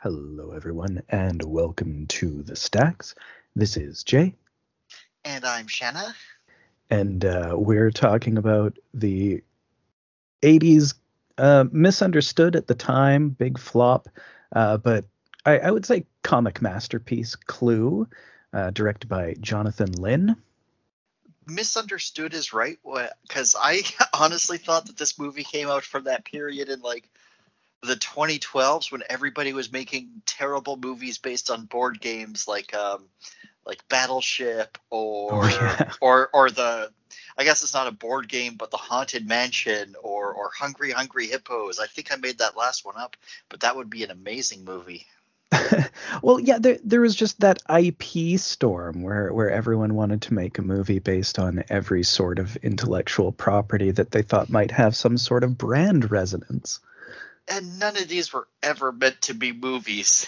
Hello, everyone, and welcome to the Stacks. This is Jay, And I'm Shana. and uh, we're talking about the 80s uh, misunderstood at the time, big flop, uh, but I, I would say comic masterpiece Clue, uh, directed by Jonathan Lynn. Misunderstood is right because I honestly thought that this movie came out from that period in like the 2012s when everybody was making terrible movies based on board games like um like Battleship or Oh, yeah. or or the I guess it's not a board game but the Haunted Mansion or or Hungry Hungry Hippos. I think I made that last one up, but that would be an amazing movie. well, yeah, there there was just that IP storm where where everyone wanted to make a movie based on every sort of intellectual property that they thought might have some sort of brand resonance. And none of these were ever meant to be movies.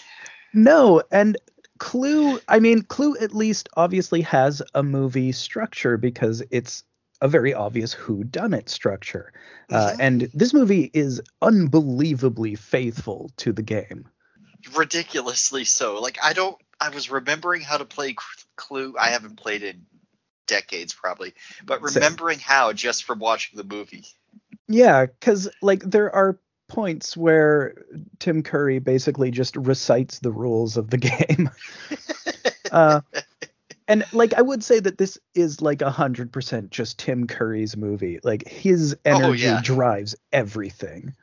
No, and Clue, I mean, Clue at least obviously has a movie structure because it's a very obvious who done it structure. Uh, Mhm. and this movie is unbelievably faithful to the game. ridiculously so. Like I don't. I was remembering how to play Clue. I haven't played in decades probably, but Same. remembering how just from watching the movie. Yeah, because like there are points where Tim Curry basically just recites the rules of the game. uh, and like I would say that this is like a hundred percent just Tim Curry's movie. Like his energy yeah. drives everything.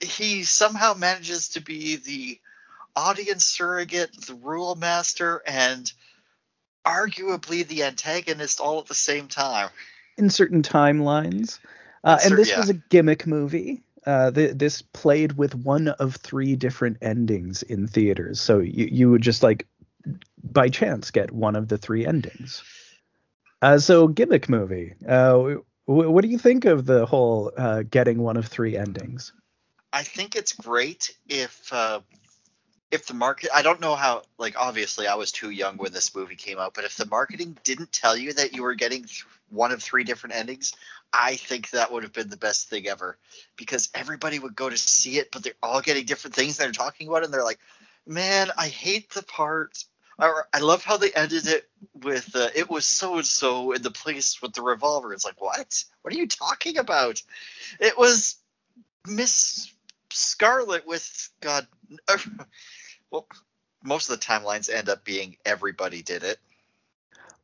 He somehow manages to be the audience surrogate, the rule master, and arguably the antagonist all at the same time. in certain timelines. Uh, and this yeah. was a gimmick movie. Uh, th- this played with one of three different endings in theaters, so you you would just like by chance get one of the three endings. Uh, so gimmick movie. Uh, w- what do you think of the whole uh, getting one of three endings? I think it's great if uh, if the market. I don't know how. Like, obviously, I was too young when this movie came out, but if the marketing didn't tell you that you were getting th- one of three different endings, I think that would have been the best thing ever, because everybody would go to see it, but they're all getting different things. They're talking about and they're like, "Man, I hate the part." Or I love how they ended it with uh, "It was so and so in the place with the revolver." It's like, what? What are you talking about? It was Miss Scarlet with God. Well, most of the timelines end up being everybody did it.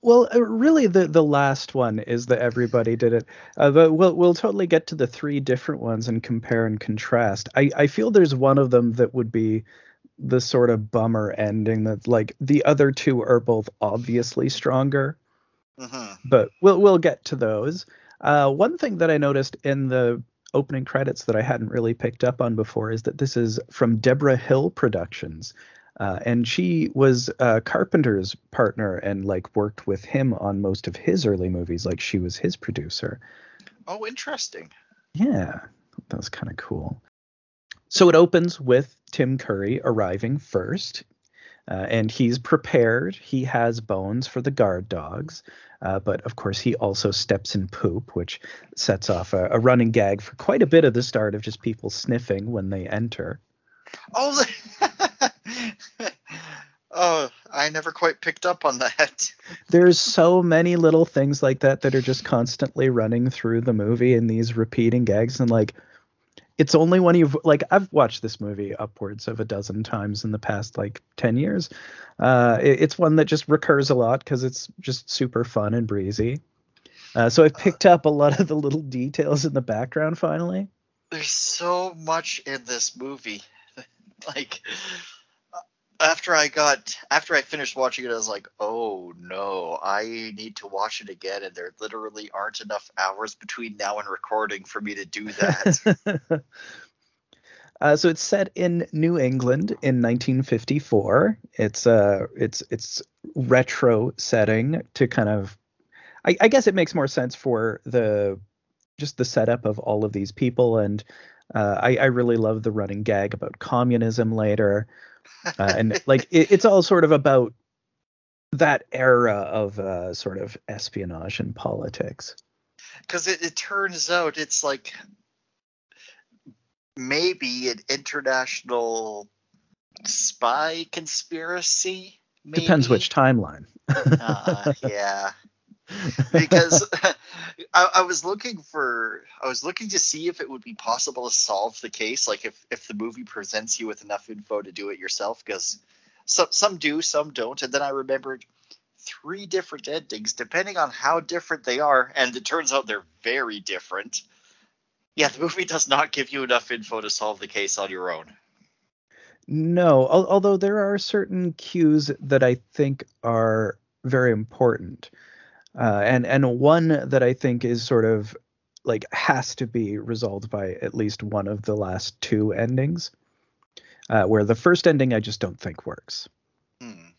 Well, uh, really, the the last one is that everybody did it. Uh, but we'll we'll totally get to the three different ones and compare and contrast. I I feel there's one of them that would be the sort of bummer ending that like the other two are both obviously stronger, hmm but we'll we'll get to those. Uh, one thing that I noticed in the opening credits that I hadn't really picked up on before is that this is from Debra Hill Productions. Uh, and she was uh, Carpenter's partner and like worked with him on most of his early movies. Like she was his producer. Oh, interesting. Yeah, that was kind of cool. So it opens with Tim Curry arriving first, uh, and he's prepared. He has bones for the guard dogs, uh, but of course he also steps in poop, which sets off a, a running gag for quite a bit of the start of just people sniffing when they enter. Oh, oh, I never quite picked up on that. There's so many little things like that that are just constantly running through the movie and these repeating gags and like it's only when you've like I've watched this movie upwards of a dozen times in the past like 10 years. Uh it- it's one that just recurs a lot cuz it's just super fun and breezy. Uh, so I've picked up a lot of the little details in the background finally. There's so much in this movie. like after I got after I finished watching it, I was like, oh no, I need to watch it again, and there literally aren't enough hours between now and recording for me to do that. uh, so it's set in New England in 1954. It's uh, it's it's retro setting to kind of, I, I guess it makes more sense for the just the setup of all of these people, and uh, I, I really love the running gag about communism later, uh, and like it, it's all sort of about that era of uh, sort of espionage and politics. because it, it turns out it's like maybe an international spy conspiracy. Maybe? Depends which timeline. Uh, yeah, because I, I was looking for, I was looking to see if it would be possible to solve the case, like if if the movie presents you with enough info to do it yourself, because some some do, some don't, and then I remembered three different endings, depending on how different they are, and it turns out they're very different. Yeah, the movie does not give you enough info to solve the case on your own. No, al- although there are certain cues that I think are very important, uh, and and one that I think is sort of like has to be resolved by at least one of the last two endings, uh, where the first ending I just don't think works. Hmm.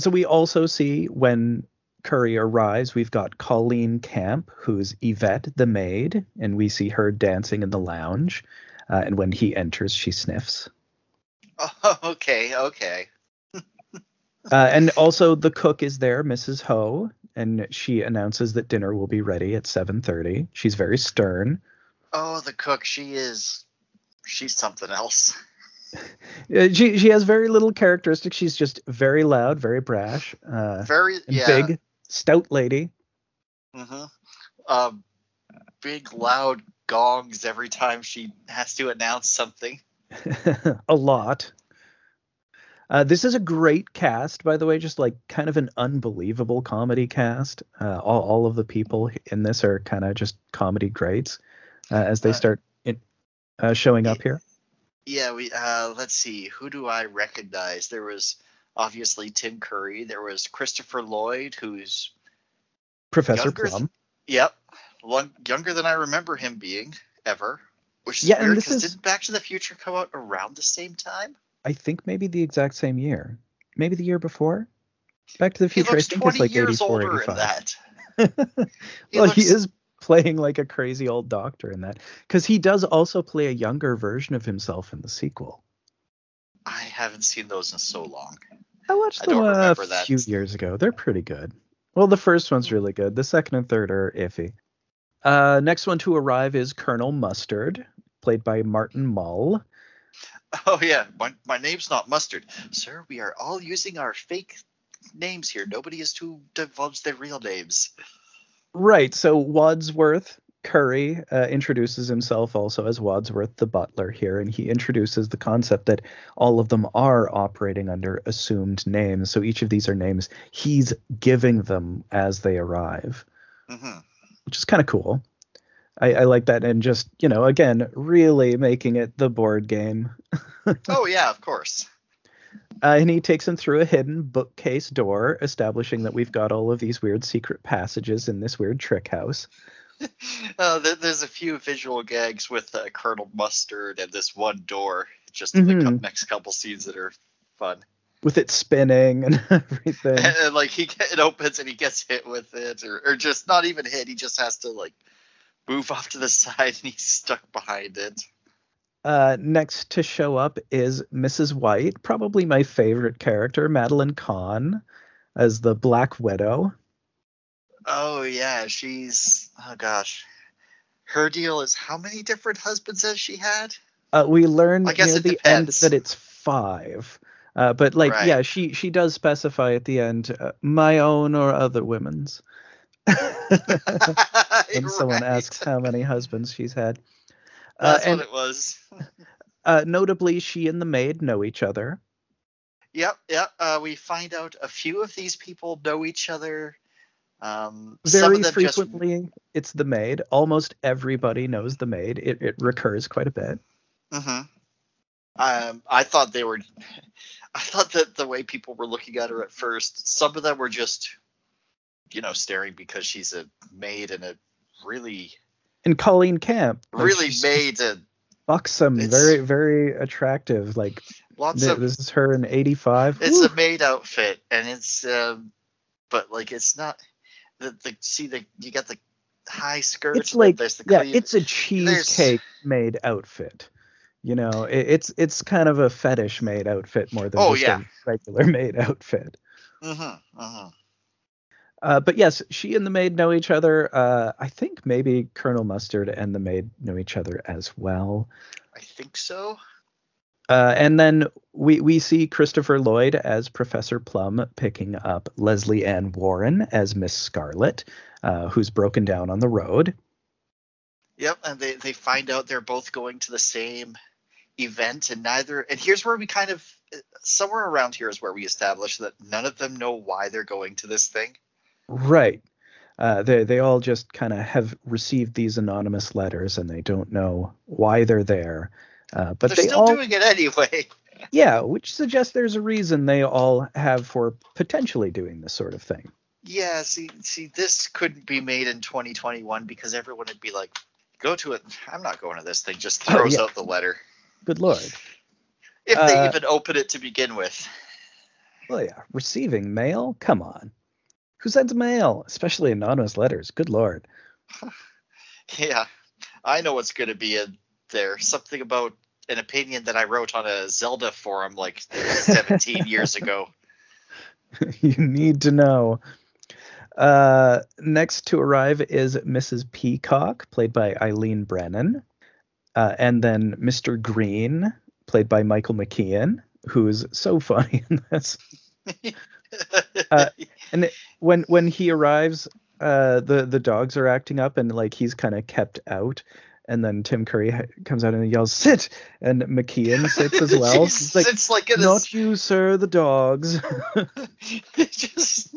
So we also see when Curry arrives, we've got Colleen Camp, who's Yvette the maid, and we see her dancing in the lounge. Uh, and when he enters, she sniffs. Oh, okay, okay. Uh, and also the cook is there, Mrs. Ho, and she announces that dinner will be ready at 7:30. She's very stern. Oh, the cook, she is, she's something else. Uh, she she has very little characteristics. She's just very loud, very brash, uh, Very, yeah. big, stout lady. Mm-hmm. Um, big loud gongs every time she has to announce something. a lot. Uh, this is a great cast, by the way, just like kind of an unbelievable comedy cast. Uh, all, all of the people in this are kind of just comedy greats uh, as they Uh, start in, uh, showing up here. Yeah, we uh let's see, who do I recognize? There was obviously Tim Curry, there was Christopher Lloyd, who's Professor Younger th- Plum. yep, long, younger than I remember him being ever. Which is Yeah, weird because is- didn't Back to the Future come out around the same time? I think maybe the exact same year. Maybe the year before. Back to the Future, I think, 20 like years 84, older 85. in that. He well, he looks- is playing like a crazy old doctor in that because he does also play a younger version of himself in the sequel. I haven't seen those in so long. I watched them a that. few years ago. They're pretty good. Well, the first one's really good. The second and third are iffy. Uh, next one to arrive is Colonel Mustard, played by Martin Mull. Oh yeah, my, my name's not Mustard, sir. We are all using our fake names here. Nobody is to divulge their real names. Right. So Wadsworth Curry uh, introduces himself also as Wadsworth the butler here, and he introduces the concept that all of them are operating under assumed names. So each of these are names he's giving them as they arrive. hmm which is kind of cool. I, I like that, and just you know, again, really making it the board game. Oh yeah, of course. Uh, and he takes him through a hidden bookcase door, establishing that we've got all of these weird secret passages in this weird trick house. Uh, there's a few visual gags with uh, Colonel Mustard and this one door, just in the cou- Mhm. next couple scenes that are fun. with it spinning and everything. And, and, like he get- it opens and he gets hit with it, or, or just not even hit. He just has to like move off to the side and he's stuck behind it. Uh, next to show up is Mrs. White, probably my favorite character, Madeline Kahn, as the Black Widow. Oh yeah, she's oh gosh. Her deal is how many different husbands has she had? Uh, we learn I guess near the end that it's five. Uh, but like, Right. yeah, she she does specify at the end, uh, my own or other women's. when someone asks how many husbands she's had. Uh, That's and what it was. uh, notably, she and the maid know each other. Yep, yep. Uh, we find out a few of these people know each other. Um, some Very of them frequently, it's the maid. Almost everybody knows the maid. It, it recurs quite a bit. just. hmm Um, I thought they were. I thought that the way people were looking at her at first, some of them were just, you know, staring because she's a maid and a really, And Colleen Camp, like, really made and buxom, very very attractive. Like lots th- of this is her in '85. it's a maid outfit and it's um but like it's not the the see the you got the high skirt It's like there's the yeah, cleave- it's a cheesecake maid outfit. You know, it, it's it's kind of a fetish maid outfit more than Oh, just yeah. a regular maid outfit. Mhm, mhm. Uh, but yes, she and the maid know each other. Uh, I think maybe Colonel Mustard and the maid know each other as well. I think so. Uh, and then we we see Christopher Lloyd as Professor Plum picking up Lesley Ann Warren as Miss Scarlet, uh, who's broken down on the road. Yep, and they they find out they're both going to the same event, and neither. And here's where we kind of somewhere around here is where we establish that none of them know why they're going to this thing. Right. Uh, they they all just kind of have received these anonymous letters, and they don't know why they're there. Uh, but they're they still all, doing it anyway. yeah, which suggests there's a reason they all have for potentially doing this sort of thing. Yeah, see, see, this couldn't be made in 2021 because everyone would be like, "Go to it." I'm not going to this thing. Just Oh, throws yeah. out the letter Good lord. if they Uh, even open it to begin with. Well, yeah, receiving mail. Come on, who sends mail, especially anonymous letters? Good lord. Yeah, I know what's going to be in there. Something about an opinion that I wrote on a Zelda forum like 17 years ago. you need to know. Uh, next to arrive is Mrs. Peacock, played by Eileen Brennan, uh, and then Mr. Green, played by Michael McKean, who's so funny in this. Uh, And when when he arrives, uh, the the dogs are acting up, and like he's kind of kept out. And then Tim Curry ha- comes out and yells, "Sit!" And McKean sits as well. Like, it's like in "Not you, sir. The dogs." Just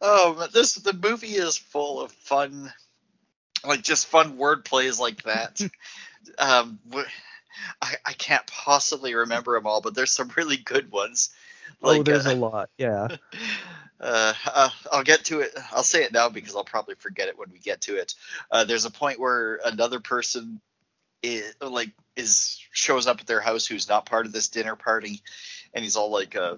oh this the movie is full of fun like just fun word plays like that um I, I can't possibly remember them all but there's some really good ones oh, there's uh, a lot. Yeah. Uh, uh, I'll get to it. I'll say it now because I'll probably forget it when we get to it. Uh, there's a point where another person is like is shows up at their house who's not part of this dinner party, and he's all like, uh,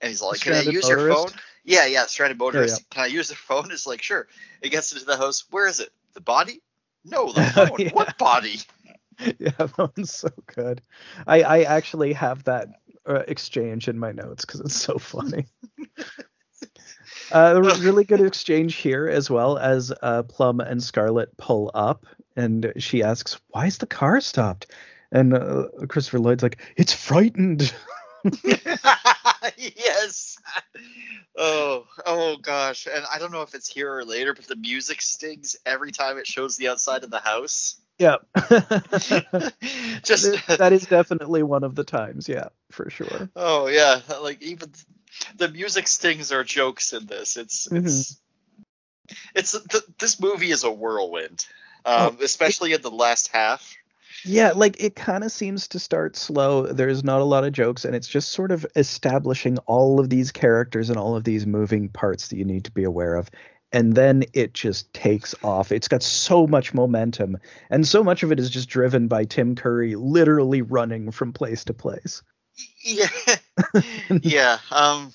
and he's all like, "Can I use your phone?" Yeah, yeah, stranded motorist. yeah. Can I use the phone? It's like, sure. It gets into the house. Where is it? The body? No, the phone. yeah. What body? yeah, that one's so good. I I actually have that uh, exchange in my notes because it's so funny. Uh, a really good exchange here as well as uh, Plum and Scarlet pull up, and she asks, "Why is the car stopped?" And uh, Christopher Lloyd's like, "It's frightened." yes. Oh, oh gosh. And I don't know if it's here or later, but the music stings every time it shows the outside of the house. yeah, Just that is definitely one of the times. Yeah, for sure. oh yeah, like even the music stings are jokes in this. It's it's it's th- this movie is a whirlwind. Um, especially in the last half. Yeah, like it kind of seems to start slow. There's not a lot of jokes, and it's just sort of establishing all of these characters and all of these moving parts that you need to be aware of. And then it just takes off. It's got so much momentum, and so much of it is just driven by Tim Curry literally running from place to place. Yeah, yeah. Um,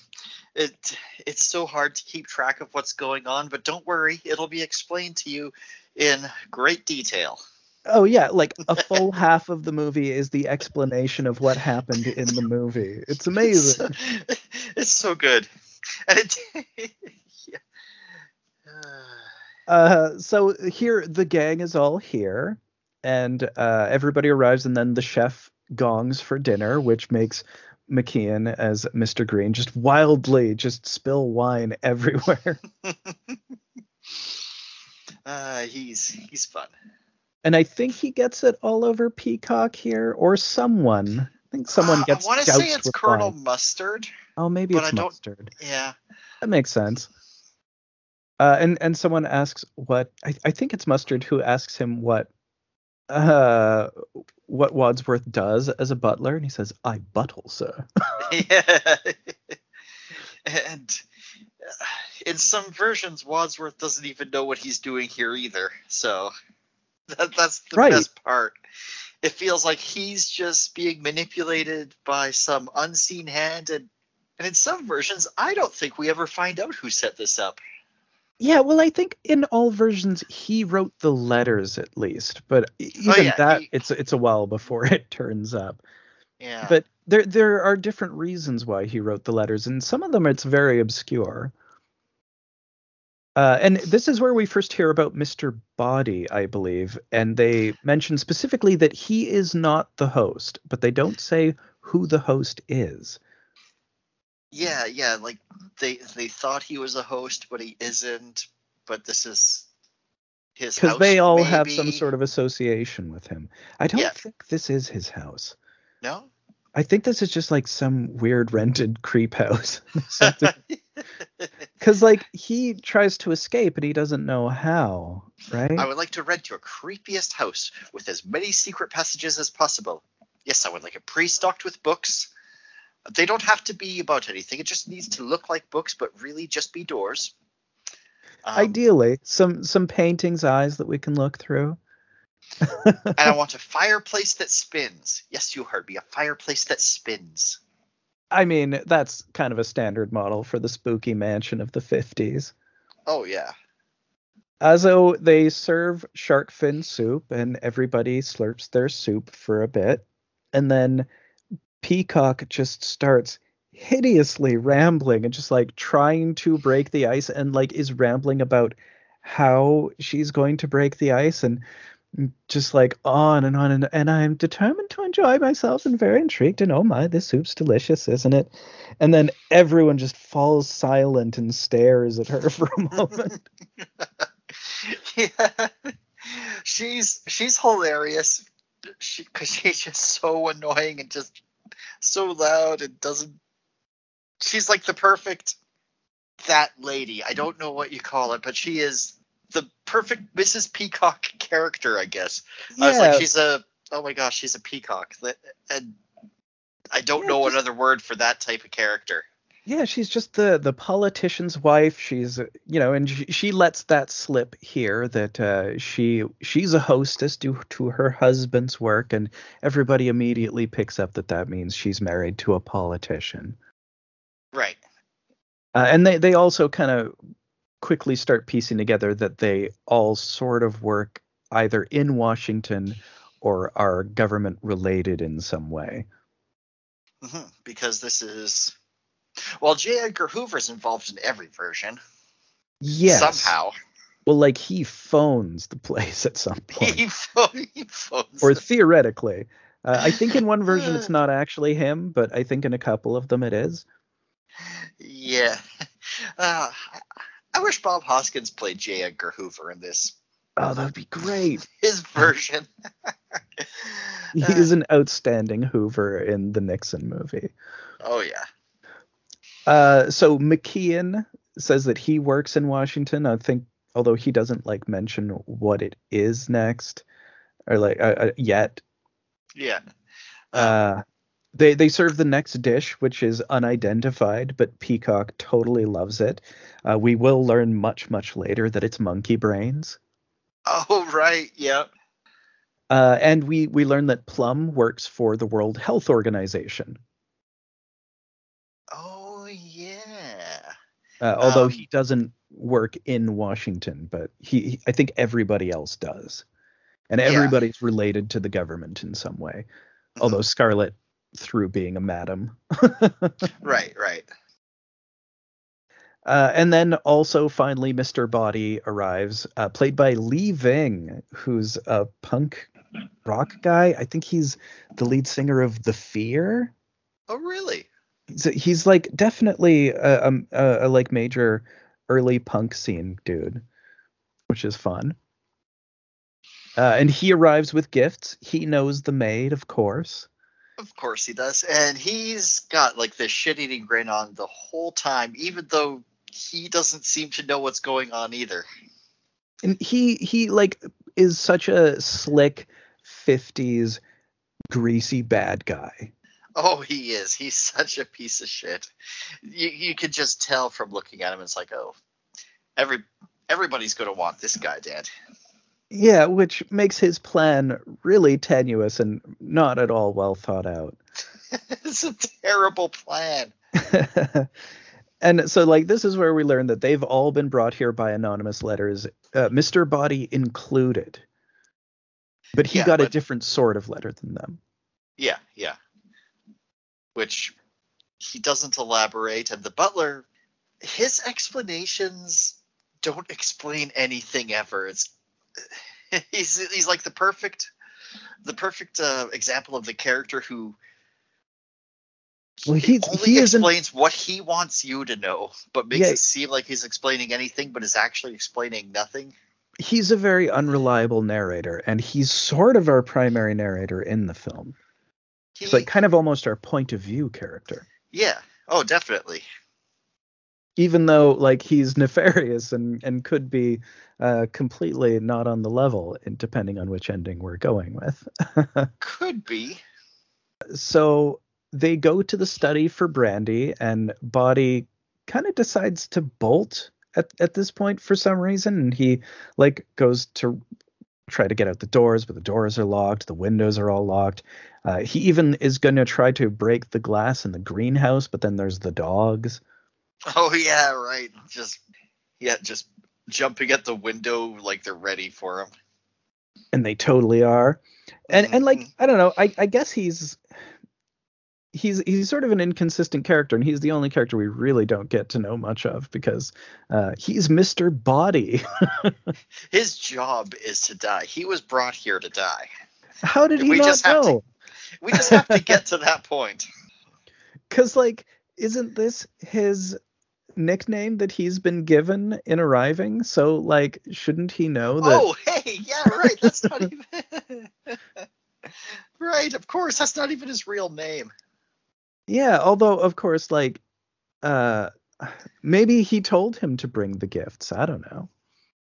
it it's so hard to keep track of what's going on, but don't worry, it'll be explained to you in great detail. Oh yeah, like a full half of the movie is the explanation of what happened in the movie. It's amazing. It's, it's so good, and it. yeah. Uh, so here the gang is all here, and uh, everybody arrives, and then the chef gongs for dinner, which makes McKean as Mr. Green just wildly just spill wine everywhere. Uh, he's he's fun. and I think he gets it all over Peacock here, or someone. I think someone gets. Uh. I want to say it's Colonel wine. Mustard. Oh, maybe it's mustard. Yeah. That makes sense. Uh, and and someone asks what I, I think it's mustard who asks him what uh what Wadsworth does as a butler, and he says, "I buttle, sir." yeah. and uh, in some versions, Wadsworth doesn't even know what he's doing here either. So that, that's the Right. best part. It feels like he's just being manipulated by some unseen hand, and and in some versions, I don't think we ever find out who set this up. Yeah, well, I think in all versions he wrote the letters at least, but e- even Oh, yeah, that he- it's it's a while before it turns up. Yeah. But there there are different reasons why he wrote the letters, and some of them it's very obscure. Uh, and this is where we first hear about Mr. Body, I believe, and they mention specifically that he is not the host, but they don't say who the host is. Yeah, yeah, like they they thought he was a host, but he isn't. But this is his house. Because they all have some sort of association with him. I don't Yeah. think this is his house. no. I think this is just like some weird rented creep house. Because like he tries to escape and he doesn't know how, right? I would like to rent your creepiest house with as many secret passages as possible. Yes, I would like it pre-stocked with books. They don't have to be about anything. It just needs to look like books, but really just be doors. Um, Ideally, some some paintings, eyes that we can look through. and I want a fireplace that spins. Yes, you heard me. A fireplace that spins. I mean, that's kind of a standard model for the spooky mansion of the 50s. Oh yeah. Also, they serve shark fin soup, and everybody slurps their soup for a bit. And then Peacock just starts hideously rambling and just like trying to break the ice and like is rambling about how she's going to break the ice and mm, just like on and on and, and I'm determined to enjoy myself and very intrigued and oh my this soup's delicious isn't it and then everyone just falls silent and stares at her for a moment yeah. She's she's hilarious. Because she's just so annoying and just so loud and doesn't. She's like the perfect that lady. I don't know what you call it, but she is the perfect Mrs. Peacock character, I guess. I was like, she's a oh my gosh, she's a peacock. And I don't Yeah, know just- another word for that type of character. Yeah, she's just the the politician's wife. She's you know, and she, she lets that slip here that uh, she she's a hostess due to her husband's work, and everybody immediately picks up that that means she's married to a politician. Right. Uh, and they they also kind of quickly start piecing together that they all sort of work either in Washington or are government related in some way. hmm Because this is well, J. Edgar Hoover's involved in every version Yes. somehow. Well, like he phones the place at some point. He, he phones or theoretically. Uh, I think in one version it's not actually him, but I think in a couple of them it is. Yeah. Uh, I wish Bob Hoskins played J. Edgar Hoover in this Oh, that'd be great. his version. He is an outstanding Hoover in the Nixon movie. oh yeah. Uh, so McKean says that he works in Washington. I think, although he doesn't like mention what it is next or like uh, uh, yet. Yeah. Uh, they they serve the next dish, which is unidentified, but Peacock totally loves it. Uh, we will learn much much later that it's monkey brains. Oh right. Yep. Uh, and we we learn that Plum works for the World Health Organization, Oh yeah. Uh, although Um, he doesn't work in Washington, but he, he- I think everybody else does, and Yeah. everybody's related to the government in some way. Mhm. Although Scarlet, through being a madam, Right. Right. uh, and then also finally Mr. Body arrives, uh, played by Lee Ving, who's a punk rock guy. I think he's the lead singer of The Fear. Oh really? He's, he's like definitely a, um, a, a like major early punk scene dude, which is fun. Uh, and he arrives with gifts. He knows the maid, of course. Of course he does. And he's got like this shit-eating grin on the whole time, even though he doesn't seem to know what's going on either. And he he like is such a slick 50s greasy bad guy. Oh, he is. He's such a piece of shit. You you could just tell from looking at him. It's like, oh, every everybody's gonna want this guy dead. Yeah, which makes his plan really tenuous and not at all well thought out. it's a terrible plan. and so like this is where we learn that they've all been brought here by anonymous letters uh, mr body included but he Yeah, got a different sort of letter than them Yeah, yeah. Which he doesn't elaborate, and the butler, his explanations don't explain anything ever. It's he's he's like the perfect the perfect uh, example of the character who well, he's, only he explains what he wants you to know, but makes Yeah. it seem like he's explaining anything, but is actually explaining nothing. he's a very unreliable narrator, and he's sort of our primary narrator in the film. He, like kind of almost our point of view character. yeah, oh, definitely. even though like he's nefarious and and could be uh, completely not on the level, depending on which ending we're going with. Could be. so they go to the study for Brandy, and Body kind of decides to bolt at at this point for some reason, and he like goes to try to get out the doors, but the doors are locked, the windows are all locked. Uh, he even is going to try to break the glass in the greenhouse, but then there's the dogs. Oh yeah, right. Just yeah, just jumping at the window like they're ready for him. and they totally are and and like Mhm. i don't know i i guess he's he's he's sort of an inconsistent character and he's the only character we really don't get to know much of because uh he's mr body His job is to die. He was brought here to die. how did he We not just have to- know We just have to get to that point. because like isn't this his nickname that he's been given in arriving so like shouldn't he know that Oh, hey, yeah, right. That's not even right. Of course, that's not even his real name. yeah although of course like uh maybe he told him to bring the gifts i don't know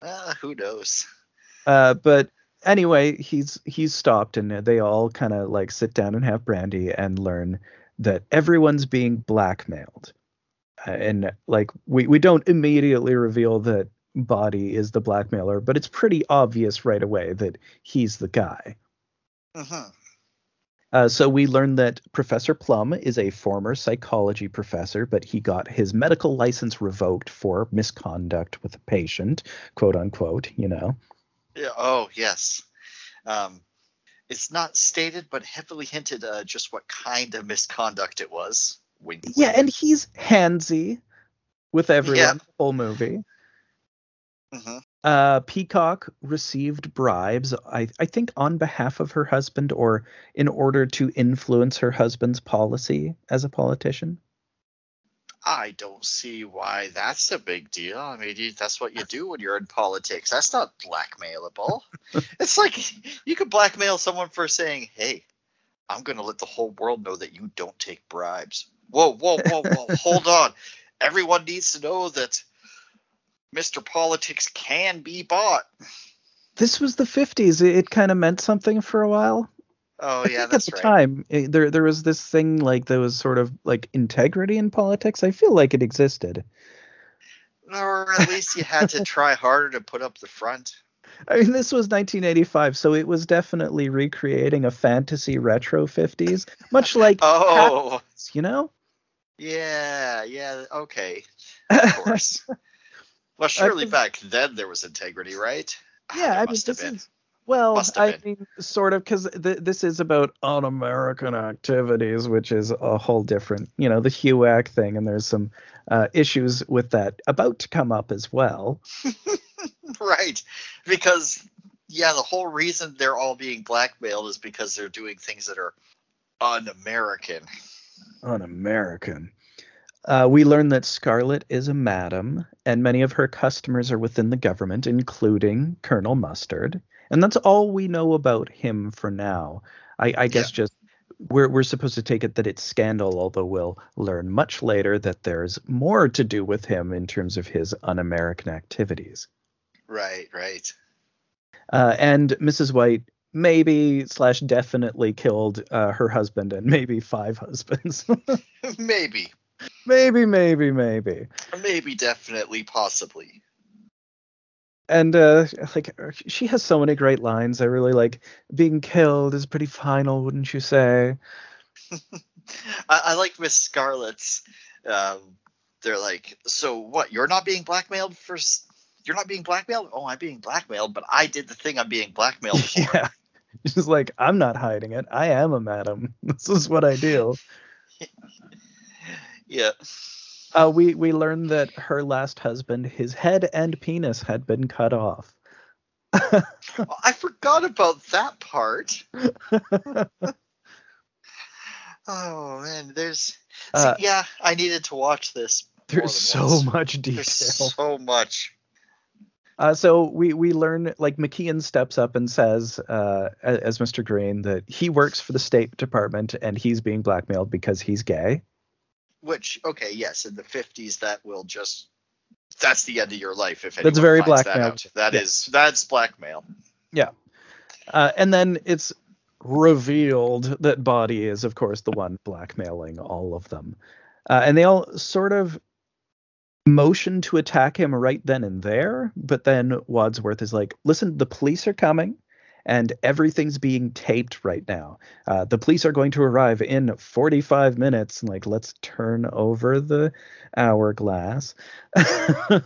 Uh, who knows? Uh, but anyway, he's he's stopped, and they all kind of like sit down and have brandy and learn that everyone's being blackmailed. Uh, and like we we don't immediately reveal that Body is the blackmailer, but it's pretty obvious right away that he's the guy. hmm Uh, so we learn that Professor Plum is a former psychology professor, but he got his medical license revoked for misconduct with a patient, quote unquote. You know. Yeah. Oh, yes. Um, it's not stated, but heavily hinted uh, just what kind of misconduct it was. Wink. Yeah, and he's handsy with everyone Yeah. the whole movie. hmm Uh, Peacock received bribes, I, I think, on behalf of her husband or in order to influence her husband's policy as a politician. I don't see why that's a big deal. I mean, that's what you do when you're in politics. That's not blackmailable. it's like you could blackmail someone for saying, "Hey, I'm going to let the whole world know that you don't take bribes." Whoa, whoa, whoa, whoa! Hold on. Everyone needs to know that Mr. Politics can be bought. This was the 50s. It, it kind of meant something for a while. Oh I yeah, think that's at the right. time it- there there was this thing like there was sort of like integrity in politics. I feel like it existed. Or at least you had to try harder to put up the front. I mean, this was 1985, so it was definitely recreating a fantasy retro 50s, much like Oh, you know. yeah, yeah, okay. Of course. Well, surely back then there was integrity, right? Ah, Yeah, I mean, this is well, I mean, sort of, because th- this is about un-American activities, which is a whole different, you know, the HUAC thing, and there's some uh, issues with that about to come up as well. right, because yeah, the whole reason they're all being blackmailed is because they're doing things that are un-American. Un-American. Uh, we learn that Scarlet is a madam, and many of her customers are within the government, including Colonel Mustard. And that's all we know about him for now. I, I guess just we're we're supposed to take it that it's scandal, although we'll learn much later that there's more to do with him in terms of his un-American activities. Right, right. Uh, and Mrs. White maybe slash definitely killed uh, her husband and maybe five husbands. maybe, maybe, maybe, maybe. maybe, definitely, possibly. And uh like she has so many great lines i really like being killed is pretty final wouldn't you say I, I like Miss Scarlet's. Um, they're like, so what? You're not being blackmailed for? You're not being blackmailed? Oh, I'm being blackmailed, but I did the thing I'm being blackmailed for. yeah she's like i'm not hiding it i am a madam this is what i do yeah. Uh, we we learned that her last husband, his head and penis had been cut off. I forgot about that part. oh man, there's see, Uh, yeah, I needed to watch this. There's so once. much detail. There's so much. Uh, so we we learn like McKean steps up and says, uh, as Mr. Green, that he works for the State Department and he's being blackmailed because he's gay. Which okay, yes, in the 50s that will just that's the end of your life if That's anyone very blackmail. That. That Yeah. is- that's blackmail. Uh, and then it's revealed that Body is, of course, the one blackmailing all of them. Uh, and they all sort of motion to attack him right then and there. But then Wadsworth is like, listen, the police are coming. And everything's being taped right now. Uh, the police are going to arrive in 45 minutes. And like, let's turn over the hourglass. the,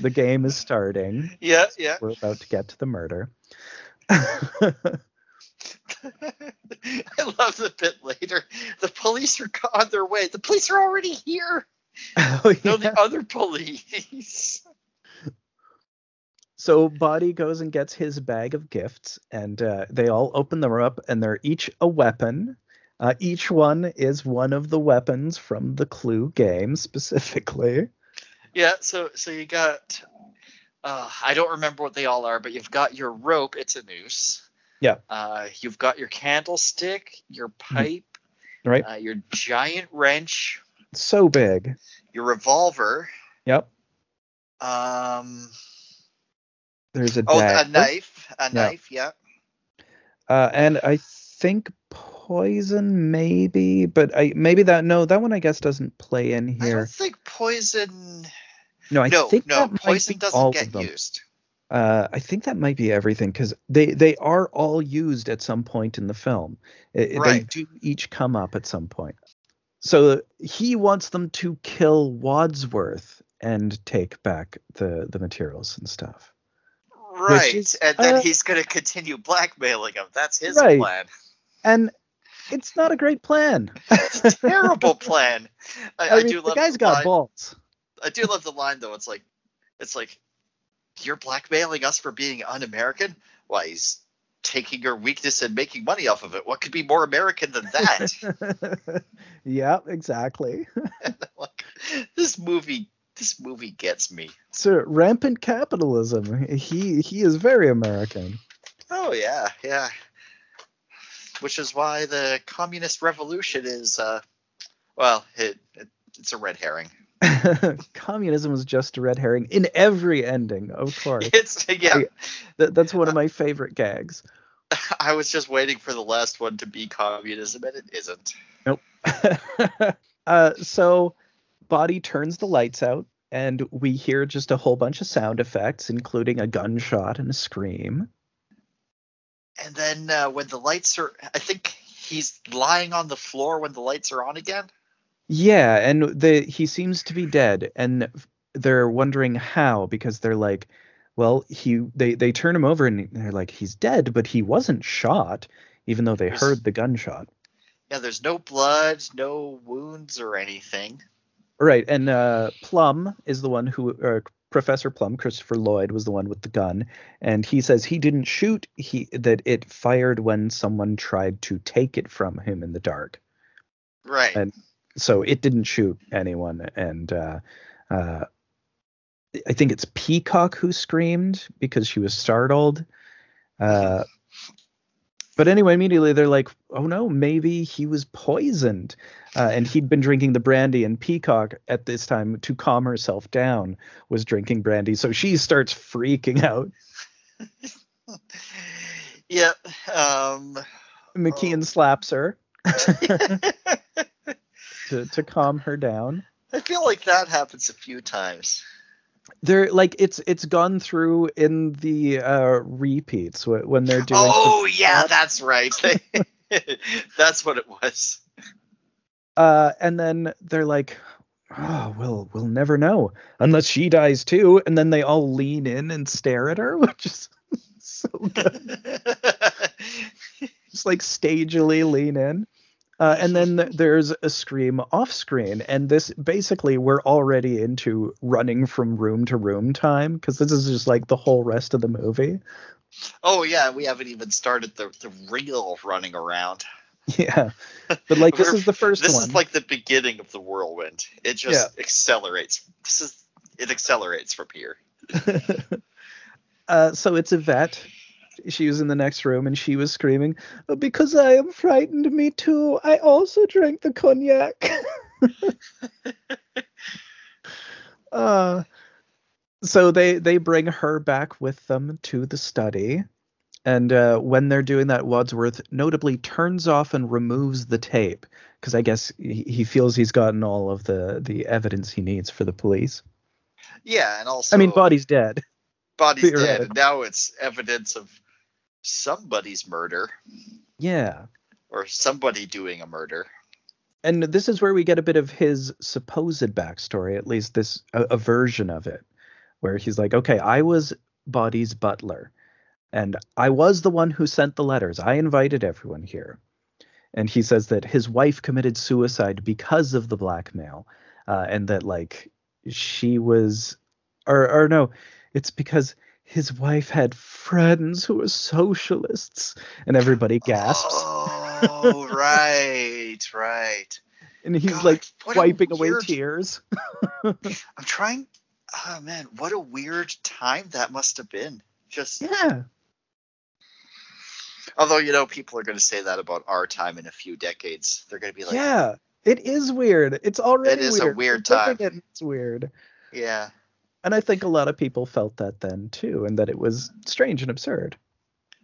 the game is starting Yeah, yeah. we're about to get to the murder. I love the bit later. The police are on their way. The police are already here. oh, No, the other police. So Body goes and gets his bag of gifts, and uh, they all open them up, and they're each a weapon. Uh, each one is one of the weapons from the Clue game specifically. Yeah, so so you got uh, I don't remember what they all are, but you've got your rope, it's a noose. Yeah. Uh, you've got your candlestick, your pipe, Right? uh, your giant wrench, So big. your revolver, Yep. um There's a oh dagger. a knife, a knife, yeah. Uh, and I think poison, maybe, but I maybe that no, that one I guess doesn't play in here. I don't think poison No, I No, think no, that might poison be doesn't all get of them. used. Uh, I think that might be everything because they they are all used at some point in the film. I- I- They Right. do each come up at some point. So he wants them to kill Wadsworth and take back the the materials and stuff. Right. is, and then uh, he's going to continue blackmailing him. That's his Right. plan. And it's not a great plan. Terrible plan. I, I, I, mean, do the love guy's the got line. balls. I do love the line though. It's like, it's like, you're blackmailing us for being un-American. Why he's taking your weakness and making money off of it. What could be more American than that? yeah, exactly. like, this movie, this movie gets me. A rampant capitalism. He he is very American. Oh yeah, yeah. Which is why the communist revolution is, uh, well, it, it it's a red herring. Communism is just a red herring in every ending, of course. It's yeah. That, that's one of my favorite gags. I was just waiting for the last one to be communism, and it isn't. Nope. uh, so, Body turns the lights out, and we hear just a whole bunch of sound effects, including a gunshot and a scream. And then uh, when the lights are, I think he's lying on the floor when the lights are on again. Yeah, and the he seems to be dead, and they're wondering how because they're like, well, he they they turn him over and they're like, he's dead, but he wasn't shot, even though they heard the gunshot. Yeah, there's no blood, no wounds or anything. Right, and uh, Plum is the one who, uh, Professor Plum, Christopher Lloyd, was the one with the gun, and he says he didn't shoot. He that it fired when someone tried to take it from him in the dark. Right. And- So it didn't shoot anyone, and uh, uh, I think it's Peacock who screamed because she was startled. Uh, but anyway, immediately they're like, "Oh no, maybe he was poisoned," uh, and he'd been drinking the brandy. And Peacock, at this time, to calm herself down, was drinking brandy. So she starts freaking out. yeah. Um. McKean Oh. slaps her to to calm her down. I feel like that happens a few times. They're like it's it's gone through in the uh, repeats when they're doing. the- Oh yeah, that's right. that's what it was. uh, and then they're like, "Oh, we'll we'll never know unless she dies too." And then they all lean in and stare at her, which is so good. Just like stagily lean in. Uh, and then there's a scream off screen, and this basically we're already into running from room to room time because this is just like the whole rest of the movie. Oh yeah, we haven't even started the the real running around. Yeah, but like this is the first This one. is like the beginning of the whirlwind. It just accelerates. This is it accelerates from here. uh, so it's Yvette. She was in the next room and she was screaming, "Oh, "Because I am frightened, me too. I also drank the cognac." uh, so they they bring her back with them to the study, and uh, when they're doing that, Wadsworth notably turns off and removes the tape because I guess he, he feels he's gotten all of the the evidence he needs for the police. Yeah, and also I mean, body's dead. body's dead. And now it's evidence of somebody's murder Yeah. or somebody doing a murder. and this is where we get a bit of his supposed backstory at least this a, a version of it where he's like okay i was body's butler and i was the one who sent the letters i invited everyone here and he says that his wife committed suicide because of the blackmail uh, and that like she was or or no it's because his wife had friends who were socialists and everybody gasps Oh, right, right. and he's God, like a wiping away tears I'm trying. Oh man, what a weird time that must have been. Just yeah although you know people are going to say that about our time in a few decades. They're going to be like, yeah it is weird it's already It is a weird weird We're looking time. it's weird yeah. And i think a lot of people felt that then too and that it was strange and absurd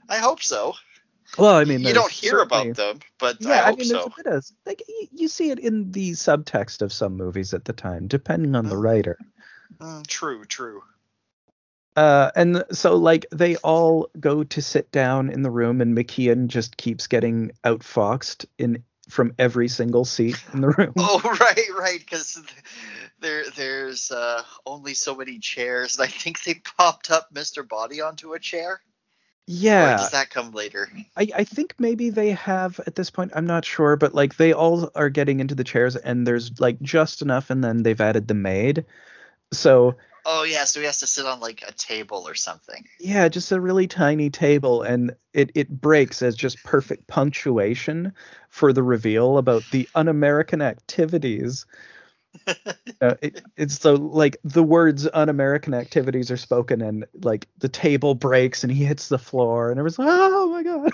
I hope so. well i mean you don't hear about them, but yeah I i, hope mean there's so. a bit of like you, you see it in the subtext of some movies at the time depending on the Mhm. writer Mm, true, true. Uh, and so like they all go to sit down in the room, and McKean just keeps getting outfoxed in from every single seat in the room. Oh, right, right, because there there's uh, only so many chairs, and I think they popped up Mr. Body onto a chair. Or yeah, does that come later? I, I think maybe they have at this point. I'm not sure, but like they all are getting into the chairs, and there's like just enough, and then they've added the maid. So Oh yeah, so he has to sit on like a table or something. yeah, just a really tiny table, and it it breaks as just perfect punctuation for the reveal about the un-American activities. Uh, it, it's so like the words un-American activities are spoken, and like the table breaks, and he hits the floor, and it was like, oh my god.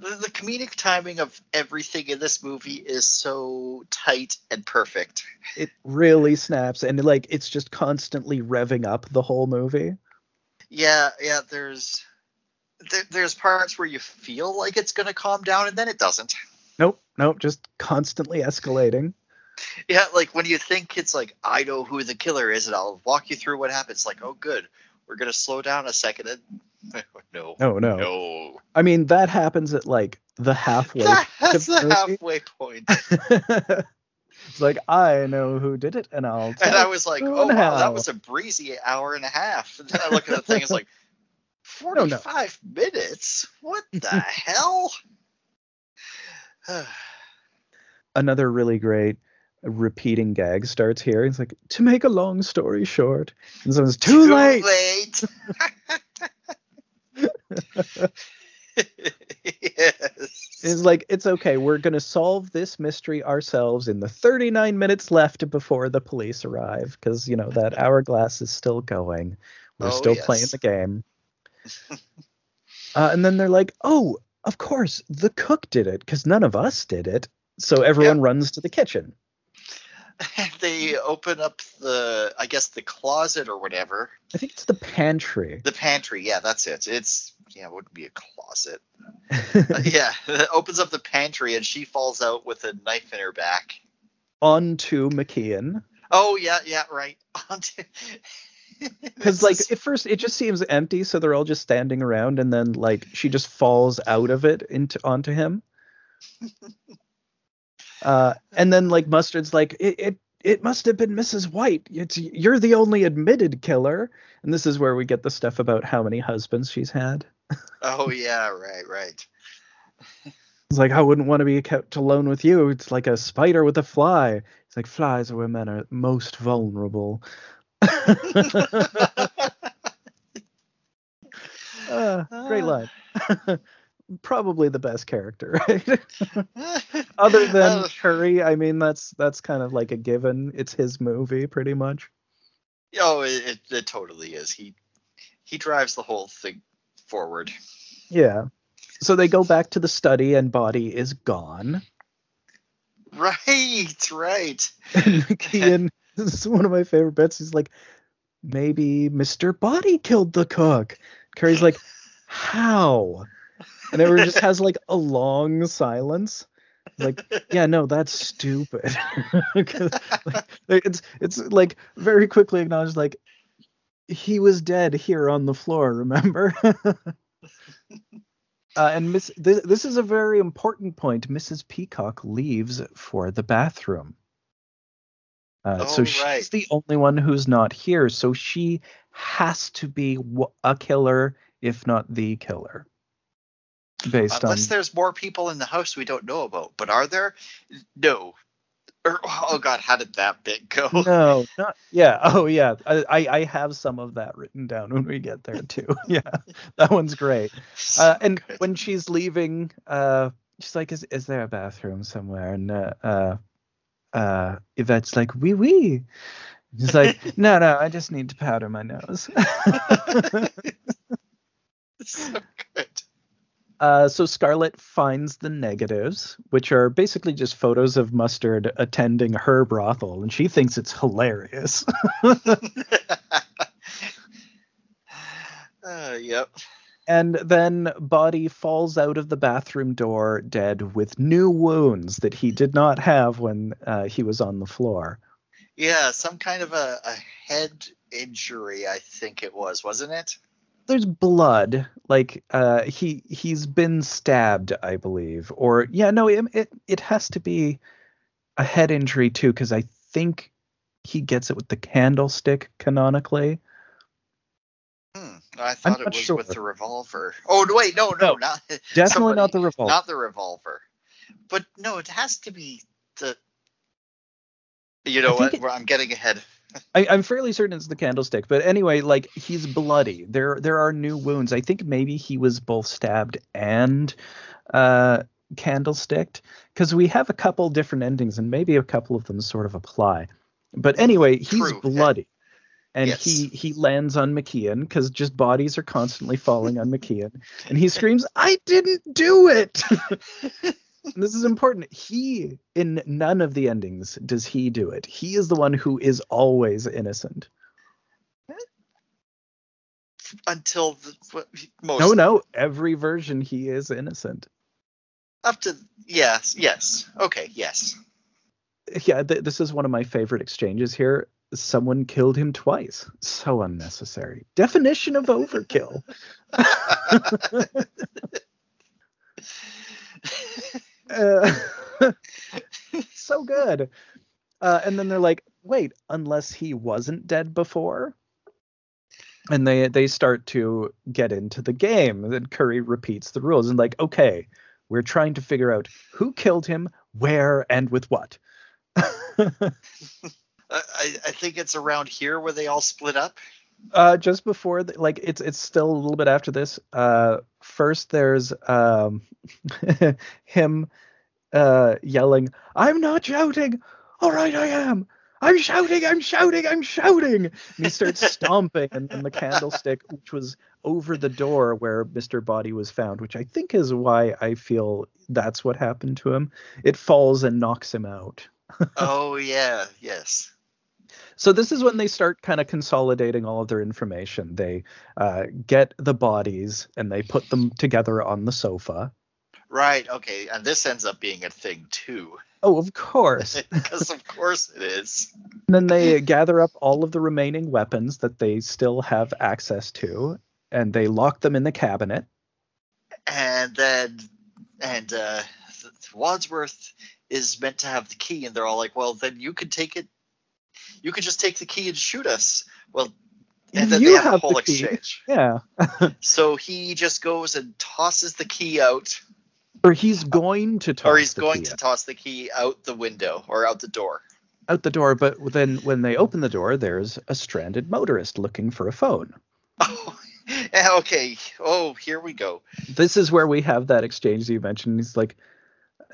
The, the comedic timing of everything in this movie is so tight and perfect. it really snaps and like it's just constantly revving up the whole movie Yeah, yeah. There's there, there's parts where you feel like it's gonna calm down, and then it doesn't. nope nope just constantly escalating Yeah, like when you think it's like I know who the killer is, and I'll walk you through what happens. Like, oh, good, we're gonna slow down a second. And no, no no no, i mean that happens at like the halfway that's the halfway point. it's like i know who did it and i'll And I was like, oh wow, that was a breezy hour and a half. And then I look at the thing, it's like No, no. forty-five minutes. What the hell? another really great repeating gag starts here it's like to make a long story short and someone's too, late late. yes. It's like it's okay. We're gonna solve this mystery ourselves in the 39 minutes left before the police arrive, because you know that hourglass is still going. We're Oh, still yes. playing the game. uh, and then they're like, "Oh, of course, the cook did it, because none of us did it." So everyone runs to the kitchen. they open up the, I guess, the closet or whatever. I think it's the pantry. The pantry. Yeah, that's it. It's yeah, it wouldn't be a closet. Uh, yeah, it opens up the pantry and she falls out with a knife in her back. Onto McKean. Oh yeah, yeah, right. Onto- Because like at first it just seems empty, so they're all just standing around, and then like she just falls out of it into onto him. Uh, and then like Mustard's like it, it it must have been Mrs. White. It's you're the only admitted killer, and this is where we get the stuff about how many husbands she's had. oh yeah, right, right. It's like I wouldn't want to be kept alone with you. It's like a spider with a fly. It's like flies are where men are most vulnerable. Uh, great line. Probably the best character, right? Other than Uh, Curry, I mean that's that's kind of like a given. It's his movie, pretty much. oh, it, it, it totally is. He he drives the whole thing forward. Yeah. So they go back to the study, and Body is gone. Right, right. And this is one of my favorite bits. He's like, maybe Mr. Body killed the cook. Curry's like, how? And everyone just has like a long silence. Like, yeah, no, that's stupid like, it's it's like very quickly acknowledged, like he was dead here on the floor. Remember? Uh, and Miss, this, this is a very important point. Mrs. Peacock leaves for the bathroom. Uh, so Oh, she's right. the only one who's not here. So she has to be w- a killer, if not the killer. Based Unless on there's more people in the house we don't know about. But are there? No. Or, oh God, how did that bit go? no, not yeah. Oh yeah, I, I have some of that written down when we get there too. yeah, that one's great. So Uh, and good. when she's leaving, uh, she's like, "Is is there a bathroom somewhere?" And uh, uh, uh, Yvette's like, "Wee wee." He's like, "No, no, I just need to powder my nose." so good. Uh, so Scarlet finds the negatives, which are basically just photos of Mustard attending her brothel, and she thinks it's hilarious. uh, yep. and then Body falls out of the bathroom door dead with new wounds that he did not have when uh, he was on the floor. Yeah, some kind of a, a head injury, I think it was, wasn't it? There's blood like uh he he's been stabbed i believe or yeah no it it, it has to be a head injury too because i think he gets it with the candlestick canonically Hmm. I thought it not was sure. with the revolver. Oh wait, no, no, No, not definitely somebody- not the revolver Not the revolver. But no, it has to be the. You know what? it- I'm getting ahead. I, i'm fairly certain it's the candlestick but anyway like he's bloody. There there are new wounds. I think maybe he was both stabbed and uh candlesticked because we have a couple different endings and maybe a couple of them sort of apply. But anyway he's True, bloody. And Yes. he he lands on mckean because just bodies are constantly falling on mckean. And he screams i didn't do it this is important. He in none of the endings does he do it. He is the one who is always innocent. Until the, most. no no. Every version he is innocent. Up to yes, yes. Okay, yes. yeah th- this is one of my favorite exchanges here. Someone killed him twice. So unnecessary. Definition of overkill Uh, so good. Uh, and then they're like, wait, unless he wasn't dead before? And they they start to get into the game. And then Curry repeats the rules and like, okay, we're trying to figure out who killed him, where, and with what. I, I I think it's around here where they all split up. Uh, just before, the, like, it's it's still a little bit after this. Uh, first, there's um, him uh, yelling, "I'm not shouting! All right, I am! I'm shouting! I'm shouting! I'm shouting!" And he starts stomping, and then the candlestick, which was over the door where Mr. Body was found, which I think is why I feel that's what happened to him. It falls and knocks him out. oh yeah, yes. So this is when they start kind of consolidating all of their information. They uh, get the bodies and they put them together on the sofa. Right. Okay. And this ends up being a thing too, Oh, of course. because of course it is. And then they gather up all of the remaining weapons that they still have access to, and they lock them in the cabinet. And then, and uh, Wadsworth is meant to have the key, and they're all like, "Well, then you can take it. You could just take the key and shoot us." Well, and then You they have, have a whole exchange. Yeah. So he just goes and tosses the key out, Or he's going to toss or he's the going key to out. toss the key out the window or out the door. out the door, but then when they open the door, there's a stranded motorist looking for a phone. Oh, okay. Oh, here we go. This is where we have that exchange that you mentioned. He's like,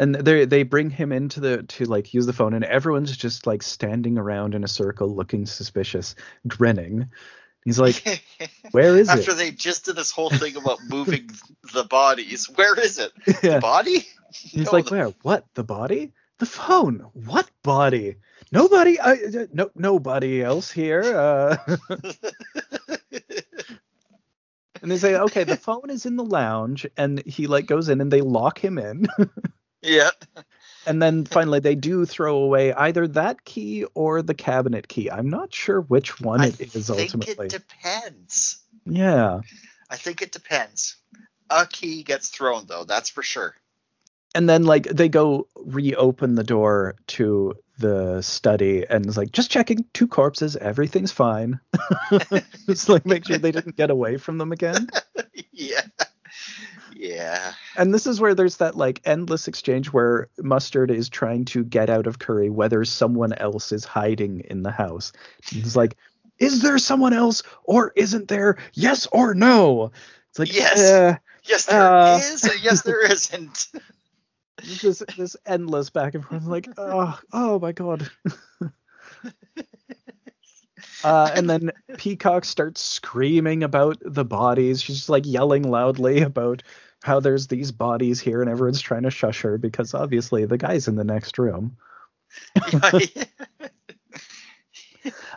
and they they bring him into the to like use the phone, and everyone's just like standing around in a circle, looking suspicious, grinning. He's like, "Where is After it?" After they just did this whole thing about moving the bodies, where is it? Yeah. Body? He's No, like, the- "Where? What? The body? The phone? What body? Nobody? I, uh, no, nobody else here." Uh, and they say, "Okay, the phone is in the lounge," and he like goes in, and they lock him in. Yeah. And then finally, they do throw away either that key or the cabinet key. I'm not sure which one I it is think ultimately. it depends. yeah. I think it depends. A key gets thrown though, that's for sure. And then like they go reopen the door to the study and it's like just checking two corpses, everything's fine. just like make sure they didn't get away from them again. yeah. And this is where there's that like endless exchange where Mustard is trying to get out of Curry whether someone else is hiding in the house. He's like, is there someone else or isn't there? Yes or no? It's like, Yes. eh, Yes, there is. Uh. or yes, there isn't. this this endless back and forth. Like, oh, oh my god. Uh, and then Peacock starts screaming about the bodies. She's like yelling loudly about how there's these bodies here, and everyone's trying to shush her because obviously the guy's in the next room.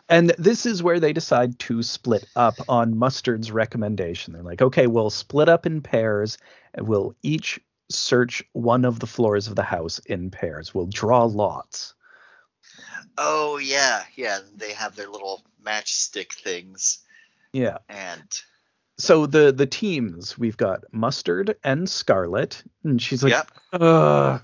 And this is where they decide to split up on Mustard's recommendation. They're like, okay, we'll split up in pairs and we'll each search one of the floors of the house in pairs. We'll draw lots. oh yeah, yeah. They have their little matchstick things, Yeah. and So the the teams we've got Mustard and Scarlet, and she's like, yep.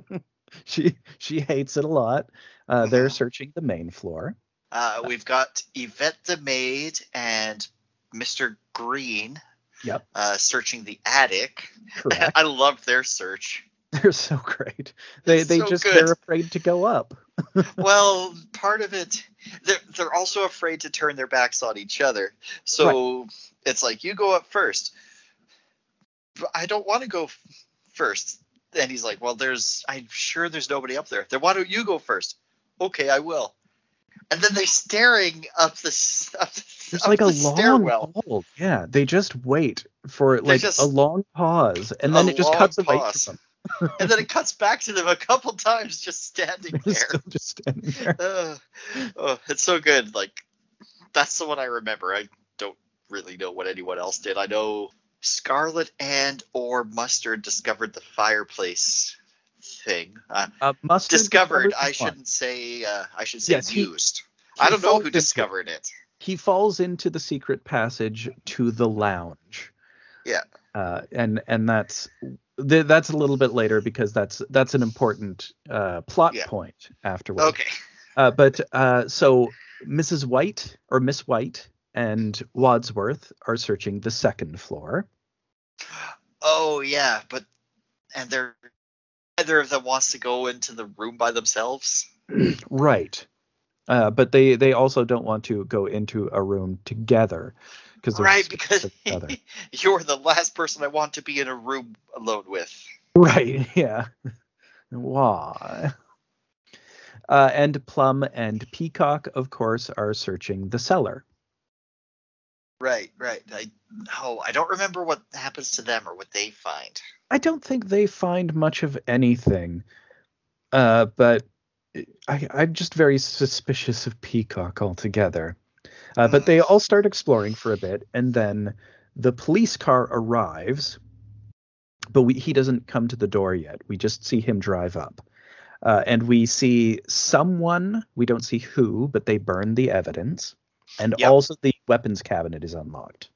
She she hates it a lot. Uh, they're Mhm. searching the main floor. Uh, we've got Yvette the maid and Mr. Green Yep, uh, searching the attic. I love their search. they're so great. They It's they so just good. they're afraid to go up. Well, part of it, they're, they're also afraid to turn their backs on each other. So it's like, you go up first. But I don't want to go f- first. And he's like, well, there's, I'm sure there's nobody up there. Then why don't you go first? Okay, I will. And then they're staring up this, up, There's up like a the long stairwell. hold. Yeah, they just wait for like just- a long pause, and then it just cuts away from them. And then it cuts back to them a couple times just standing there. still just standing there. Uh, oh, it's so good. Like that's the one I remember. I don't really know what anyone else did. I know Scarlet and or Mustard discovered the fireplace thing. Uh, Uh, Mustard discovered. discovers I shouldn't say. Uh, I should say Yes, used. he I don't know who into- discovered it. he falls into the secret passage to the lounge. Yeah. Uh, and and that's th- that's a little bit later because that's that's an important uh, plot Yeah. point afterwards. Okay. Uh, but uh, so Mrs. White or Miss White and Wadsworth are searching the second floor. Oh yeah, but and they're neither of them wants to go into the room by themselves. Right. Uh, but they they also don't want to go into a room together because Right, because of each other. you're the last person I want to be in a room alone with. Right. Yeah. Why? Uh, and Plum and Peacock, of course, are searching the cellar. Right, right. I oh, I don't remember what happens to them or what they find. I don't think they find much of anything, uh, but I, I'm just very suspicious of Peacock altogether. Uh, but they all start exploring for a bit, and then the police car arrives, but we, he doesn't come to the door yet. We just see him drive up. Uh, and we see someone, we don't see who, but they burn the evidence. And Yep. also the weapons cabinet is unlocked.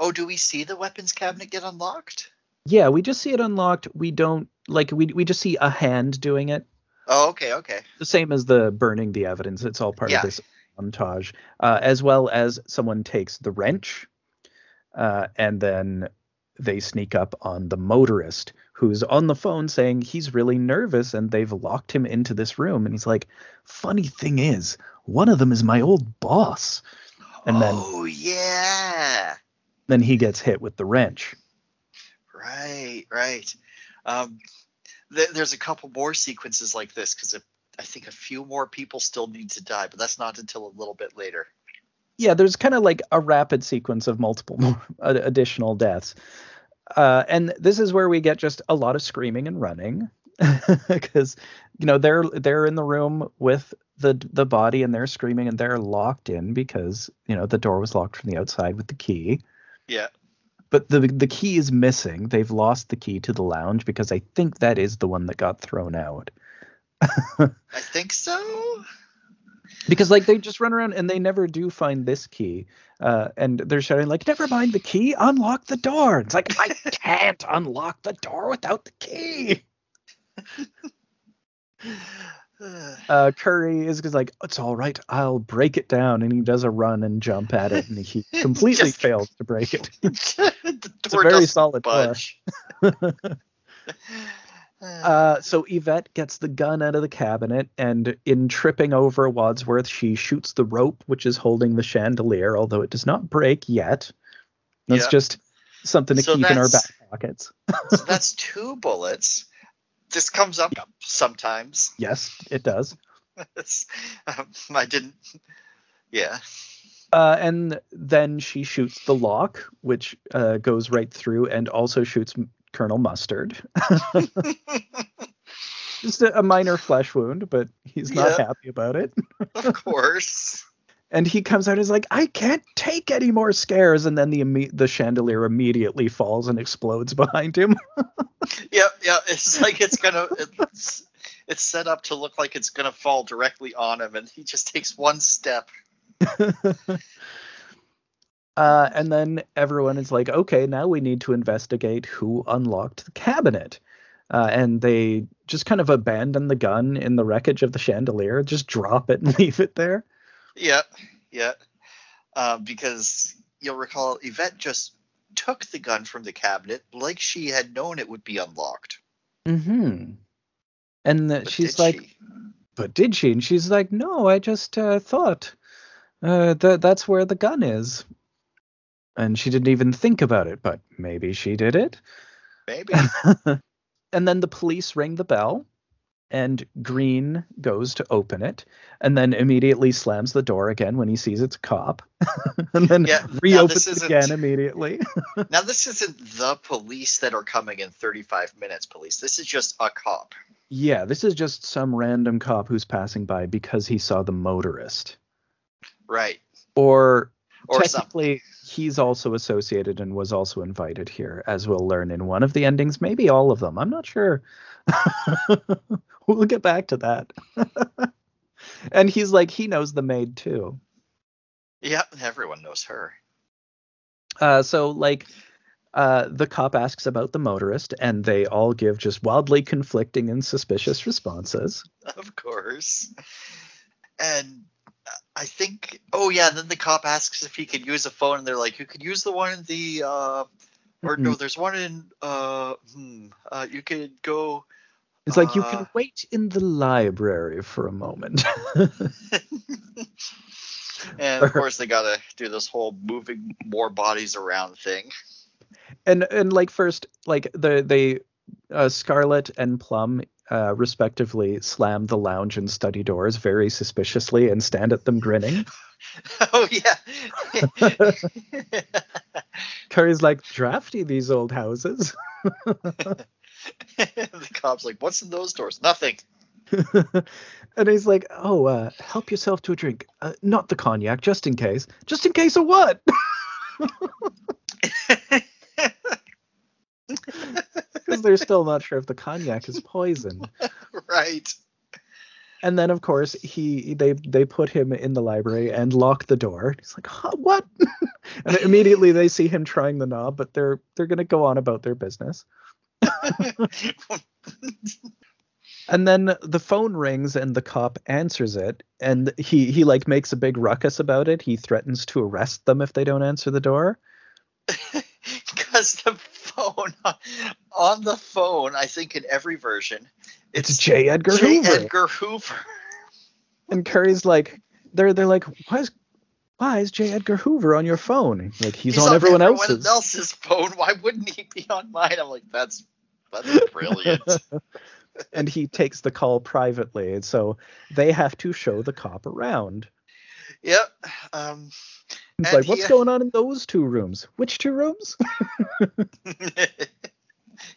Oh, do we see the weapons cabinet get unlocked? Yeah, we just see it unlocked. We don't like we we just see a hand doing it. Oh, okay, okay. The same as the burning the evidence. It's all part Yeah. of this montage, uh, as well as someone takes the wrench, uh, and then they sneak up on the motorist who's on the phone saying he's really nervous and they've locked him into this room. And he's like, funny thing is, one of them is my old boss. And then oh yeah. then he gets hit with the wrench. Right, right. Um, th- there's a couple more sequences like this because I think a few more people still need to die, but that's not until a little bit later. Yeah, there's kind of like a rapid sequence of multiple more additional deaths. Uh, and this is where we get just a lot of screaming and running because you know they're they're in the room with the the body and they're screaming and they're locked in because you know the door was locked from the outside with the key. Yeah. But the the key is missing. They've lost the key to the lounge because I think that is the one that got thrown out. I think so. Because like they just run around and they never do find this key. Uh, and they're shouting like, "Never mind the key, unlock the door." It's like I can't unlock the door without the key. uh, Curry is like, it's all right, I'll break it down, and he does a run and jump at it, and he completely Just- fails to break it. It's a very solid budge. Uh, so Yvette gets the gun out of the cabinet, and in tripping over Wadsworth, she shoots the rope which is holding the chandelier, although it does not break yet. That's Yeah. just something to So keep in our back pockets. so that's two bullets. This comes up sometimes. Yes, it does. Um, I didn't. Yeah. Uh, and then she shoots the lock, which uh, goes right through, and also shoots Colonel Mustard. Just a, a minor flesh wound, but he's not Yeah. happy about it. Of course. And he comes out and is like, "I can't take any more scares." And then the imme- the chandelier immediately falls and explodes behind him. Yep. Yeah. It's like it's gonna. It's, it's set up to look like it's gonna fall directly on him, and he just takes one step. Uh, and then everyone is like, okay, now we need to investigate who unlocked the cabinet. Uh, and they just kind of abandon the gun in the wreckage of the chandelier, just drop it and leave it there. Yeah. Yeah. Uh, because you'll recall Yvette just took the gun from the cabinet like she had known it would be unlocked. Mm-hmm. And the, she's like, she? but did she? And she's like, no, I just uh, thought uh, that that's where the gun is. And she didn't even think about it, but maybe she did it. maybe. and then the police ring the bell and green goes to open it and then immediately slams the door again when he sees it's a cop and then Yeah, reopens it again immediately now this isn't the police that are coming in 35 minutes. Police. This is just a cop. yeah this is just some random cop who's passing by because he saw the motorist Right. or, Or something. technically he's also associated and was also invited here as we'll learn in one of the endings maybe all of them i'm not sure we'll get back to that and he's like he knows the maid too Yeah, everyone knows her. Uh, so like uh, the cop asks about the motorist, and they all give just wildly conflicting and suspicious responses. Of course. And I think, oh yeah, and then the cop asks if he could use a phone, and they're like, you could use the one in the, uh, or no, Mhm. there's one in, uh, hmm, uh, you could go. It's like you Uh. can wait in the library for a moment. And of course, they gotta do this whole moving more bodies around thing. and and like first, like the they uh, Scarlet and Plum uh, respectively slam the lounge and study doors very suspiciously and stand at them grinning. Oh yeah. Curry's like drafty these old houses. the cop's like, "What's in those doors? Nothing." and he's like, "Oh, uh, help yourself to a drink. Uh, not the cognac, just in case. Just in case of what?" Because they're still not sure if the cognac is poison. right. And then, of course, he they they put him in the library and lock the door. He's like, huh, "What?" and immediately they see him trying the knob, but they're they're gonna go on about their business. And then the phone rings and the cop answers it and he he like makes a big ruckus about it. He threatens to arrest them if they don't answer the door. because the phone on the phone, I think in every version, It's J. Edgar J. Hoover. Edgar Hoover. And Curry's like, they're they're like, why is why is J. Edgar Hoover on your phone? Like he's, on, everyone else's. else's phone. Why wouldn't he be on mine? I'm like, that's that's brilliant. and he takes the call privately, and so they have to show the cop around. yep. Um, He's And like, he- what's going on in those two rooms? Which two rooms?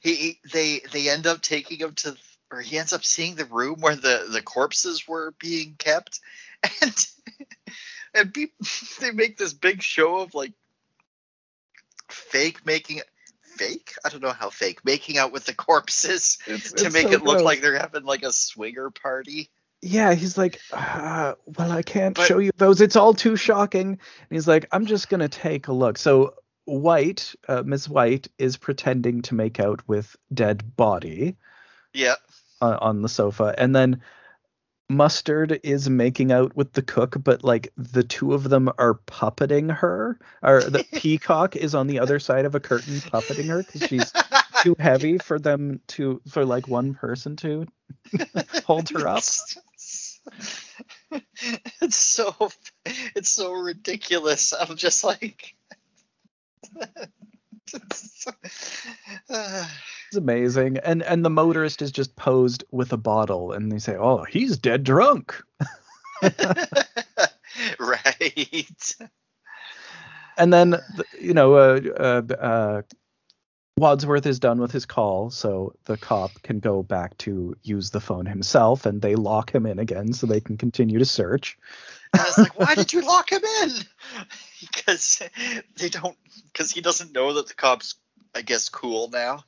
he, he they they end up taking him to or he ends up seeing the room where the the corpses were being kept and and be, they make this big show of like fake making fake i don't know how fake making out with the corpses It's- to it's make so it look gross. like they're having like a swinger party yeah, he's like, uh, well, I can't But- show you those. It's all too shocking. And he's like, I'm just gonna take a look. So White, uh, Miss White, is pretending to make out with dead body yeah uh, on the sofa, and then Mustard is making out with the cook, but like the two of them are puppeting her. Or the peacock is on the other side of a curtain puppeting her because she's too heavy for them to for like one person to hold her up. it's so it's so ridiculous. I'm just like It's amazing. And and the motorist is just posed with a bottle and they say, "Oh, he's dead drunk." right. And then you know, uh, uh, uh, Wadsworth is done with his call, so the cop can go back to use the phone himself, and they lock him in again so they can continue to search. And was like, why did you lock him in? Because they don't. Because he doesn't know that the cops, I guess, cool now.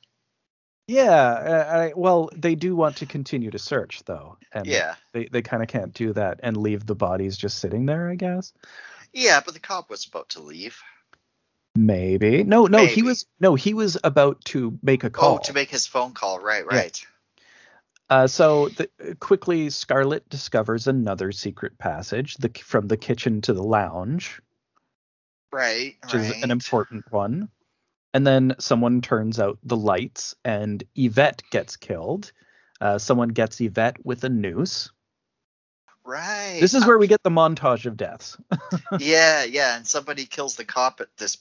Yeah, I, well, they do want to continue to search though, and Yeah. they they kind of can't do that and leave the bodies just sitting there. I guess Yeah, but the cop was about to leave. maybe no, no, he was no, he was about to make a oh, call. Oh, to make his phone call. Right. Right. Uh, so the, quickly, Scarlet discovers another secret passage the, from the kitchen to the lounge, Right. which right. is an important one. And then someone turns out the lights, and Yvette gets killed. Uh, someone gets Yvette with a noose. Right. This is where we get the montage of deaths. yeah, yeah, and somebody kills the cop at this.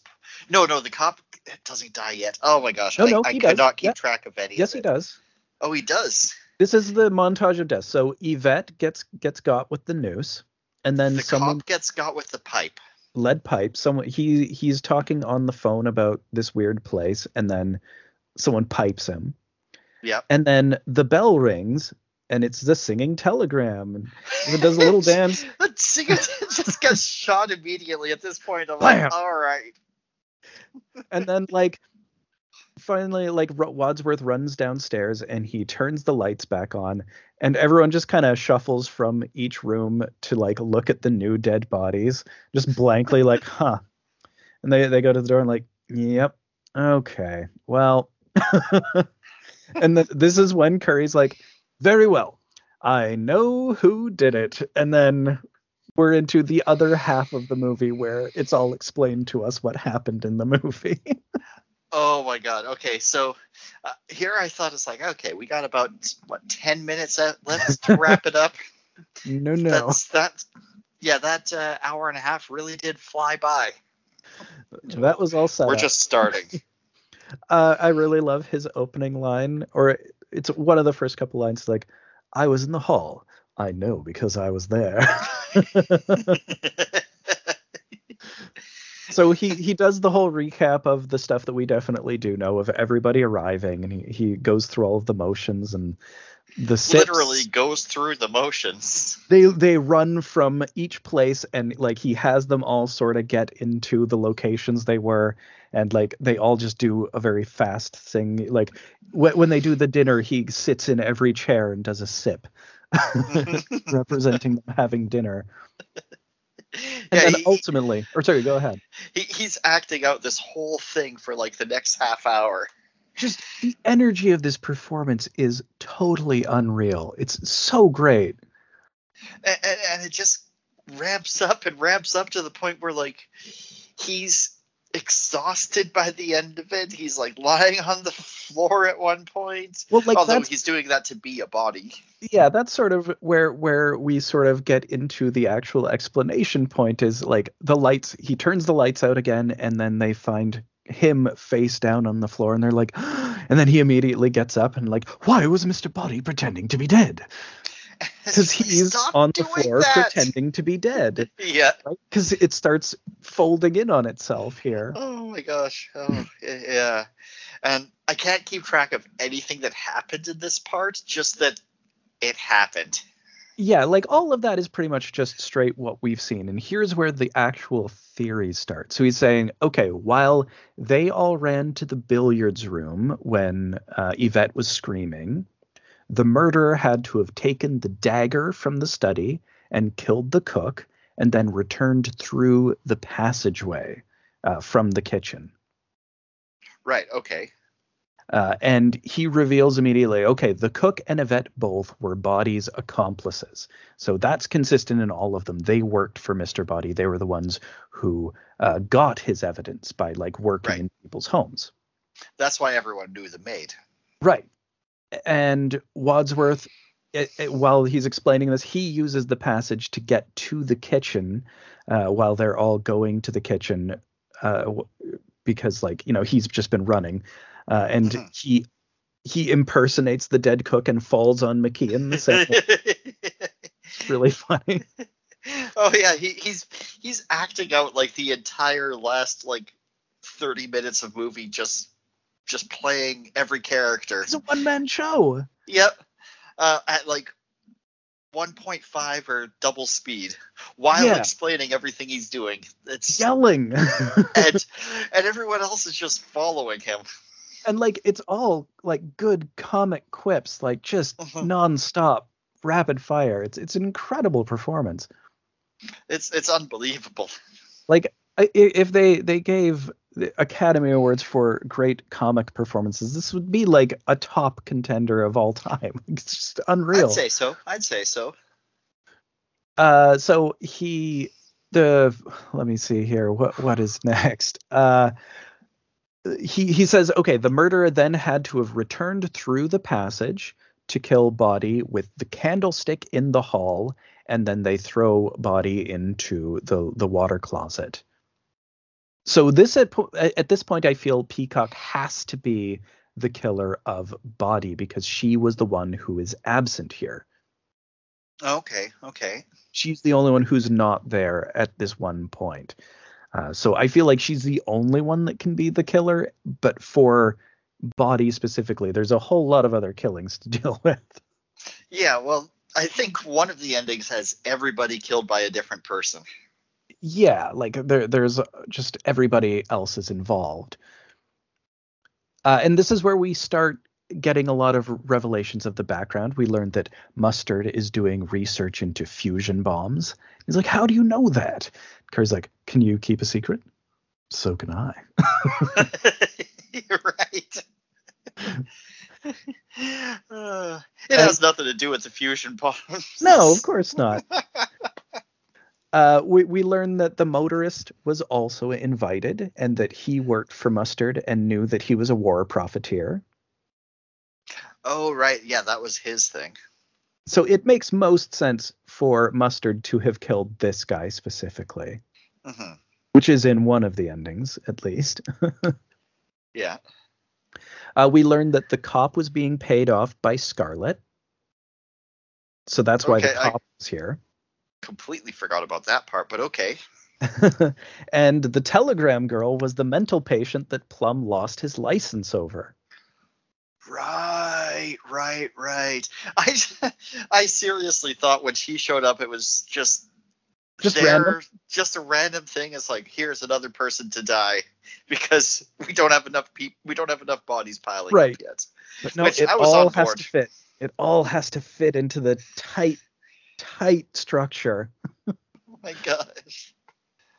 No, no, the cop doesn't die yet. Oh my gosh, No, I, no, I he could does. not keep Yeah. track of any. yes, of he does. Oh, he does. This is the montage of death. So Yvette gets gets got with the noose, and then The someone gets got with the pipe. lead pipe. Someone he he's talking on the phone about this weird place, and then someone pipes him. Yeah. And then the bell rings, and it's the singing telegram. And it does a little dance. the singer just gets shot immediately at this point. I'm Blam! like, all right. And then like finally, like Wadsworth runs downstairs and he turns the lights back on, and everyone just kind of shuffles from each room to like look at the new dead bodies, just blankly like, huh. And they they go to the door and like, yep, okay, well. and th- this is when Curry's like, very well, I know who did it, and then we're into the other half of the movie where it's all explained to us what happened in the movie. Oh my god. Okay, so uh, here I thought it's like, okay, we got about what ten minutes uh, left to wrap it up. no, no. That's that. Yeah, that uh, hour and a half really did fly by. That was all set We're up. just starting. Uh, I really love his opening line, or it's one of the first couple lines. Like, I was in the hall. I know because I was there. so he he does the whole recap of the stuff that we definitely do know of everybody arriving, and he he goes through all of the motions and the sips. Literally goes through the motions. they they run from each place and like he has them all sort of get into the locations they were and like they all just do a very fast thing like wh- when they do the dinner he sits in every chair and does a sip representing them having dinner and Yeah, then he- ultimately or sorry go ahead. he, he's acting out this whole thing for like the next half hour. just the energy of this performance is totally unreal. It's so great. And, and, and it just ramps up and ramps up to the point where like he's exhausted by the end of it. He's like lying on the floor at one point. Well, like Although he's doing that to be a body. yeah, that's sort of where where we sort of get into the actual explanation point is like the lights. He turns the lights out again, and then they find him face down on the floor, and they're like, and then he immediately gets up and like, why was Mister Body pretending to be dead? Because he's on the floor that! pretending to be dead. Yeah. Because it starts folding in on itself here. Oh my gosh. Oh yeah. And I can't keep track of anything that happened in this part, just that it happened. Yeah, like all of that is pretty much just straight what we've seen. And here's where the actual theories start. So he's saying, okay, while they all ran to the billiards room when uh, Yvette was screaming, the murderer had to have taken the dagger from the study and killed the cook and then returned through the passageway uh, from the kitchen. Right, okay. Uh, and he reveals immediately, okay, the cook and Yvette both were Body's accomplices. So that's consistent in all of them. They worked for Mr. Body. They were the ones who uh, got his evidence by like working Right. in people's homes. That's why everyone knew the maid. Right. And Wadsworth, it, it- while he's explaining this, he uses the passage to get to the kitchen uh, while they're all going to the kitchen uh, because, like, you know, he's just been running. Uh, and Mhm. he he impersonates the dead cook and falls on McKean the same. It's really funny. oh yeah, he, he's he's acting out like the entire last like 30 minutes of movie just just playing every character. It's a one man show. Yep. Uh, at like 1.5 or double speed while Yeah. explaining everything he's doing. It's Yelling. and and everyone else is just following him. and like it's all like good comic quips, like just Mhm. nonstop rapid fire. It's it's an incredible performance. It's it's unbelievable. Like if they they gave the Academy Awards for great comic performances, this would be like a top contender of all time. It's just unreal. I'd say so. I'd say so. Uh, so he the let me see here what what is next. Uh, he he says okay, the murderer then had to have returned through the passage to kill body with the candlestick in the hall, and then they throw body into the the water closet. So this at at this point, I feel Peacock has to be the killer of body because she was the one who is absent here Okay. Okay. she's the only one who's not there at this one point. Uh, so I feel like she's the only one that can be the killer, but for body specifically, there's a whole lot of other killings to deal with. Yeah. Well, I think one of the endings has everybody killed by a different person. Yeah, like there, there's just everybody else is involved. Uh, and this is where we start getting a lot of revelations of the background. We learned that Mustard is doing research into fusion bombs. He's like, "How do you know that?" Curry's like, "Can you keep a secret?" So can I. You're right. Uh, it has nothing to do with the fusion bombs. No, of course not. Uh, we we learn that the motorist was also invited, and that he worked for Mustard and knew that he was a war profiteer. Oh, right. Yeah, that was his thing. So it makes most sense for Mustard to have killed this guy specifically, hmm which is in one of the endings at least. Yeah. Uh, we learned that the cop was being paid off by Scarlet, so that's why the Okay, I- cop is here. Completely forgot about that part, but okay. and the telegram girl was the mental patient that Plum lost his license over. Right, right, right. I I seriously thought when she showed up, it was just Just there, random? just a random thing. It's like here's another person to die because we don't have enough people. We don't have enough bodies piling Right. up yet. But no, Which it all has to fit. It all has to fit into the tight, tight structure. Oh my gosh.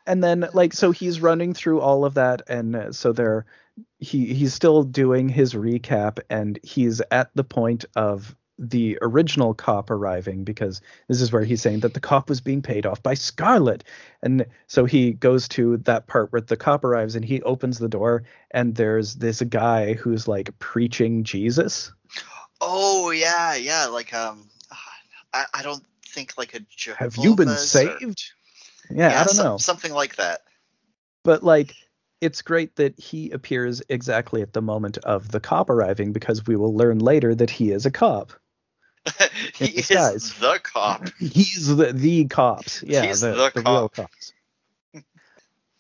And then, like, so he's running through all of that, and uh, so they're he he's still doing his recap, and he's at the point of the original cop arriving because this is where he's saying that the cop was being paid off by Scarlet. And so he goes to that part where the cop arrives and he opens the door and there's this guy who's like preaching Jesus. Oh yeah, yeah. Like um, I, I don't think like a Jehovah's Have you been or- saved? Yeah, I don't some- know. something like that. But like it's great that he appears exactly at the moment of the cop arriving because we will learn later that he is a cop. he is the cop. He's the the cops. Yeah, He's the, the the real cops.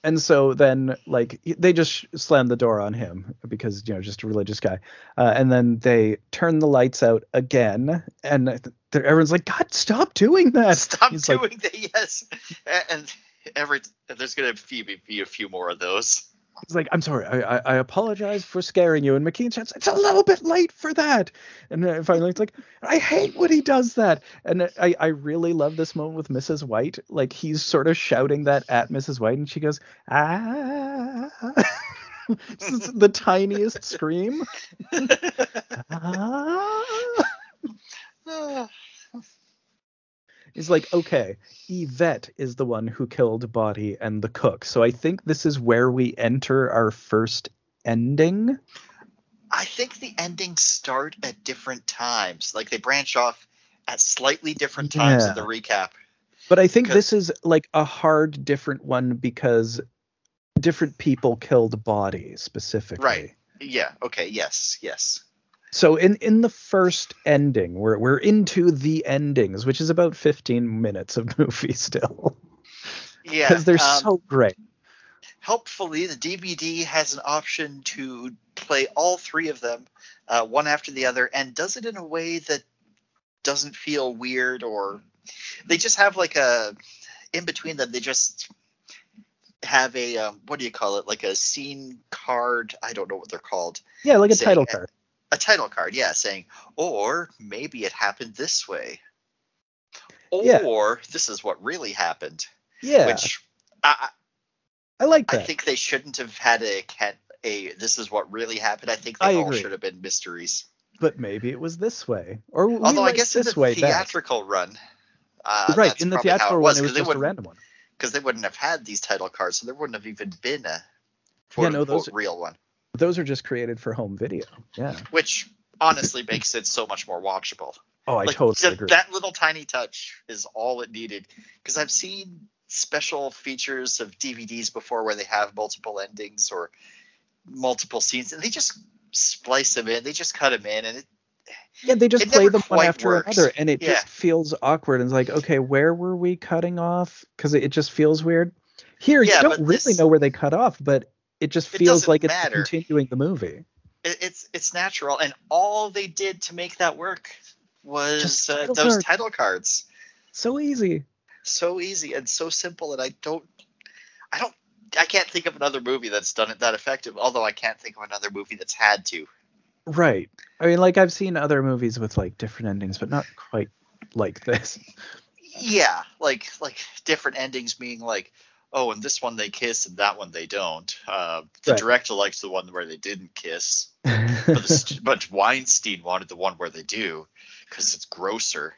And so then, like, they just slam the door on him because you know, just a religious guy. Uh, and then they turn the lights out again, and everyone's like, "God, stop doing that!" Stop He's like, doing that. Yes, and every there's gonna be, be a few more of those. He's like, I'm sorry, I, I, I apologize for scaring you. And McKean says, it's a little bit late for that. And uh, finally, it's like, I hate when he does that. And I, I really love this moment with Mrs. White. Like, he's sort of shouting that at Mrs. White, and she goes, ah. the tiniest scream. ah. He's like, okay, Yvette is the one who killed Body and the cook. So I think this is where we enter our first ending. I think the endings start at different times. Like they branch off at slightly different times in Yeah. the recap. But I think this is like a hard, different one because different people killed Body specifically. Right. Yeah. Okay. Yes. Yes. So in in the first ending, we're we're into the endings, which is about 15 minutes of movie still, Yeah. because they're um, so great. helpfully, the DVD has an option to play all three of them, uh, one after the other, and does it in a way that doesn't feel weird or they just have like a in between them. They just have a um, what do you call it? Like a scene card. I don't know what they're called. Yeah, like a saying- title card. A title card, yeah, saying, or maybe it happened this way. Or Yeah. this is what really happened. Yeah, Which I, I like I think they shouldn't have had a cat a this is what really happened. I think they I all agree. should have been mysteries. but maybe it was this way, or Although I guess in this the way theatrical run, uh, right in the theatrical it one, was it was just a random one. because they wouldn't have had these title cards, so there wouldn't have even been a Yeah, no, those- real one. Those are just created for home video. Yeah. Which honestly makes it so much more watchable. Oh, I like totally ju- agree. that little tiny touch is all it needed because i've seen special features of dvds before where they have multiple endings or multiple scenes and they just splice them in they just cut them in and it, yeah, they just it play them one after works. another, and it Yeah. just feels awkward. And it's like, okay, where were we cutting off? Because it, it just feels weird. Here, Yeah, you don't really this- know where they cut off, but it just feels doesn't like it's matter. continuing the movie. it it's it's natural and all they did to make that work was Just uh, title those cards. title cards So easy. so easy and so simple and i don't i don't i can't think of another movie that's done it that effective although i can't think of another movie that's had to Right. I mean, like I've seen other movies with like different endings, but not quite like this. yeah like like different endings being like oh in this one they kiss and that one they don't uh the Right. director likes the one where they didn't kiss but, the, but weinstein wanted the one where they do because it's grosser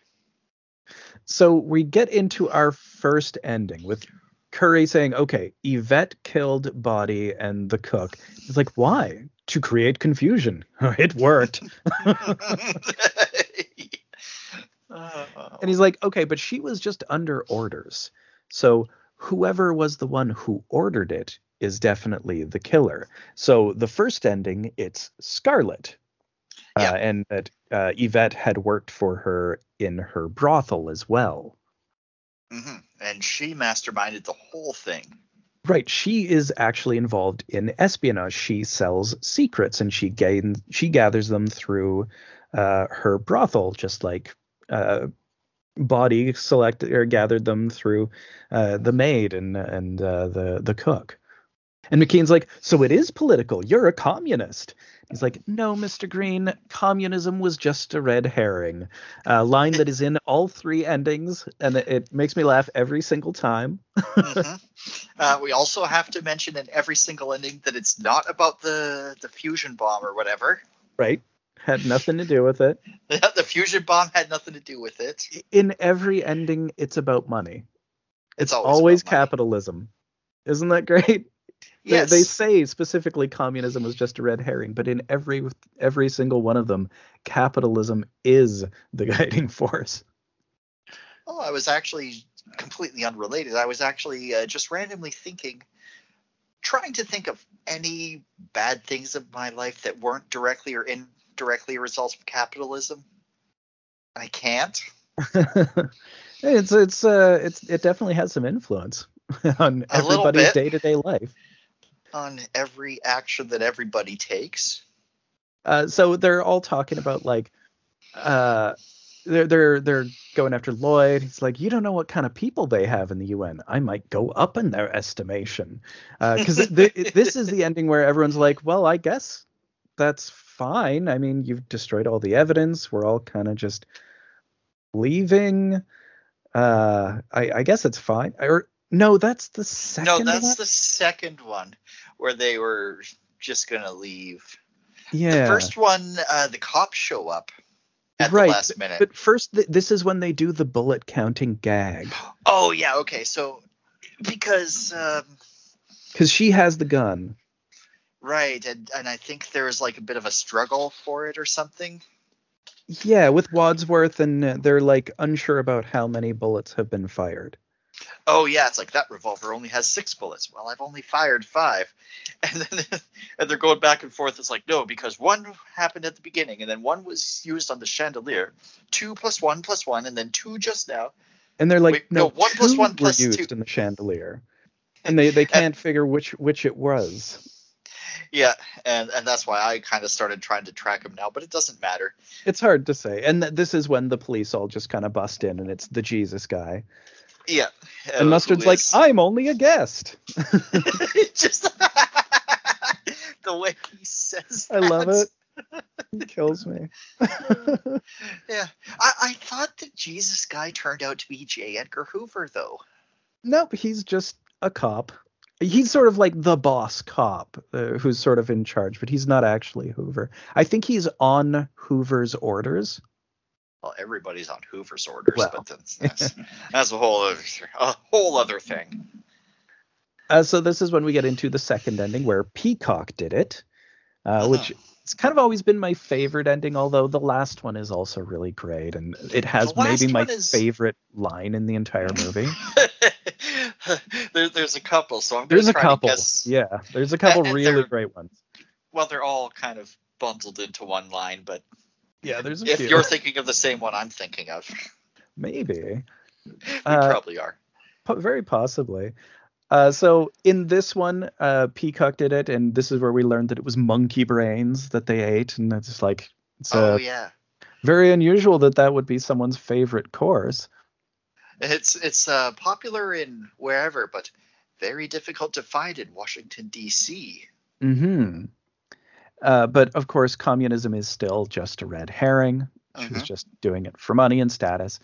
so we get into our first ending with Curry saying, "Okay, Yvette killed Body and the cook." He's like, "Why? To create confusion. it worked." And he's like, "Okay, but she was just under orders. So whoever was the one who ordered it is definitely the killer." So the first ending, it's Scarlet. Yeah. Uh, and that uh, Yvette had worked for her in her brothel as well. mhm. and she masterminded the whole thing Right, she is actually involved in espionage. She sells secrets and she gain she gathers them through uh, her brothel, just like uh, Body selected or gathered them through uh, the maid and and uh, the the cook. And McKean's like, so it is political. You're a communist. He's like, no, Mr. Green, communism was just a red herring. A line that is in all three endings, and it, it makes me laugh every single time. Mhm. uh, we also have to mention in every single ending that it's not about the the fusion bomb or whatever right? Had nothing to do with it. the fusion bomb had nothing to do with it. In every ending, it's about money. It's It's always always, about money. capitalism. Isn't that great? They- Yes. They, say specifically communism was just a red herring, but in every every single one of them, capitalism is the guiding force. Oh, I was actually completely unrelated. I was actually uh, just randomly thinking, trying to think of any bad things of my life that weren't directly or indirectly a results from capitalism. I can't. it's it's uh it's it definitely has some influence on A everybody's day to day life. On every action that everybody takes. Uh, so they're all talking about like uh they're they're they're going after Lloyd. He's like, you don't know what kind of people they have in the UN. I might go up in their estimation. Because th- this is the ending where everyone's like, well, I guess that's fine. I mean, you've destroyed all the evidence. We're all kind of just leaving. Uh, I, I guess it's fine. Or no, that's the second. no, that's one? the second one where they were just gonna leave. yeah. The first one, uh, the cops show up at right. the last minute. But first, th- this is when they do the bullet counting gag. oh yeah, okay. So because um, Because she has the gun. Right, and and I think there was like a bit of a struggle for it or something. Yeah, with Wadsworth, and they're like unsure about how many bullets have been fired. Oh yeah, it's like that revolver only has six bullets. Well, I've only fired five, and then and they're going back and forth. It's like no, because one happened at the beginning, and then one was used on the chandelier. Two plus one plus one, and then two just now. And they're like, Wait, no, no, one plus one were used two." in the chandelier, and they they can't figure which which it was. Yeah, and and that's why I kind of started trying to track him now, but it doesn't matter. It's hard to say. And th- this is when the police all just kind of bust in, and it's the Jesus guy. Yeah, uh, And Mustard's who like, I'm only a guest. just the way he says. I love it. It kills me. Yeah, I, I thought the Jesus guy turned out to be J. Edgar Hoover, though. Nope, he's just a cop. He's sort of like the boss cop uh, who's sort of in charge, but he's not actually Hoover. I think he's on Hoover's orders. Well, everybody's on Hoover's orders, Well. but that's, that's that's a whole other a whole other thing. Uh, so this is when we get into the second ending where Peacock did it, uh, which Uh-huh. it's kind of always been my favorite ending, although the last one is also really great, and it has maybe my is- favorite line in the entire movie. there, there's a couple, so I'm There's gonna a couple, guess- yeah. There's a couple And really great ones. Well, they're all kind of bundled into one line, but Yeah, there's a if few. you're thinking of the same one I'm thinking of, maybe. you Uh, probably are. Po- very possibly. Uh, so in this one, uh, Peacock did it, and this is where we learned that it was monkey brains that they ate, and it's like it's oh uh, yeah, very unusual that that would be someone's favorite course. It's it's uh, popular in wherever, but very difficult to find in Washington D.C. hmm Uh, but of course, communism is still just a red herring. She's Mhm. just doing it for money and status.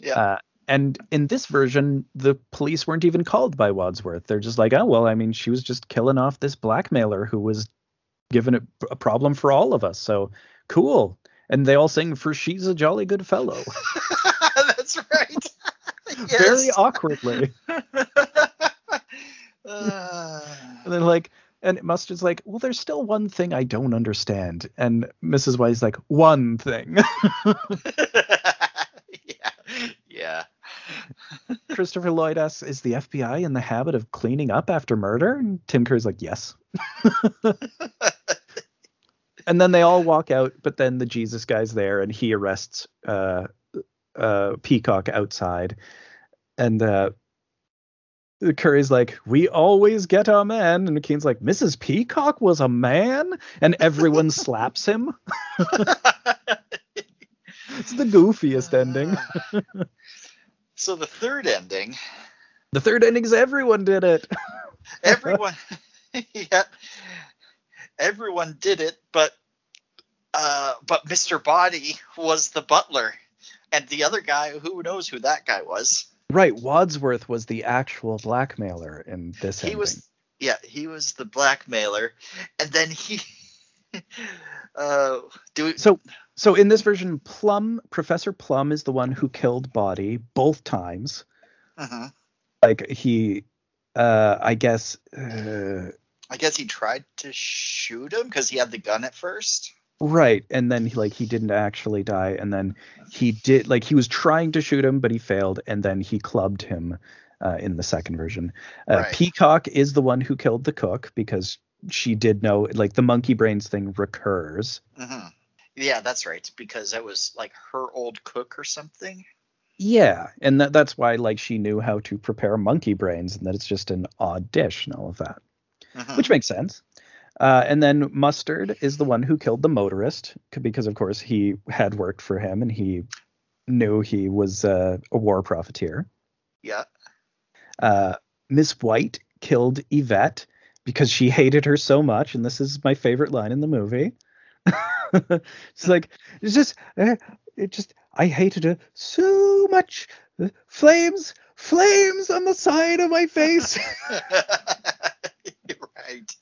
Yeah. Uh, and in this version, the police weren't even called by Wadsworth. They're just like, oh well, I mean, she was just killing off this blackmailer who was giving it a problem for all of us. So cool. And they all sing for "She's a Jolly Good Fellow" That's right. very awkwardly. Uh, And then like, and Mustard's like, well, there's still one thing I don't understand. And Mrs. White's like, one thing. yeah. Yeah. Christopher Lloyd asks, is the FBI in the habit of cleaning up after murder? And Tim Curry's like, yes. and then they all walk out, but then the Jesus guy's there and he arrests uh, uh, Peacock outside. And uh, Curry's like, we always get our man. And McKean's like, Mrs. Peacock was a man? And everyone slaps him. It's the goofiest ending. so the third ending, The third ending is everyone did it. everyone, yeah, everyone did it, but uh, but Mr. Body was the butler, and the other guy, who knows who that guy was? Right, Wadsworth was the actual blackmailer in this He ending. was, yeah, he was the blackmailer, and then he. uh, do we, So so in this version, Plum Professor Plum is the one who killed Body both times. Mhm. Like he, uh, I guess. Uh, I guess he tried to shoot him because he had the gun at first. Right, and then he, like he didn't actually die, and then he did like he was trying to shoot him, but he failed, and then he clubbed him uh, in the second version. Uh, Right. Peacock is the one who killed the cook because she did know like the monkey brains thing recurs. hmm Yeah, that's right. Because that was like her old cook or something. Yeah, and that, that's why like she knew how to prepare monkey brains, and that it's just an odd dish and all of that, Mhm. which makes sense. Uh, and then Mustard is the one who killed the motorist because, of course, he had worked for him and he knew he was uh, a war profiteer. Yeah. Uh, Miss White killed Yvette because she hated her so much, and this is my favorite line in the movie. it's like, it's just, uh, it just, I hated her so much. Uh, Flames, flames on the side of my face. Right.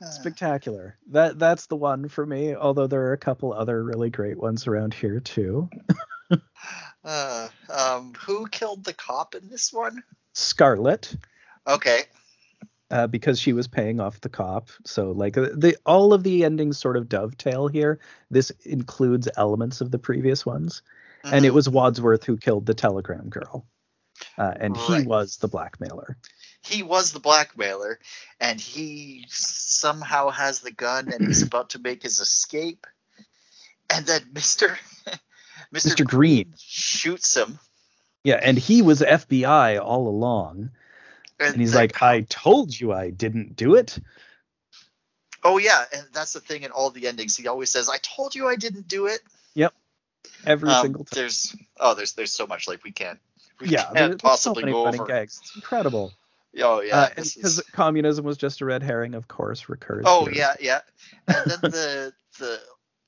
Spectacular. That that's the one for me. Although there are a couple other really great ones around here too. Uh, um, who killed the cop in this one? Scarlet, Okay. uh, because she was paying off the cop. So like uh, the all of the endings sort of dovetail here. This includes elements of the previous ones, and it Mhm. was Wadsworth who killed the telegram girl, uh, and he was the blackmailer. He was the blackmailer, and he somehow has the gun, and he's about to make his escape, and then Mister Mister Mr. Green. shoots him, Yeah, and he was FBI all along, and, and he's like, cop- "I told you I didn't do it." "Oh yeah," and that's the thing in all the endings. He always says, "I told you I didn't do it." Yep. Every Um, single time. There's oh, there's there's so much like we can't we yeah, can't possibly so go over. gags. It's incredible. Oh yeah, Uh, because is- communism was just a red herring, of course, recurs. Oh here. yeah, yeah. And then the the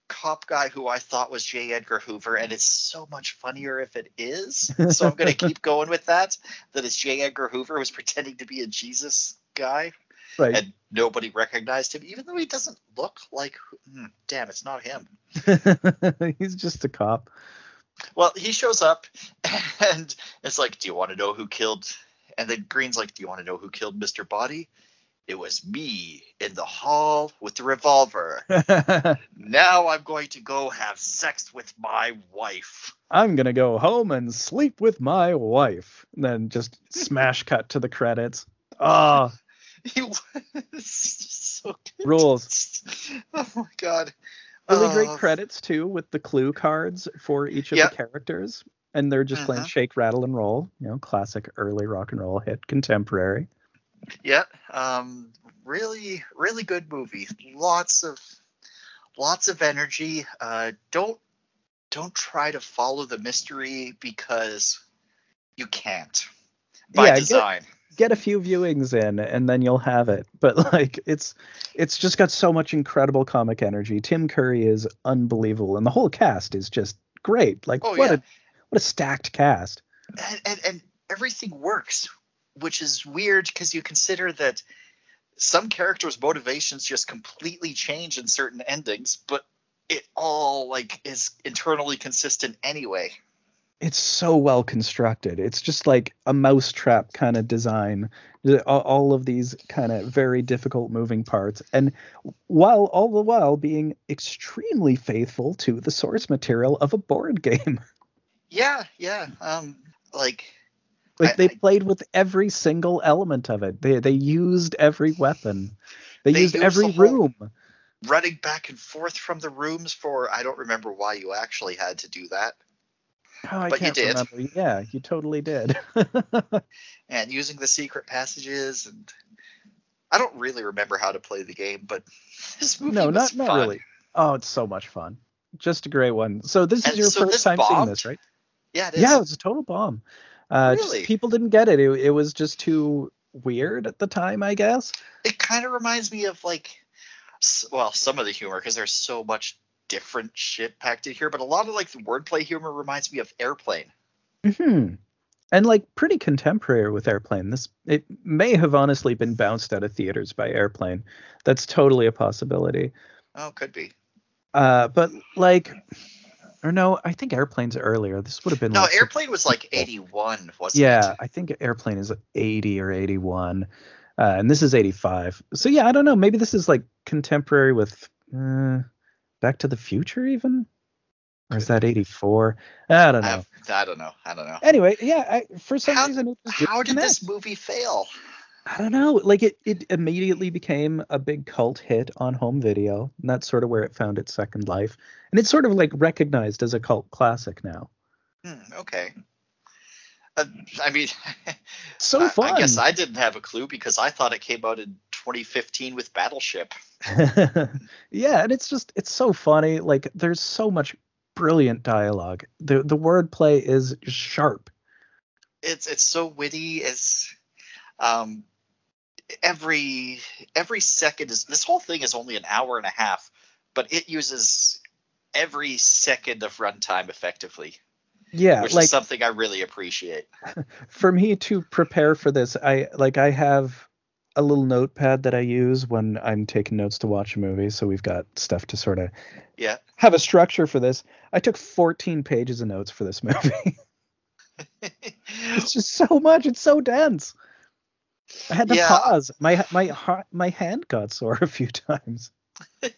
cop guy who I thought was J. Edgar Hoover, and it's so much funnier if it is. So I'm gonna keep going with that. That it's J. Edgar Hoover was pretending to be a Jesus guy, right. and nobody recognized him, even though he doesn't look like. hmm, damn, it's not him. He's just a cop. Well, he shows up, and it's like, "Do you want to know who killed?" And then Green's like, "Do you want to know who killed Mr. Body?" It was me in the hall with the revolver. Now I'm going to go have sex with my wife. I'm gonna go home and sleep with my wife. And then just smash cut to the credits. Ah, He was so good. rules. Oh my god. Really great Oh, credits too, with the clue cards for each of Yep. the characters, and they're just playing Mhm. shake, rattle, and roll. You know, classic early rock and roll hit, contemporary. Yeah. Um. Really, really good movie. Lots of, lots of energy. Uh. Don't, don't try to follow the mystery because you can't. By Yeah, get- design. get a few viewings in and then you'll have it but like it's it's just got so much incredible comic energy tim curry is unbelievable and the whole cast is just great like Oh, what yeah. a what a stacked cast. And, and, and everything works, which is weird because you consider that some characters' motivations just completely change in certain endings, but it all like is internally consistent anyway. it's so well constructed. It's just like a mousetrap kind of design. All, all of these kind of very difficult moving parts. And while all the while being extremely faithful to the source material of a board game Yeah, yeah. Um, like Like I- they I- played with every single element of it. They they used every weapon. They, They used used every the room. running back and forth from the rooms for I don't remember why you actually had to do that, Oh, I But you did. remember. Yeah, you totally did. and using the secret passages and. I don't really remember how to play the game, but this movie no, was not not fun. really. Oh, it's so much fun. Just a great one. So this is your so first time seeing this, right? Yeah, it is. Yeah, it was a total bomb. Uh, just Really? people didn't get it. it. It was just too weird at the time, I guess. it kind of reminds me of like well some of the humor because there's so much different shit packed in here but a lot of like the wordplay humor reminds me of airplane hmm And like pretty contemporary with Airplane. This it may have honestly been bounced out of theaters by Airplane. That's totally a possibility. Oh, could be. Uh, but like, or no, I think Airplane's earlier. This would have been No, like Airplane was like 81, wasn't Yeah, it? Yeah, I think Airplane is 80 or 81, uh, and this is 85. So yeah, I don't know. Maybe this is like contemporary with uh, Back to the Future, even, or is that 84? I don't I, know. have, I don't know. I don't know. Anyway, yeah, I, for some How- reason, it just didn't How did this movie fail? I don't know. Like it, it immediately became a big cult hit on home video, and that's sort of where it found its second life. And it's sort of like recognized as a cult classic now. Hmm, okay. Uh, I mean, So I, fun. I guess I didn't have a clue because I thought it came out in 2015 with Battleship. yeah, and it's just it's so funny. Like there's so much brilliant dialogue. The the wordplay is sharp. It's it's so witty. It's um every every second is this whole thing is only an hour and a half, but it uses every second of runtime effectively, Yeah, which like is something I really appreciate. for me to prepare for this, I like I have a little notepad that I use when I'm taking notes to watch a movie. So we've got stuff to sort of Yeah. have a structure for this. I took 14 pages of notes for this movie. it's just so much. It's so dense. I had to Yeah. pause. My my heart, my hand got sore a few times.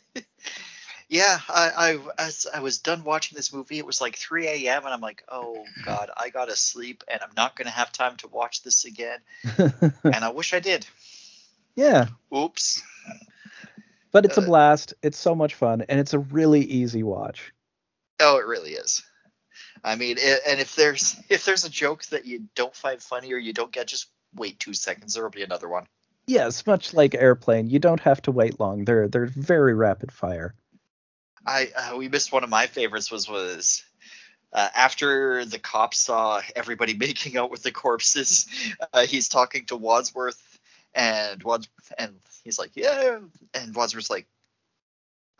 Yeah, I, I as I was done watching this movie, it was like 3 a.m. and I'm like, oh god, I gotta sleep, and I'm not gonna have time to watch this again, and I wish I did. yeah, Oops. but it's a Uh, blast. It's so much fun, and it's a really easy watch. Oh, it really is. I mean, i and if there's if there's a joke that you don't find funny or you don't get, just wait two seconds. There will be another one. Yes, much like Airplane, you don't have to wait long. They're they're very rapid fire. I uh, we missed one of my favorites was was uh, after the cops saw everybody making out with the corpses. Uh, he's talking to Wadsworth, and Wadsworth, and he's like, yeah, and Wadsworth's like,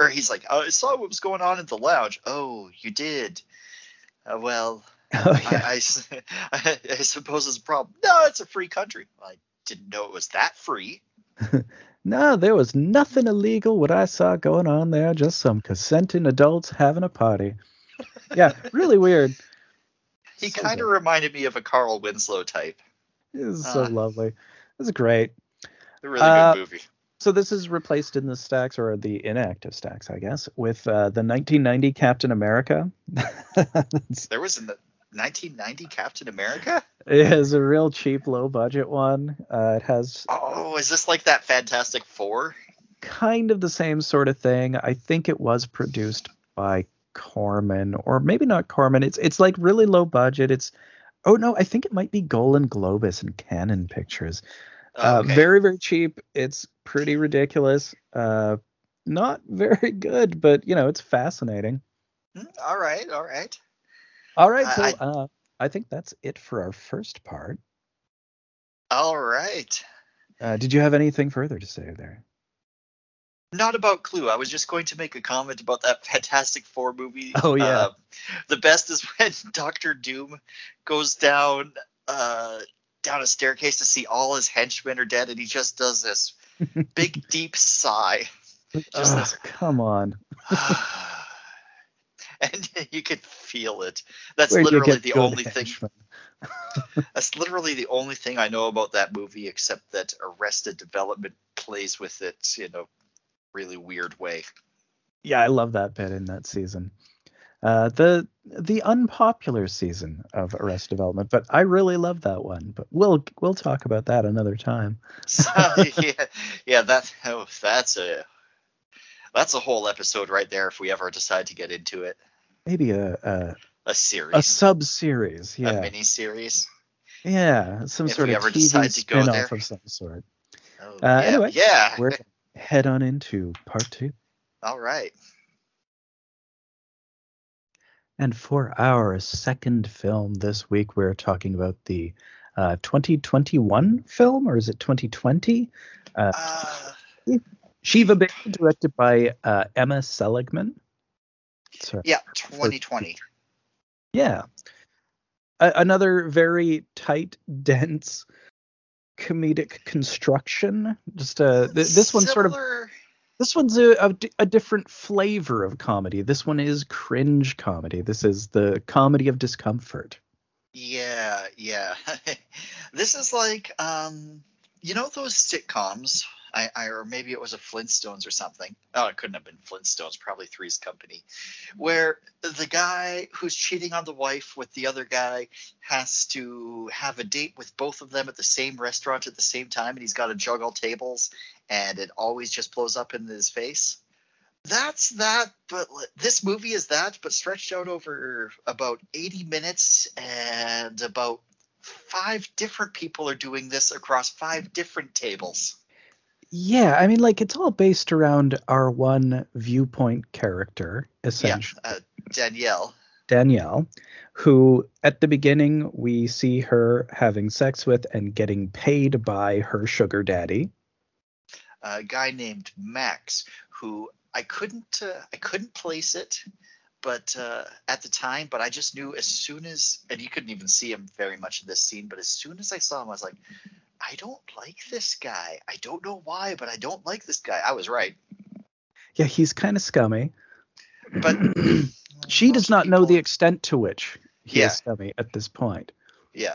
or he's like, I saw what was going on in the lounge. Oh, you did. Uh, well, Oh I, I I- I suppose it's a problem. No, it's a free country. I didn't know it was that free. No, there was nothing illegal what I saw going on there, just some consenting adults having a party. Yeah, really weird. He So kind of reminded me of a Carl Winslow type. It was so lovely. It's great. A really Uh, good movie. So this is replaced in the stacks or the inactive stacks, I guess, with uh, the 1990 Captain America. There was a 1990 Captain America. it is a real cheap, low budget one. Uh, it has Oh, is this like that Fantastic Four? kind of the same sort of thing. I think it was produced by Corman, or maybe not Corman. It's it's like really low budget. It's oh no, I think it might be Golan Globus and Canon Pictures. Oh, Uh, very very cheap. It's pretty ridiculous. Uh, not very good, but you know it's fascinating. Hmm, all right, all right. All right, so I- uh, I think that's it for our first part. All right. Uh, did you have anything further to say there? Not about Clue. I was just going to make a comment about that Fantastic Four movie. Oh, yeah. Uh, the best is when Doctor Doom goes down uh, down a staircase to see all his henchmen are dead, and he just does this big deep sigh. Just Ugh, this- come on. and you can feel it. That's Where'd literally the only thing. That's literally the only thing I know about that movie, except that Arrested Development plays with it in a really weird way. Yeah, I love that bit in that season. Uh, the the unpopular season of Arrest Development, but I really love that one. But we'll we'll talk about that another time. So, yeah, yeah, that oh, that's a that's a whole episode right there. If we ever decide to get into it, Maybe a a, a series, a sub series. yeah, a mini series. yeah, some If sort of TV spin-off of some sort. Oh, Uh, yeah, anyway, yeah. We're head on into part two. All right. And for our second film this week, we're talking about the uh, 2021 film, or is it 2020? Uh, Uh, Shiva Baby, directed by uh, Emma Seligman. Sorry. yeah, 2020. Yeah. A- another very tight, dense comedic construction. Just uh, th- this one sort of This one's a, a, a different flavor of comedy. This one is cringe comedy. This is the comedy of discomfort. Yeah, yeah. this is like um you know those sitcoms I, I, or maybe it was a Flintstones or something. Oh, it couldn't have been Flintstones, probably Three's Company, where the guy who's cheating on the wife with the other guy has to have a date with both of them at the same restaurant at the same time, and he's got to juggle tables, and it always just blows up in his face. That's that, but this movie is that, but stretched out over about 80 minutes, and about five different people are doing this across five different tables. Yeah, I mean, like it's all based around our one viewpoint character, essentially. Yeah, uh, Danielle. Danielle, who at the beginning we see her having sex with and getting paid by her sugar daddy. A guy named Max, who I couldn't uh, I couldn't place it, but uh, at the time, but I just knew as soon as and you couldn't even see him very much in this scene, but as soon as I saw him, I was like, I don't like this guy. I don't know why, but I don't like this guy. I was right. Yeah, he's kind of scummy. But she does not people... know the extent to which he yeah. is scummy at this point. Yeah.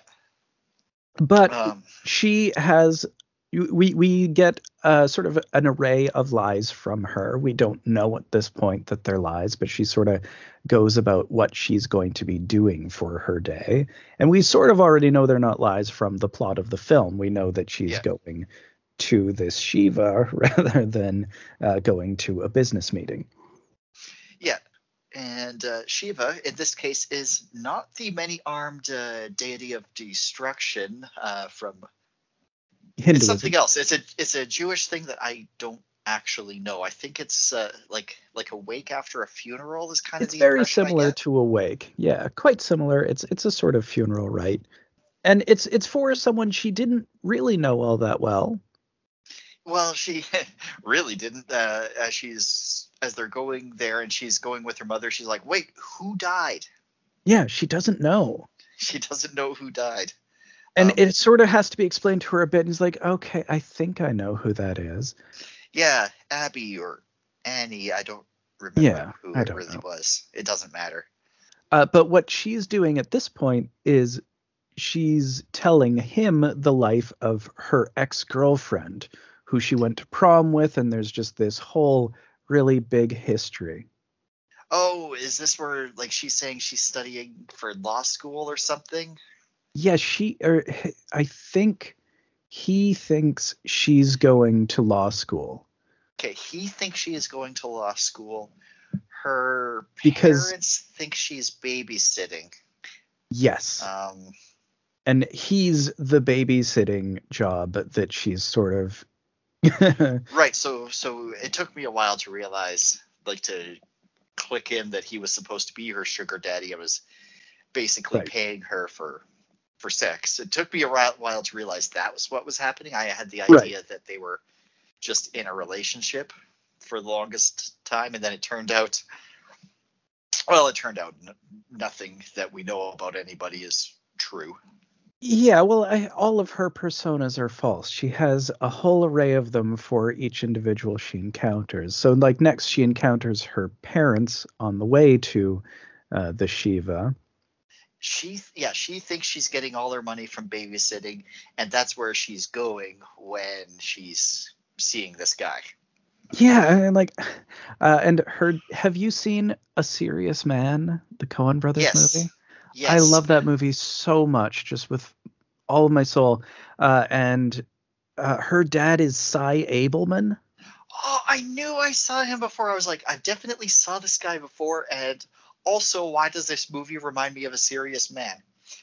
But Um, she has we we get uh, sort of an array of lies from her. We don't know at this point that they're lies, but she sort of goes about what she's going to be doing for her day, and we sort of already know they're not lies from the plot of the film. We know that she's Yeah. going to this Shiva rather than uh, going to a business meeting. yeah. And uh, Shiva, in this case, is not the many-armed uh, deity of destruction uh, from. It's something else. It's a it's a Jewish thing that I don't actually know. I think it's uh, like like a wake after a funeral is kind it's of the very similar to a wake yeah quite similar it's it's a sort of funeral rite and it's it's for someone she didn't really know all that well Well, she really didn't. Uh, as she's as they're going there, and she's going with her mother. She's like, "Wait, who died?" yeah she doesn't know She doesn't know who died. And Um, it sort of has to be explained to her a bit and he's like okay i think i know who that is Yeah, Abby or Annie. I don't remember Yeah, who I it really know. was. It doesn't matter. uh, but what she's doing at this point is she's telling him the life of her ex-girlfriend who she went to prom with and there's just this whole really big history Oh, is this where like she's saying she's studying for law school or something? Yeah she or i think he thinks she's going to law school Okay, he thinks she is going to law school. Her Because- parents think she's babysitting. yes Um, and he's the babysitting job that she's sort of Right. So so it took me a while to realize, like, to click in that he was supposed to be her sugar daddy. I was basically Right. paying her for for sex. It took me a while to realize that was what was happening. I had the Right. idea that they were just in a relationship for the longest time, and then it turned out. Well, it turned out n- nothing that we know about anybody is true. yeah well I, all of her personas are false she has a whole array of them for each individual she encounters so like next she encounters her parents on the way to uh, the shiva she yeah she thinks she's getting all her money from babysitting and that's where she's going when she's seeing this guy Yeah, and like, uh, and her. Have you seen A Serious Man, the Coen Brothers yes movie? yes I love that movie so much, just with all of my soul. Uh, and uh, her dad is Sy Ableman. oh i knew i saw him before i was like i definitely saw this guy before and also why does this movie remind me of a serious man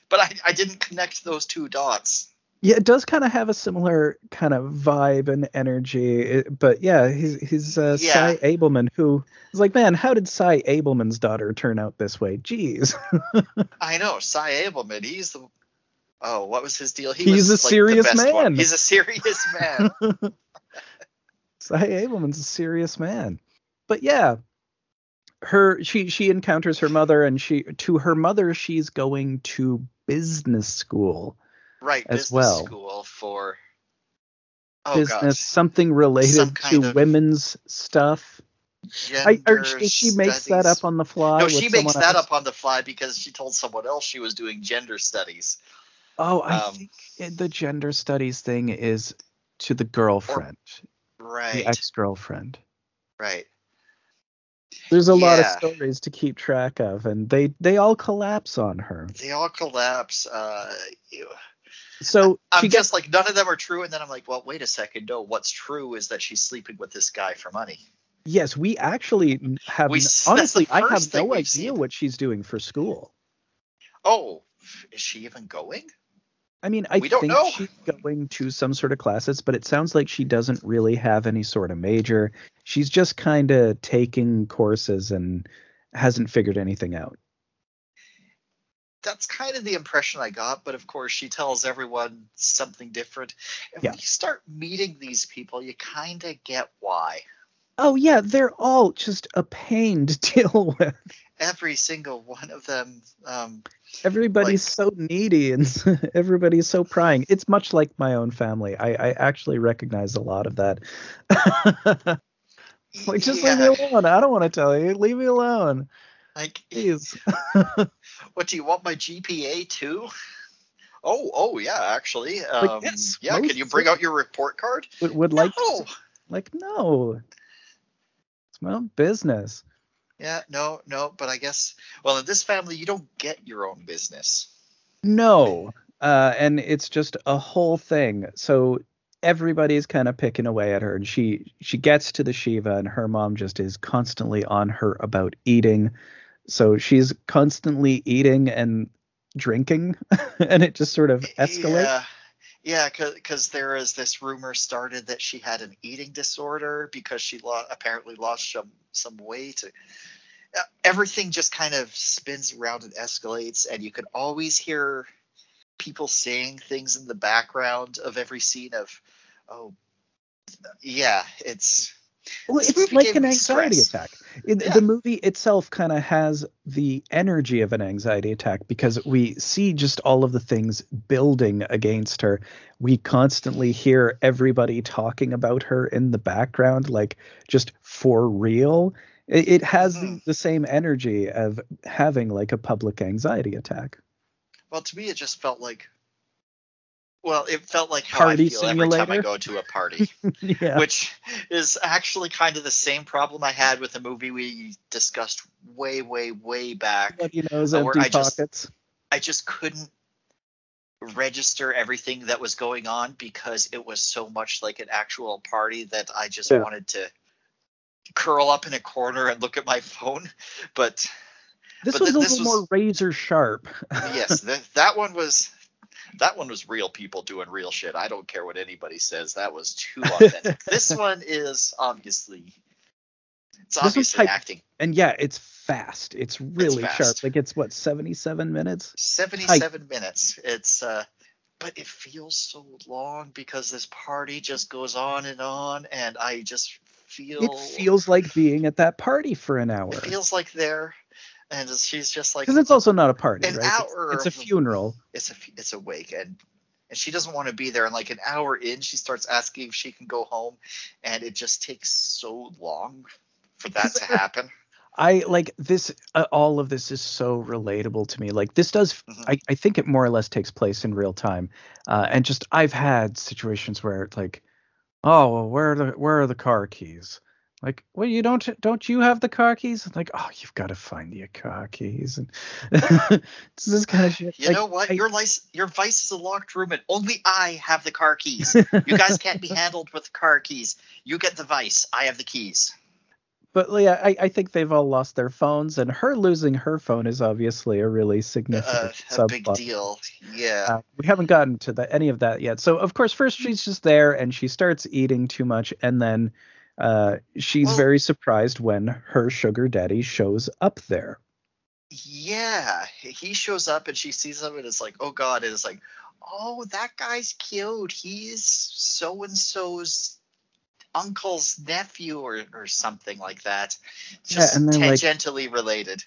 but i, I didn't connect those two dots Yeah, it does kind of have a similar kind of vibe and energy. It- but yeah, he's he's uh, Sy Ableman, who is like, man, how did Sy Ableman's daughter turn out this way? Jeez. i know sy ableman he's the oh what was his deal he He's was a like, the serious best one. man. he's a serious man Sy Ableman's a serious man. But yeah, her she she encounters her mother, and she to her mother she's going to business school. right As business well. school for Oh business, god. something related Some to women's stuff. I, or she, she makes that up on the fly. No, she makes that else. up on the fly because she told someone else she was doing gender studies. Oh, I um, think the gender studies thing is to the girlfriend, the Right. ex-girlfriend. right. There's a lot of stories to keep track of, and they they all collapse on her. They all collapse. Uh, ew. So I'm she just gets like none of them are true, and then I'm like, well, wait a second. No, what's true is that she's sleeping with this guy for money. yes, we actually have We n- s- that's the honestly, I have no idea seen. what she's doing for school. Oh, is she even going? I mean, I think know. she's going to some sort of classes, but it sounds like she doesn't really have any sort of major. She's just kind of taking courses and hasn't figured anything out. That's kind of the impression I got, but of course she tells everyone something different. And Yeah. when you start meeting these people, you kind of get why. Oh yeah, they're all just a pain to deal with. Every single one of them. Um, Everybody's so needy and everybody's so prying. It's much like my own family. I, I actually recognize a lot of that. like, just leave me alone. I don't want to tell you. Leave me alone, like, please. what do you want my GPA too? Oh, oh yeah, actually. Um, yes, yeah, can you bring out your report card? would, would like no. to, like no. Own business. Yeah, no, no, but I guess well in this family you don't get your own business. No. Uh, and it's just a whole thing. So everybody's kind of picking away at her and she she gets to the Shiva and her mom just is constantly on her about eating. So she's constantly eating and drinking and it just sort of escalates. Yeah. Yeah, because there is this rumor started that she had an eating disorder because she lo- apparently lost some some weight. Uh, Everything just kind of spins around and escalates, and you can always hear people saying things in the background of every scene of, oh, yeah, it's Well, it's like an anxiety stress. attack. It, Yeah. The movie itself kind of has the energy of an anxiety attack because we see just all of the things building against her. We constantly hear everybody talking about her in the background, like just for real. It, it has Mhm. the same energy of having like a public anxiety attack. Well, to me, it just felt like, well, it felt like how Party I feel every time I go to a party, yeah. which is actually kind of the same problem I had with a movie we discussed way, way, way back. Empty I just- pockets. I just couldn't register everything that was going on because it was so much like an actual party that I just Yeah. wanted to curl up in a corner and look at my phone. But This but was th- a this little was- more razor sharp. yes, th- that one was that one was real people doing real shit. I don't care what anybody says. That was too authentic. this one is obviously it's one's obviously type- acting. and yeah, it's fast. It's really sharp. fast. Like it's what 77 minutes. 77 minutes. It's uh but it feels so long because this party just goes on and on and I just feel It feels like being at that party for an hour. it feels like there and she's just like Because it's also not a party, An right? It's- hour It's, a funeral. it's a it's a wake and and she doesn't want to be there and like an hour in she starts asking if she can go home and it just takes so long for that to happen. I like this. Uh, all of this is so relatable to me. Like this does. Mhm. I, I think it more or less takes place in real time. Uh, and just I've had situations where it's like, oh well, where are the where are the car keys? Like, well, you don't don't you have the car keys? Like, oh, you've got to find your car keys. And this kind of shit. You Like, know what? I- your license, your vice is a locked room, and only I have the car keys. You guys can't be handled with car keys. You get the vice. I have the keys. But yeah, I, I think they've all lost their phones, and her losing her phone is obviously a really Uh, significant a big deal. Yeah. Uh, we haven't gotten to the, any of that yet. So of course, first she's just there and she starts eating too much, and then uh, she's Well- very surprised when her sugar daddy shows up there. yeah. He shows up, and she sees him, and it's like, oh god. And it's like, oh, that guy's cute. He's so and so's uncle's nephew, or or something like that. Yeah, Just and they're like- tangentially related.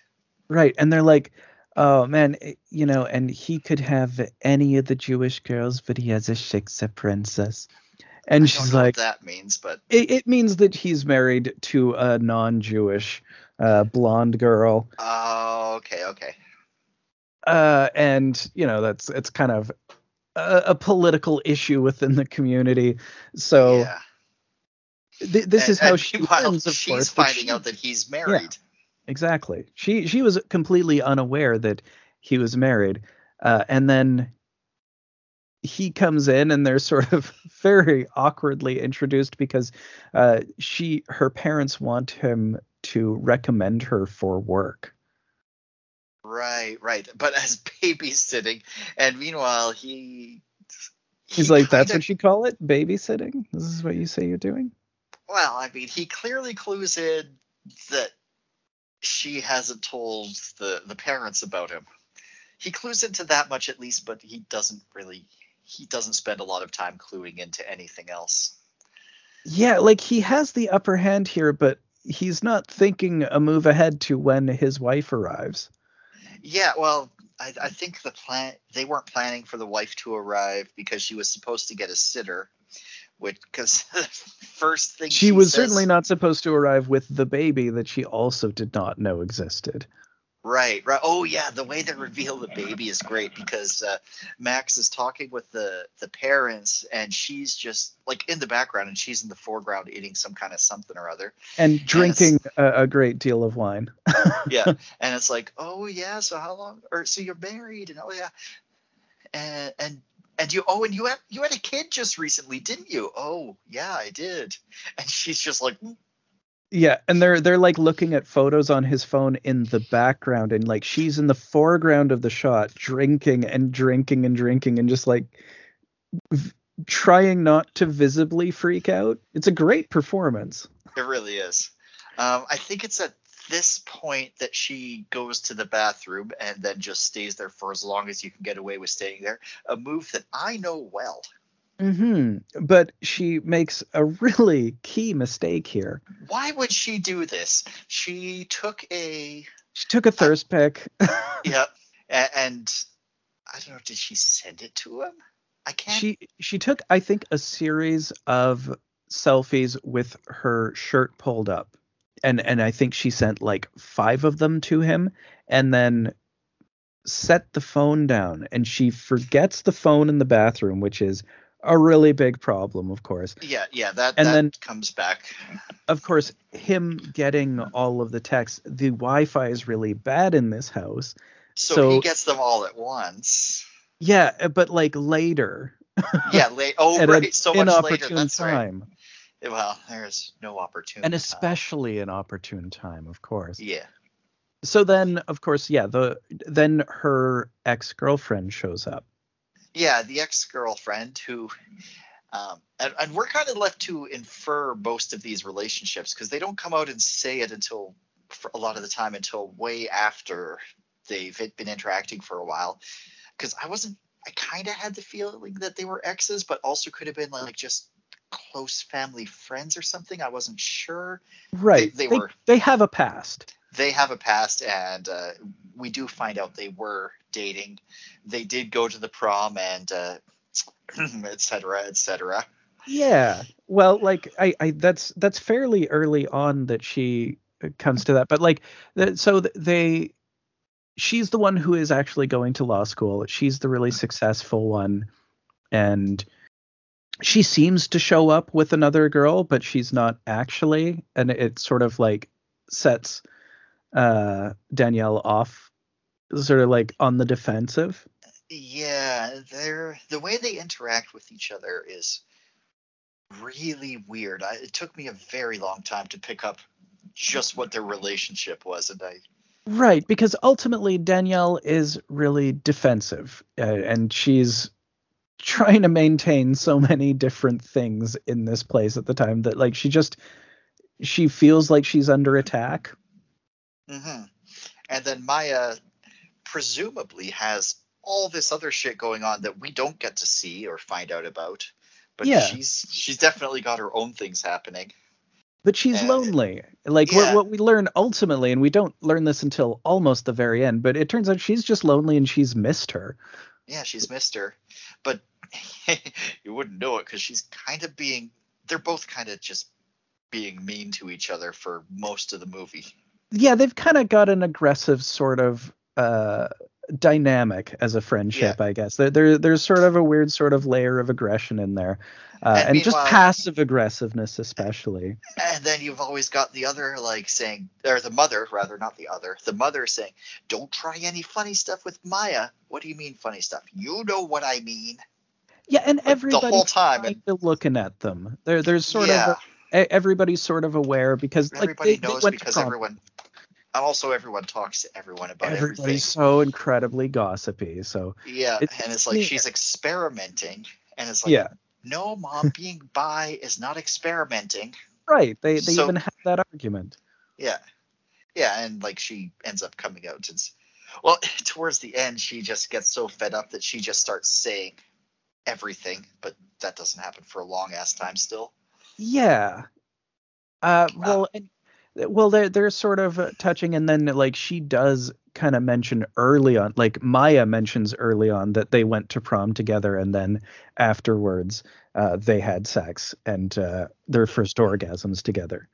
Right, and they're like, "Oh man, eh, you know," and he could have any of the Jewish girls, but he has a Shiksa princess. And she's like, what that means, but it, it means that he's married to a non-Jewish uh, blonde girl, oh, okay, okay. uh, and you know that's it's kind of a, a political issue within the community. So yeah. th- this And- is how she learns, of she's course. finding she- out that he's married. Yeah, Exactly. She she was completely unaware that he was married, uh, and then he comes in, and they're sort of very awkwardly introduced because uh, she her parents want him to recommend her for work. Right, right. But as babysitting, and meanwhile he. He's like, "That's kinda- what you call it, babysitting. This is what you say you're doing." Well, I mean, he clearly clues in that she hasn't told the the parents about him. He clues into that much at least, but he doesn't really. He doesn't spend a lot of time cluing into anything else. Yeah, like he has the upper hand here, but he's not thinking a move ahead to when his wife arrives. Yeah, well, I, I think the plan they weren't planning for the wife to arrive because she was supposed to get a sitter, which because the first thing she was says- certainly not supposed to arrive with the baby that she also did not know existed. Right, right. Oh yeah, the way they reveal the baby is great because uh, Max is talking with the the parents and she's just like in the background and she's in the foreground eating some kind of something or other. And drinking a, a great deal of wine. Yeah, and it's like, oh yeah, so how long? Or so you're married and oh yeah, and and and you oh and you had you had a kid just recently, didn't you? Oh yeah, I did. And she's just like, "Mm, Yeah, and they're they're like looking at photos on his phone in the background and like she's in the foreground of the shot drinking and drinking and drinking and just like v- trying not to visibly freak out. It's a great performance. It really is. Um, I think it's at this point that she goes to the bathroom and then just stays there for as long as you can get away with staying there. A move that I know well. Mhm. But she makes a really key mistake here. Why would she do this? She took a She took a thirst pick. yeah, and I don't know. Did she send it to him? I can't. she she took I think a series of selfies with her shirt pulled up. And and I think she sent like 5 of them to him and then set the phone down and she forgets the phone in the bathroom which is a really big problem of course. yeah, yeah. That And that then- comes back. Of course him getting all of the texts the Wi-Fi is really bad in this house. So, So- he gets them all at once. Yeah, but like later Yeah, late. Oh, right. an So much later. That's right. time. Well, there's no opportunity. And especially an opportune time, of course. Yeah. so then of course yeah the then her ex-girlfriend shows up Yeah, the ex-girlfriend who, um, and, and we're kind of left to infer most of these relationships because they don't come out and say it until, for a lot of the time, until way after they've been interacting for a while. Because I wasn't, I kind of had the feeling that they were exes, but also could have been like just close family friends or something. I wasn't sure. right they were- they have a past They have a past, and uh, we do find out they were dating. They did go to the prom, and uh, et cetera, et cetera. yeah well like i i that's that's fairly early on that she comes to that but like so th- they she's the one who is actually going to law school she's the really successful one and she seems to show up with another girl but she's not actually and it sort of like sets uh danielle off sort of like on the defensive Yeah, they're the way they interact with each other is really weird. I, it took me a very long time to pick up just what their relationship was, and I Right, because ultimately Danielle is really defensive, uh, and she's trying to maintain so many different things in this place at the time that like she just she feels like she's under attack. Hmm And then Maya presumably has all this other shit going on that we don't get to see or find out about. But Yeah. she's she's definitely got her own things happening. But she's Uh, lonely. Like yeah. what, what we learn ultimately, and we don't learn this until almost the very end, but it turns out she's just lonely and she's missed her. Yeah, she's missed her. But you wouldn't know it because she's kind of being. They're both kind of just being mean to each other for most of the movie. Yeah, they've kind of got an aggressive sort of uh, dynamic as a friendship, I guess. There, there, there's sort of a weird sort of layer of aggression in there, uh, And and, just passive aggressiveness, especially. And then you've always got the other like saying, or the mother rather, not the other, the mother saying, "Don't try any funny stuff with Maya." What do you mean funny stuff? You know what I mean. Yeah, and everybody the whole time, of looking at them. There, there's sort yeah, of a, everybody's sort of aware because like everybody they, they knows to because prom. everyone. And also, everyone talks to everyone about everybody's everything. so incredibly gossipy. So Yeah, it's- and it's like yeah. she's experimenting, and it's like, yeah, no, mom, being bi is not experimenting. right. They they So- even have that argument. Yeah, yeah, and like she ends up coming out and, well, towards the end, she just gets so fed up that she just starts saying everything, but that doesn't happen for a long ass time still. Yeah. Uh, Wow. well, and, well, they're they're sort of uh, touching, and then like she does kind of mention early on, like Maya mentions early on that they went to prom together, and then afterwards uh, they had sex and uh, their first orgasms together,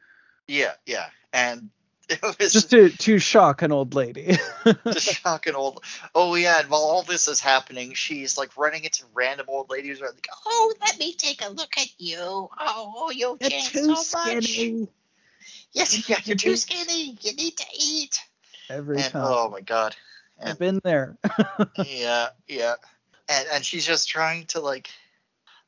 Yeah, yeah, and it was just to to shock an old lady. to shock an old. Oh yeah, and while all this is happening, she's like running into random old ladies who are like, "Oh, let me take a look at you. Oh, You're changed too so much. Yes, yeah, you're too skinny. You need to eat." Every And time. oh my god, I've been there. yeah, yeah, and and she's just trying to like,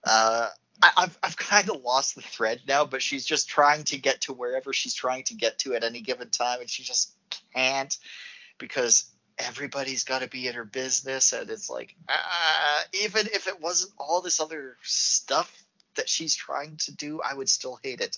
uh, I, I've I've kind of lost the thread now, but she's just trying to get to wherever she's trying to get to at any given time, and she just can't because everybody's got to be in her business, and it's like, uh, even if it wasn't all this other stuff that she's trying to do, I would still hate it.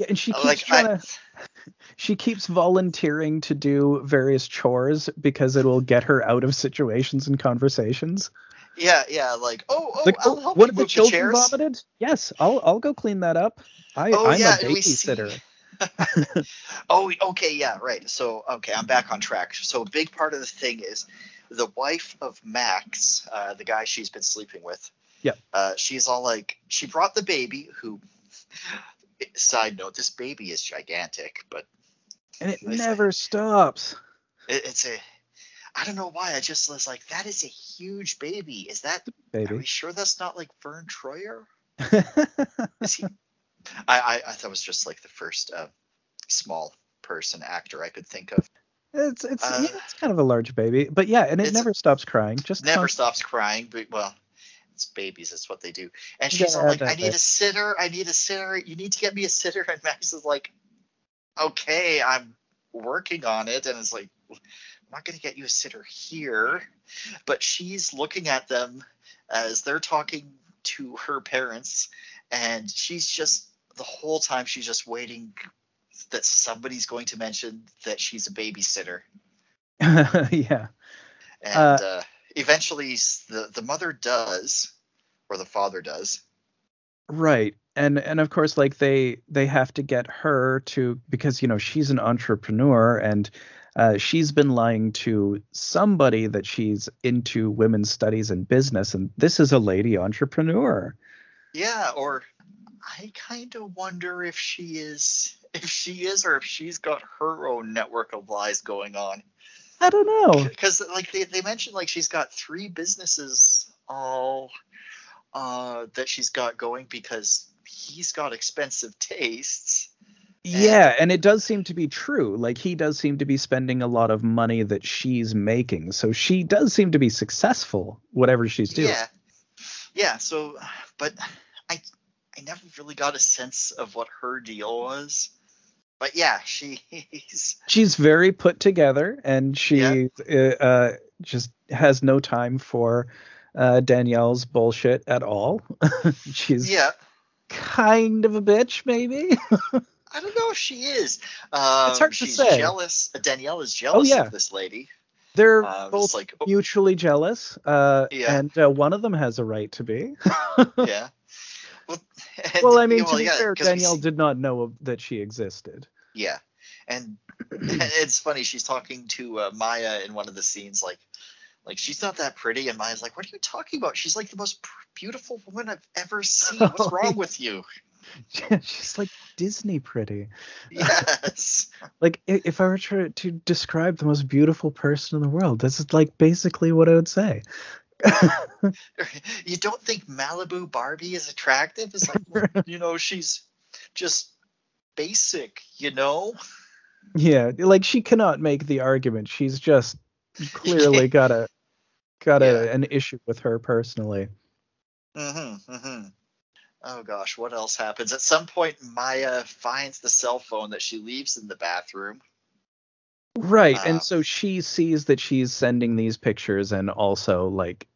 Yeah, and she keeps Like, trying I- to she keeps volunteering to do various chores because it will get her out of situations and conversations. Yeah, yeah, like, oh, oh, like, I'll help one of the children chairs. vomited. Yes, I'll I'll go clean that up. I, Oh, I'm yeah, a and we see- babysitter. Oh, okay, yeah, right. So, okay, I'm back on track. So, a big part of the thing is the wife of Max, uh, the guy she's been sleeping with. Yeah. Uh, she's all like, she brought the baby. Who, side note, this baby is gigantic, but And it I never stops. it, it's a, I don't know why. I just was like, that is a huge baby. Is that? baby? Are we sure that's not like Vern Troyer? Is he? I, I, I thought it was just like the first uh, small person actor I could think of. it's it's Uh, yeah, it's kind of a large baby, but yeah, and it never stops crying. Just never const- stops crying, but well, it's babies. That's what they do. And she's Yeah, like, "I need a sitter. I need a sitter. You need to get me a sitter." And Max is like, "Okay, I'm working on it." And it's like, "I'm not gonna get you a sitter here." But she's looking at them as they're talking to her parents, and she's just the whole time she's just waiting that somebody's going to mention that she's a babysitter yeah. and Uh, uh, eventually the the mother does or the father does Right. And and of course like they they have to get her to because you know she's an entrepreneur and uh, she's been lying to somebody that she's into women's studies and business and this is a lady entrepreneur. yeah or i kind of wonder if she is if she is or if she's got her own network of lies going on I don't know. because like they, they mentioned like she's got three businesses all uh that she's got going because he's got expensive tastes Yeah, and it does seem to be true. Like he does seem to be spending a lot of money that she's making. So she does seem to be successful whatever she's doing. Yeah, yeah. So, but I, I never really got a sense of what her deal was. But yeah, she's she's very put together and she Yeah. uh, uh, just has no time for uh, Danielle's bullshit at all. she's yeah. kind of a bitch, maybe. I don't know if she is. Um, It's hard to she's say. jealous. Danielle is jealous yeah. of this lady. They're Uh, both like, oh, mutually jealous, uh, Yeah. and uh, one of them has a right to be. yeah. Well, and- well, I mean, to be yeah, fair, we Danielle did not know of- that she existed. Yeah, and it's funny. She's talking to uh, Maya in one of the scenes, like, Like she's not that pretty, and Maya's like, "What are you talking about? She's like the most pr- beautiful woman I've ever seen. What's wrong with you?" she's like Disney pretty. Yes. Like if I were to, to describe the most beautiful person in the world, this is like basically what I would say. you don't think Malibu Barbie is attractive? It's like, well, you know, she's just basic, you know? yeah, like she cannot make the argument. She's just clearly got a got a, Yeah. an issue with her personally. Mm-hmm. Mm-hmm. Oh gosh, what else happens? At some point, Maya finds the cell phone that she leaves in the bathroom. Right. Uh, and so she sees that she's sending these pictures and also like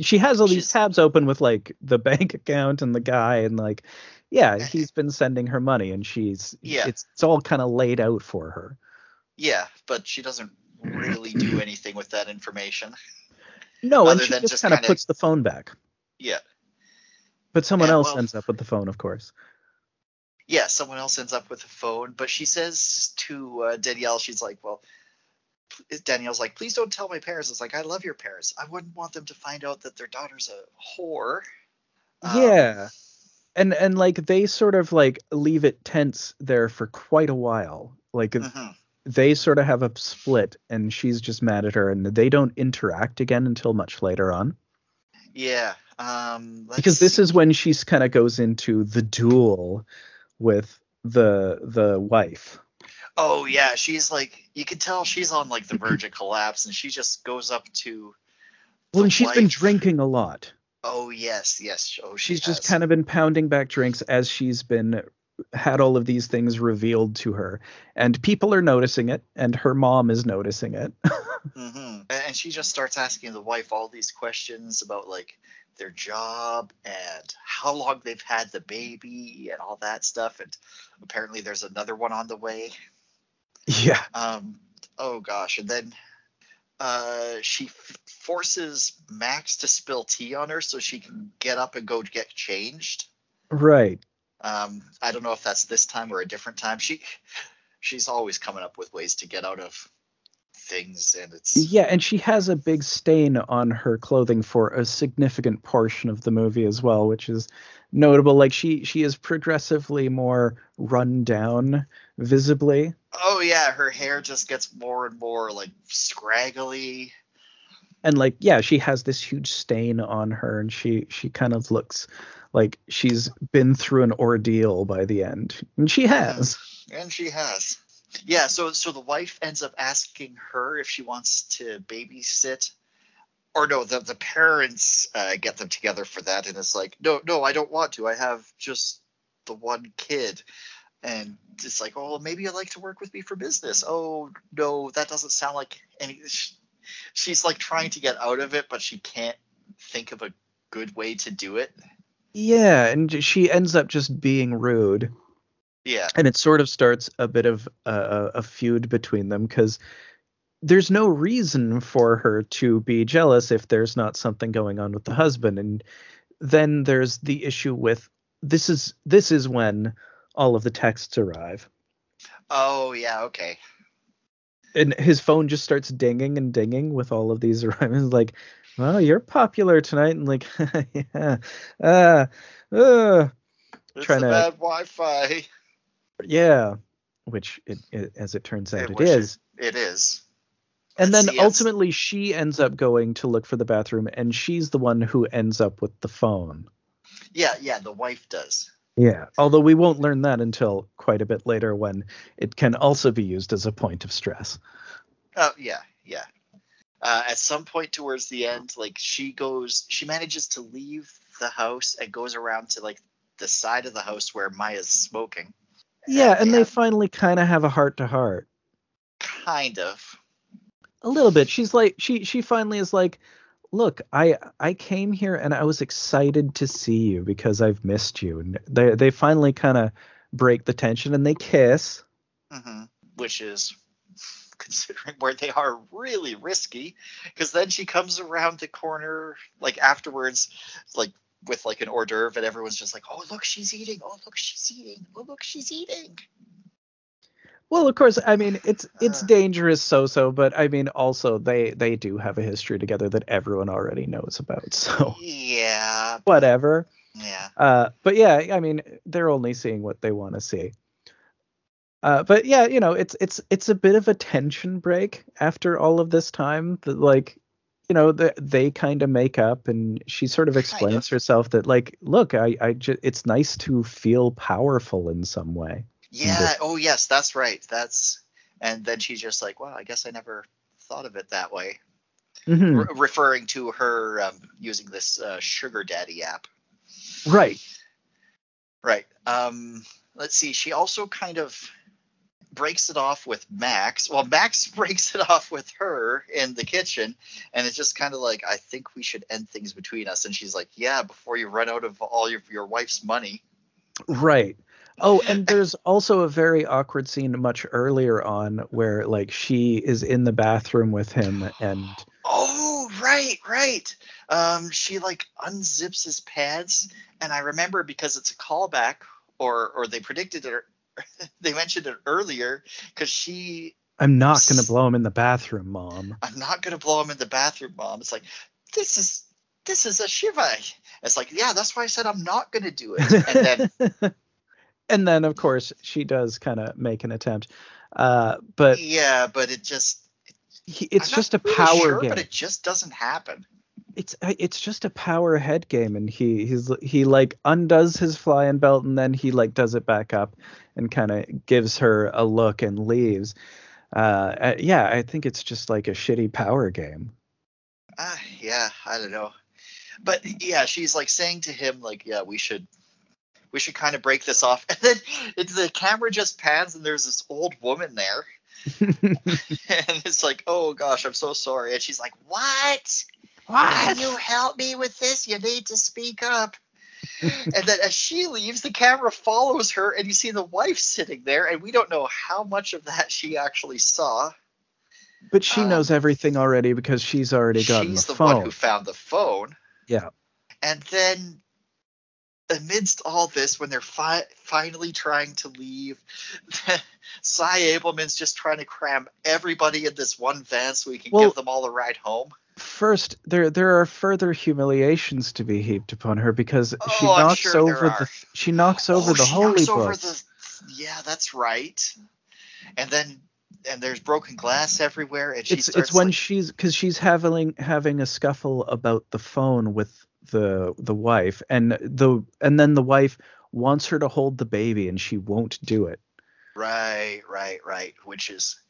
she has all these tabs open with like the bank account and the guy and like yeah, he's been sending her money and she's Yeah. it's it's all kind of laid out for her. Yeah, but she doesn't really do anything with that information. No, and she than just, just kind of puts the phone back. Yeah. But someone Yeah, else well- ends up with the phone, of course. Yeah, someone else ends up with a phone, but she says to uh, Danielle, she's like, well, Danielle's like, please don't tell my parents. It's like, I love your parents. I wouldn't want them to find out that their daughter's a whore. Um, yeah. And and like they sort of like leave it tense there for quite a while. Like mhm. they sort of have a split and she's just mad at her and they don't interact again until much later on. Yeah. Um, because this see. is when she's kind of goes into the duel with the the wife. Oh yeah, she's like, you can tell she's on like the verge of collapse, and she just goes up to. Well, and she's been drinking a lot. Oh yes, yes. Oh, she She's just kind of been pounding back drinks as she's been had all of these things revealed to her and people are noticing it and her mom is noticing it hmm And she just starts asking the wife all these questions about like their job and how long they've had the baby and all that stuff. And apparently there's another one on the way. yeah Um, oh gosh, and then uh, she f- forces Max to spill tea on her so she can get up and go get changed. right Um, I don't know if that's this time or a different time. She she's always coming up with ways to get out of things, and it's yeah and she has a big stain on her clothing for a significant portion of the movie as well which is notable like she she is progressively more run down visibly oh yeah, her hair just gets more and more like scraggly. and like yeah she has this huge stain on her and she she kind of looks like she's been through an ordeal by the end and she has And she has. Yeah, so so the wife ends up asking her if she wants to babysit. Or no, the the parents uh, get them together for that, and it's like, no, no, I don't want to. I have just the one kid, and it's like, oh, maybe you'd like to work with me for business. Oh no, that doesn't sound like any. sh- She's like trying to get out of it, but she can't think of a good way to do it. yeah and she ends up just being rude Yeah, and it sort of starts a bit of a, a feud between them because there's no reason for her to be jealous if there's not something going on with the husband and then there's the issue with this is this is when all of the texts arrive Oh yeah, okay. and his phone just starts dinging and dinging with all of these arrivals like well you're popular tonight and like yeah uh, uh It's Trying to- bad Wi-Fi. yeah which it, it as it turns out It it is It is. and Let's then ultimately she ends up going to look for the bathroom and she's the one who ends up with the phone Yeah, yeah, the wife does. yeah although we won't learn that until quite a bit later when it can also be used as a point of stress Oh yeah, yeah. Uh, at some point towards the end, like she goes, she manages to leave the house and goes around to like the side of the house where Maya's smoking. Yeah and they finally kind of have a heart to heart. Kind of. a little bit. She's like she she finally is like look i i came here and i was excited to see you because i've missed you. And they they finally kind of break the tension and they kiss. Hmm Which is, considering where they are, really risky. Because then she comes around the corner, like afterwards, like with like an hors d'oeuvre, and everyone's just like, "Oh look, she's eating! Oh look, she's eating! Oh look, she's eating!" Well, of course, I mean it's it's Uh. dangerous so-so, but I mean also they they do have a history together that everyone already knows about. So Yeah, whatever. yeah. Uh, but yeah, I mean they're only seeing what they want to see. Uh, but yeah, you know, it's it's it's a bit of a tension break after all of this time. That like, you know, the, they kind of make up, and she sort of explains of. herself that like, look, I I ju- it's nice to feel powerful in some way. Yeah. Oh, yes, that's right. That's and then she's just like, "Well, I guess I never thought of it that way," Mhm. Re- referring to her um, using this uh, sugar daddy app. Right. Right. Um, let's see. She also kind of breaks it off with Max. Well, Max breaks it off with her in the kitchen, and it's just kind of like, I think we should end things between us. And she's like, Yeah, before you run out of all your, your wife's money. Right. Oh, and there's also a very awkward scene much earlier on where like she is in the bathroom with him and Oh, right, right. Um, she like unzips his pants, and I remember because it's a callback, or or they predicted it, they mentioned it earlier, because she I'm not going to blow him in the bathroom, mom. I'm not gonna blow him in the bathroom, mom. It's like this is this is a shiva. It's like yeah, that's why I said I'm not gonna do it. And then and then of course she does kind of make an attempt. Uh, but yeah, but it just he, it's I'm just a really power sure, game. But it just doesn't happen. It's it's just a power head game and he he's he like undoes his flying belt and then he like does it back up and kind of gives her a look and leaves uh uh, yeah i think it's just like a shitty power game Uh, yeah, I don't know. But yeah, she's like saying to him like, yeah, we should we should kind of break this off. And then it's the camera just pans and there's this old woman there. and it's like, oh gosh, I'm so sorry. And she's like, what? Can you help me with this? You need to speak up. and then as she leaves, the camera follows her, and you see the wife sitting there, and we don't know how much of that she actually saw. but she um, knows everything already because she's already She's the, the phone one who found the phone. Yeah. And then, amidst all this, when they're fi- finally trying to leave, Sy Ableman's just trying to cram everybody in this one van so he can Well- give them all a ride home. First there there are further humiliations to be heaped upon her because she Oh, I'm knocks sure over the she knocks over Oh, the she holy book the- yeah, that's right. And then, and there's broken glass everywhere, and she it's it's when like, she's because she's having having a scuffle about the phone with the the wife and the and then the wife wants her to hold the baby and she won't do it Right, right, right. Which is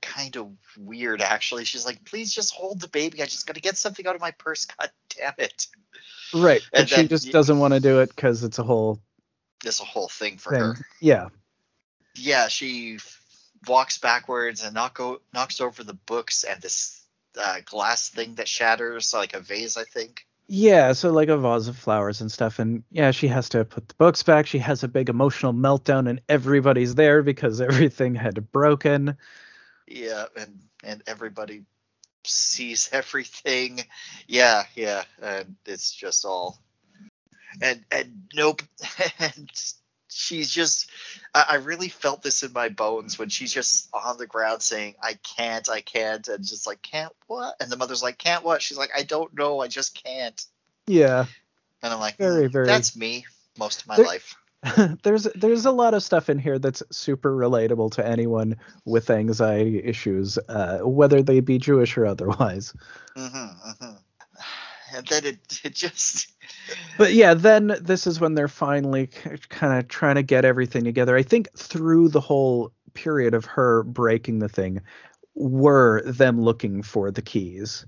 kind of weird, actually. She's like, "Please just hold the baby. I just got to get something out of my purse. God damn it!" right And and she then just doesn't want to do it because it's a whole It's a whole thing for thing her. yeah Yeah, she walks backwards and knock o- knocks over the books and this uh, glass thing that shatters, like a vase, I think. yeah so like a vase of flowers and stuff and yeah she has to put the books back she has a big emotional meltdown and everybody's there because everything had broken Yeah, and and everybody sees everything. Yeah, yeah, and it's just all and and nope, and she's just. I, I really felt this in my bones when she's just on the ground saying, "I can't, I can't," and just like, "Can't what?" And the mother's like, "Can't what?" She's like, "I don't know, I just can't." yeah And I'm like, Very, "Mm, very- That's me most of my There- life. there's there's a lot of stuff in here that's super relatable to anyone with anxiety issues, uh, whether they be Jewish or otherwise. hmm hmm And then it it just But yeah, then this is when they're finally kind of trying to get everything together. I think through the whole period of her breaking the thing were them looking for the keys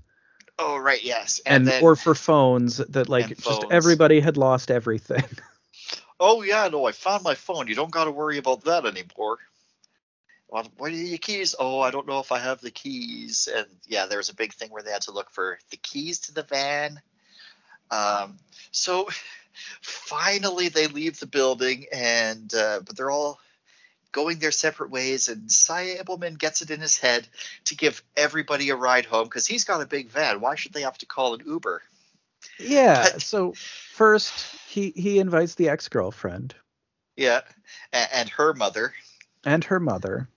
oh right yes and, then or for phones that like and just phones. everybody had lost everything. Oh yeah, no, I found my phone. You don't got to worry about that anymore. What, what are your keys? Oh, I don't know if I have the keys. And yeah, there was a big thing where they had to look for the keys to the van. Um, so finally they leave the building, and uh, but they're all going their separate ways. And Sy Ableman gets it in his head to give everybody a ride home because he's got a big van. Why should they have to call an Uber? yeah. But- So first he he invites the ex girlfriend. Yeah, and, and her mother. and her mother.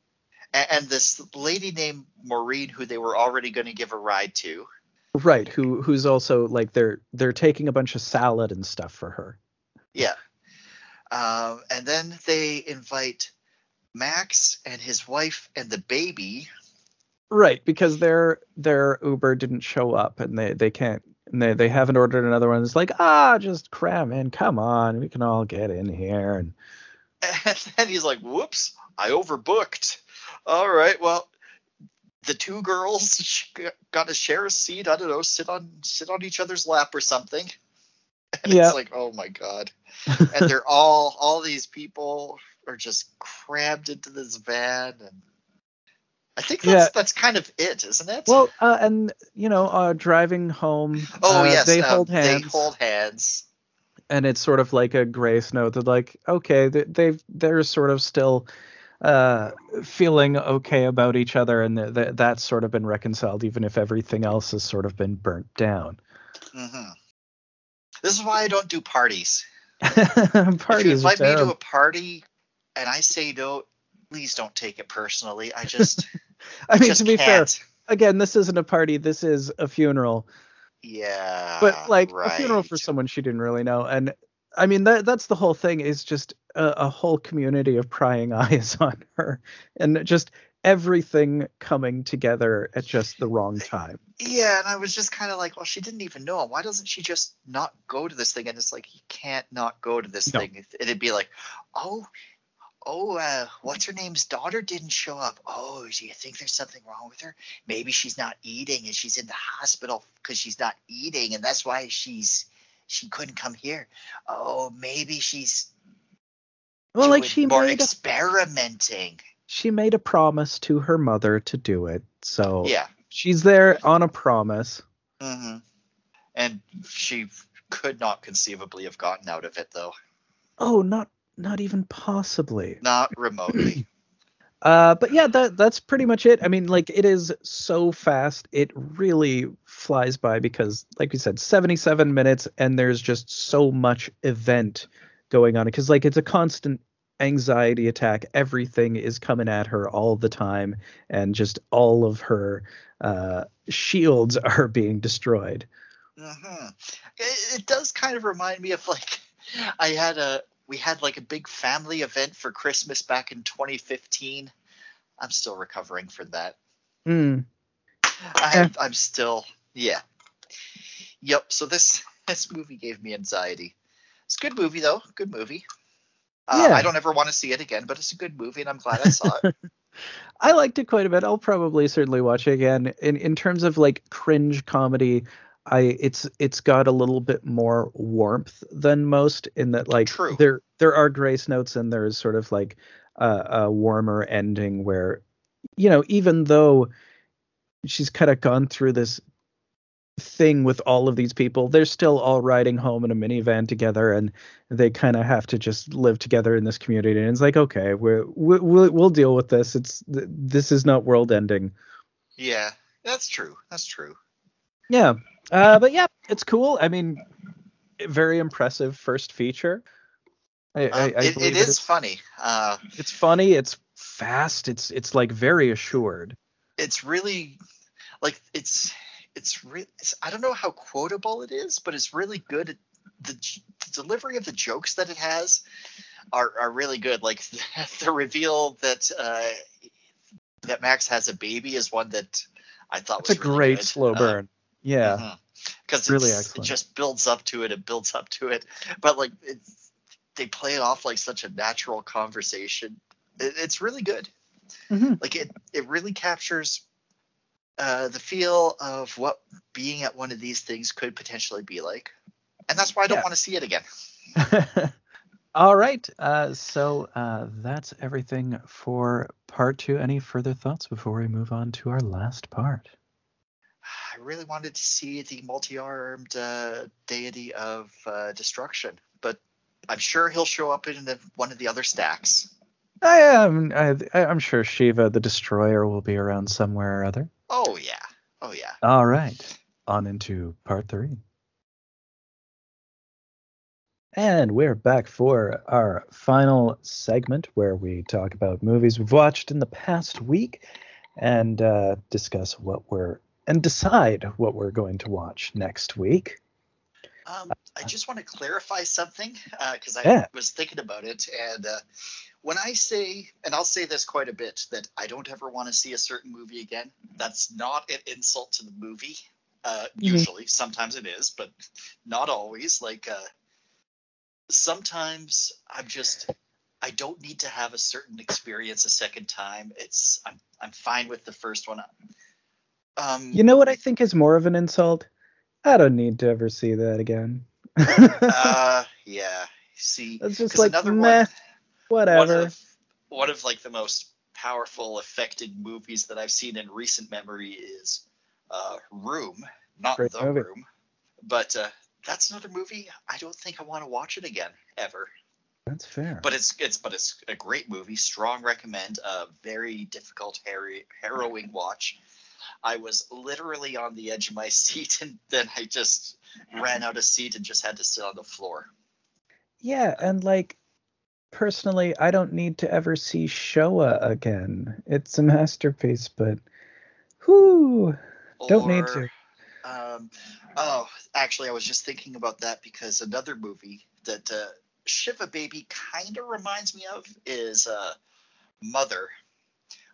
and, and this lady named Maureen, who they were already going to give a ride to. Right, who who's also like they're they're taking a bunch of salad and stuff for her. Yeah. Um, and then they invite Max and his wife and the baby. Right, because their their Uber didn't show up and they they can't and they they haven't ordered another one. It's like, ah, just cram in. Come on, we can all get in here and And then he's like, whoops, I overbooked. All right, well, the two girls got to share a seat. I don't know, sit on sit on each other's lap or something. And Yeah. it's like, oh my god. And they're all all these people are just crammed into this van and I think that's Yeah. that's kind of it, isn't it? well, uh, and you know, uh, driving home. oh uh, yes, they hold hands. They hold hands. and it's sort of like a grace note that like okay they, they've they're sort of still uh feeling okay about each other and th- th- that's sort of been reconciled even if everything else has sort of been burnt down hmm This is why I don't do parties. if you parties invite me to a party and I say no, please don't take it personally. I just, i mean just to be fair can't. again this isn't a party this is a funeral Yeah. but like right. a funeral for someone she didn't really know and i mean that that's the whole thing is just a, a whole community of prying eyes on her and just everything coming together at just the wrong time Yeah, and I was just kind of like, well, she didn't even know him. Why doesn't she just not go to this thing? And it's like, you can't not go to this No. thing. It'd be like, oh, oh, uh, what's her name's daughter didn't show up. Oh, do you think there's something wrong with her? Maybe she's not eating and she's in the hospital because she's not eating, and that's why she's she couldn't come here. Oh, maybe she's well like she more made a, experimenting. she made a promise to her mother to do it so Yeah. she's there on a promise hmm And she could not conceivably have gotten out of it though. oh not not even possibly Not remotely. Uh, but yeah, that that's pretty much it. I mean, like it is so fast, it really flies by because, like we said, 77 minutes, and there's just so much event going on. Because like it's a constant anxiety attack. Everything is coming at her all the time, and just all of her uh, shields are being destroyed. hmm It, it does kind of remind me of like I had a we had like a big family event for Christmas back in 2015. I'm still recovering from that. Mm. I, I'm still yeah. Yep. So this this movie gave me anxiety. It's a good movie though. Good movie. Uh, Yeah. I don't ever want to see it again, but it's a good movie, and I'm glad I saw it. I liked it quite a bit. I'll probably certainly watch it again. In in terms of like cringe comedy, I it's it's got a little bit more warmth than most in that like True. there there are grace notes and there's sort of like a, a warmer ending where you know even though she's kind of gone through this thing with all of these people they're still all riding home in a minivan together and they kind of have to just live together in this community and it's like okay we're, we, we'll we'll deal with this it's this is not world ending yeah, that's true. That's true. yeah uh but yeah it's cool i mean very impressive first feature I, I, Um, I it, it is it's, funny. Uh, it's funny it's fast it's it's like very assured it's really like it's it's re- it's, I don't know how quotable it is, but it's really good. The, the delivery of the jokes that it has are are really good. Like the reveal that uh, that Max has a baby is one that I thought it's was a really great good. slow Uh, burn yeah because Really it just builds up to it It builds up to it but like it's, they play it off like such a natural conversation it, it's really good Mhm. like it it really captures uh, the feel of what being at one of these things could potentially be like and that's why i don't Yeah. want to see it again All right. Uh, so uh, that's everything for part two. Any further thoughts before we move on to our last part? I really wanted to see the multi-armed uh, deity of uh, destruction but i'm sure he'll show up in the, one of the other stacks I am. I, I'm sure Shiva the Destroyer will be around somewhere or other. oh yeah oh yeah All right. On into part three. And we're back for our final segment where we talk about movies we've watched in the past week and uh, discuss what we're and decide what we're going to watch next week. Um, I just want to clarify something because I Yeah. was thinking about it. And uh, when I say, and I'll say this quite a bit, that I don't ever want to see a certain movie again, that's not an insult to the movie. Uh, Usually, sometimes it is, but not always. Like uh, sometimes I'm just. I don't need to have a certain experience a second time. It's I'm I'm fine with the first one. Um, You know what I think is more of an insult? I don't need to ever see that again. uh, yeah. See, It's just like another meh, one, whatever. One of, one of like the most powerful affected movies that I've seen in recent memory is uh, Room, not Great The movie. Room, but uh, that's another movie. I don't think I want to watch it again ever. That's fair. But it's it's but it's a great movie. Strong recommend. A very difficult, harry, harrowing watch. I was literally on the edge of my seat, and then I just ran out of seat and just had to sit on the floor. yeah, and like personally, I don't need to ever see Shoah again. It's a masterpiece, but whoo, don't need to. Um, oh, actually, I was just thinking about that because another movie that uh, Shiva Baby kind of reminds me of is uh, Mother,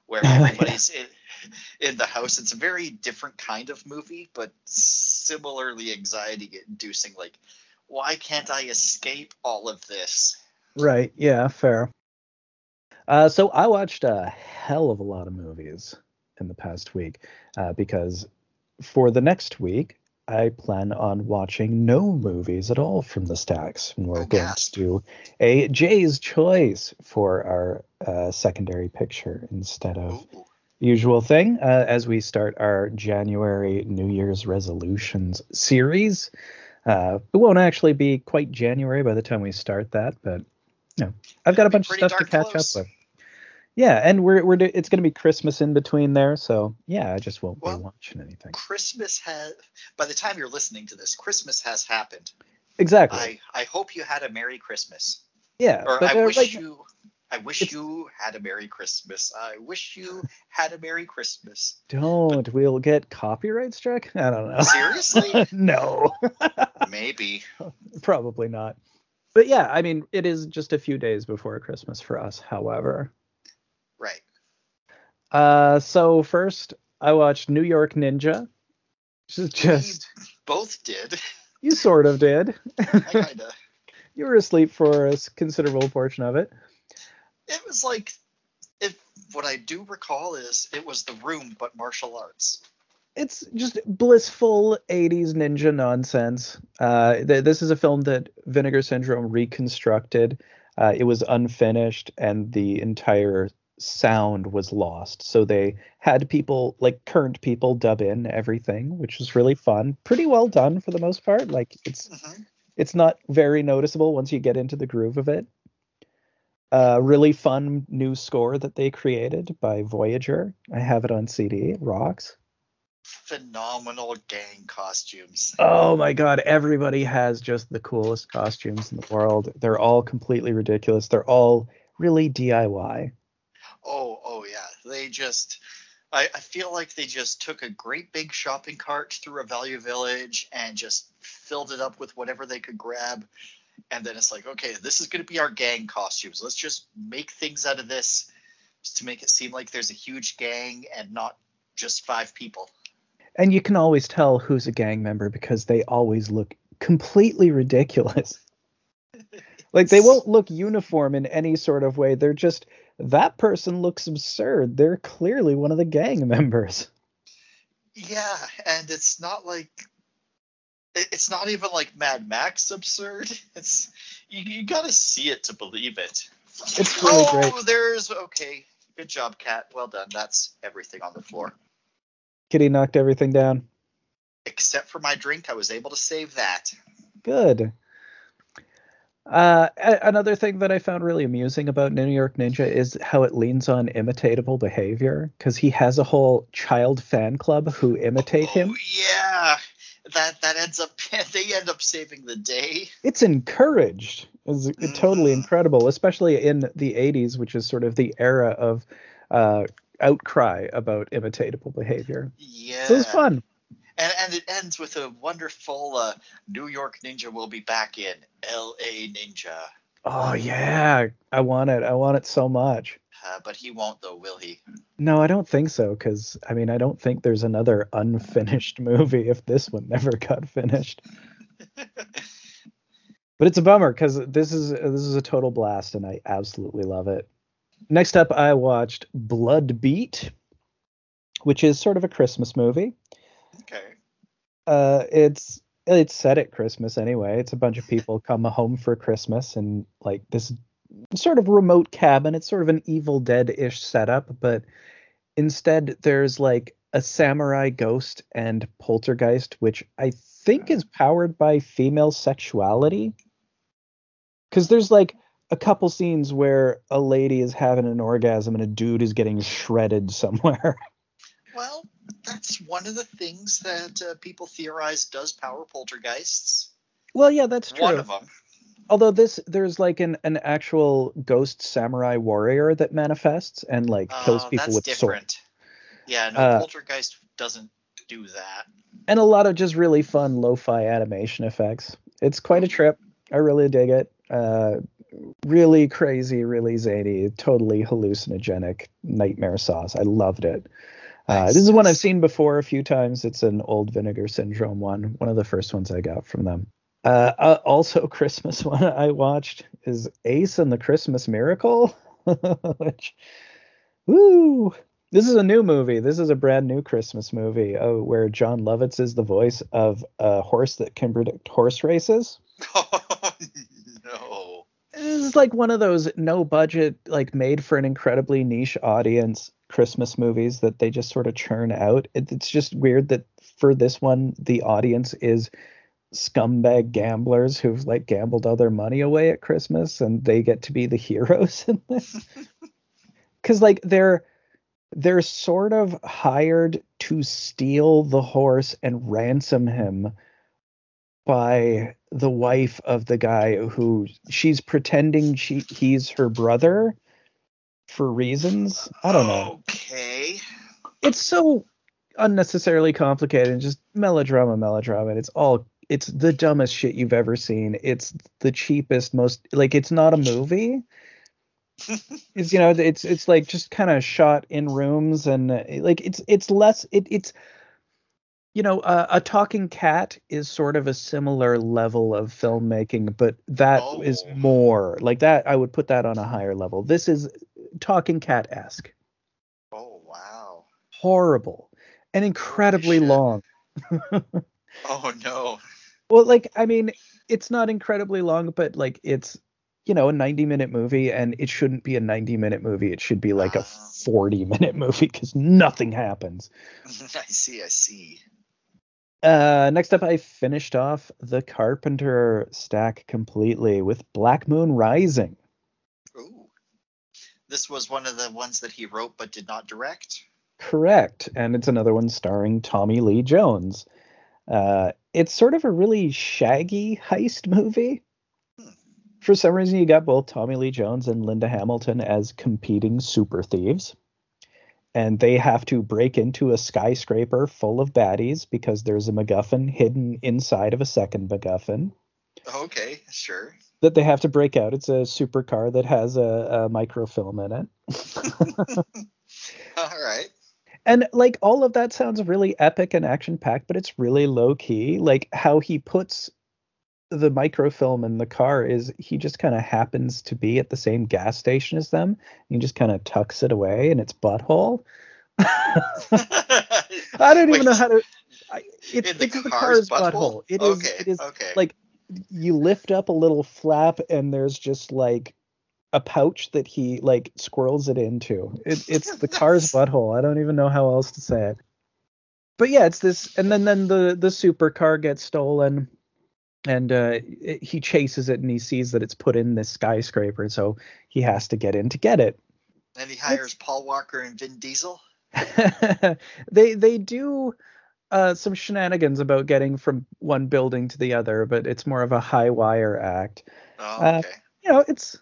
where everybody's in, in the house. It's a very different kind of movie, but similarly anxiety-inducing. Like, why can't I escape all of this? Right, yeah, fair. Uh, so I watched a hell of a lot of movies in the past week uh, because for the next week I plan on watching no movies at all from the stacks, and we're Oh, going to do a Jay's choice for our uh, secondary picture instead of Ooh. usual thing uh, as we start our January New Year's resolutions series. Uh, it won't actually be quite January by the time we start that, but you know, I've got a bunch of stuff to catch close. up with. Yeah, and we're we're it's going to be Christmas in between there, so yeah, I just won't Well, be watching anything. Christmas has. By the time you're listening to this, Christmas has happened. Exactly. I, I hope you had a Merry Christmas. yeah, Or but I wish like, you I wish It's- you had a Merry Christmas. I wish you had a Merry Christmas. don't we'll get copyright struck? I don't know. Seriously? no. Maybe. Probably not. But yeah, I mean, it is just a few days before Christmas for us, however. Uh, so first, I watched New York Ninja. Which is just Both did. you sort of did. I kinda you were asleep for a considerable portion of it. it was like if what I do recall is it was the room but martial arts. It's just blissful 80s ninja nonsense. Uh, th- this is a film that Vinegar Syndrome reconstructed. Uh, it was unfinished, and the entire sound was lost. So they had people, like current people, dub in everything, which was really fun. Pretty well done for the most part. Like it's Mhm. it's not very noticeable once you get into the groove of it. Uh, really fun new score that they created by Voyager. I have it on CD. It rocks. Phenomenal gang costumes. Oh my god, everybody has just the coolest costumes in the world. They're all completely ridiculous. They're all really DIY. Oh, oh yeah. They just I, I feel like they just took a great big shopping cart through a value village and just filled it up with whatever they could grab. And then it's like, okay, this is going to be our gang costumes. Let's just make things out of this just to make it seem like there's a huge gang and not just five people. And you can always tell who's a gang member because they always look completely ridiculous. like they won't look uniform in any sort of way. They're just that person looks absurd. They're clearly one of the gang members. Yeah, and it's not like it's not even like Mad Max absurd. It's you, you gotta see it to believe it. It's really oh, great. there's okay. Good job, Cat. Well done. That's everything on the floor. Kitty knocked everything down. Except for my drink, I was able to save that. Good. Uh, another thing that I found really amusing about New York Ninja is how it leans on imitatable behavior because he has a whole child fan club who imitate him. Oh, yeah. that that ends up they end up saving the day. It's encouraged. It's Mhm. totally incredible, especially in the 80s, which is sort of the era of uh, outcry about imitatable behavior. Yeah. So it's fun. And and it ends with a wonderful uh, New York Ninja will be back in L.A. Ninja. Oh yeah, I want it. I want it so much. Uh, but he won't though, will he? No, I don't think so. Because I mean, I don't think there's another unfinished movie if this one never got finished. But it's a bummer because this is this is a total blast, and I absolutely love it. Next up, I watched Blood Beat, which is sort of a Christmas movie. Okay. Uh, it's it's set at Christmas anyway. It's a bunch of people come home for Christmas and like this sort of remote cabin. It's sort of an Evil Dead-ish setup, but instead there's like a samurai ghost and poltergeist, which I think is powered by female sexuality. Because there's like a couple scenes where a lady is having an orgasm and a dude is getting shredded somewhere. Well, that's one of the things that uh, people theorize does power poltergeists. well, yeah, that's true. One of them. although this there's like an an actual ghost samurai warrior that manifests and like kills Oh, people that's with different. swords Yeah, no, Uh, poltergeist doesn't do that. and a lot of just really fun lo-fi animation effects it's quite a trip i really dig it uh really crazy really zany totally hallucinogenic nightmare sauce i loved it uh, this is one. I've seen before a few times. It's an old Vinegar Syndrome one, one of the first ones I got from them. Uh, uh, also, Christmas one I watched is Ace and the Christmas Miracle, which, woo! This is a new movie. This is a brand new Christmas movie uh, where Jon Lovitz is the voice of a horse that can predict horse races. Oh no. This is like one of those no budget, like made for an incredibly niche audience Christmas movies that they just sort of churn out. It, it's just weird that for this one, the audience is scumbag gamblers who've like gambled all their money away at Christmas and they get to be the heroes in this. Cause like they're they're sort of hired to steal the horse and ransom him by the wife of the guy who she's pretending she he's her brother for reasons. I don't know. Okay. It's so unnecessarily complicated and just melodrama, melodrama. And it's all it's the dumbest shit you've ever seen. It's the cheapest, most like it's not a movie. it's you know it's it's like just kind of shot in rooms and uh, like it's it's less it it's you know uh, a talking cat is sort of a similar level of filmmaking but that is Oh. more like that i would put that on a higher level this is talking cat-esque Oh wow. horrible and incredibly long Oh no. well like i mean it's not incredibly long but like it's you know a 90 minute movie and it shouldn't be a 90 minute movie it should be like a Ah. 40 minute movie because nothing happens I see. I see. uh next up i finished off the carpenter stack completely with black moon rising. This was one of the ones that he wrote but did not direct. correct and it's another one starring tommy lee jones uh it's sort of a really shaggy heist movie for some reason you got both tommy lee jones and linda hamilton as competing super thieves and they have to break into a skyscraper full of baddies because there's a MacGuffin hidden inside of a second MacGuffin Okay, sure. That they have to break out. It's a supercar that has a, a microfilm in it. All right. And like all of that sounds really epic and action packed, but it's really low key. Like how he puts the microfilm in the car is he just kind of happens to be at the same gas station as them. He just kind of tucks it away in its butthole. I don't even Wait, know how to. I, it's, in the it's the car's car's butthole. It is. okay. It is okay. like you lift up a little flap and there's just like a pouch that he like squirrels it into. It, it's the car's butthole. I don't even know how else to say it. But yeah, it's this, and then then the the supercar gets stolen, and uh, it, he chases it and he sees that it's put in this skyscraper, so he has to get in to get it. and he hires Paul Walker and Vin Diesel. they they do uh, some shenanigans about getting from one building to the other, but it's more of a high wire act. Oh, Uh, okay. You know, it's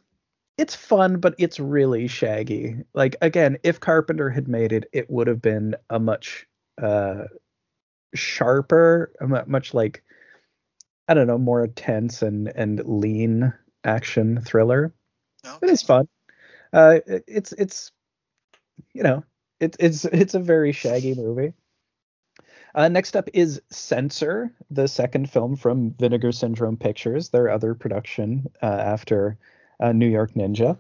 it's fun, but it's really shaggy. Like again, if Carpenter had made it, it would have been a much uh, sharper, a much like I don't know, more tense and and lean action thriller. okay. It is fun. Uh, it- it's it's you know it's it's it's a very shaggy movie. Uh, next up is Censor, the second film from Vinegar Syndrome Pictures, their other production uh, after uh, New York Ninja.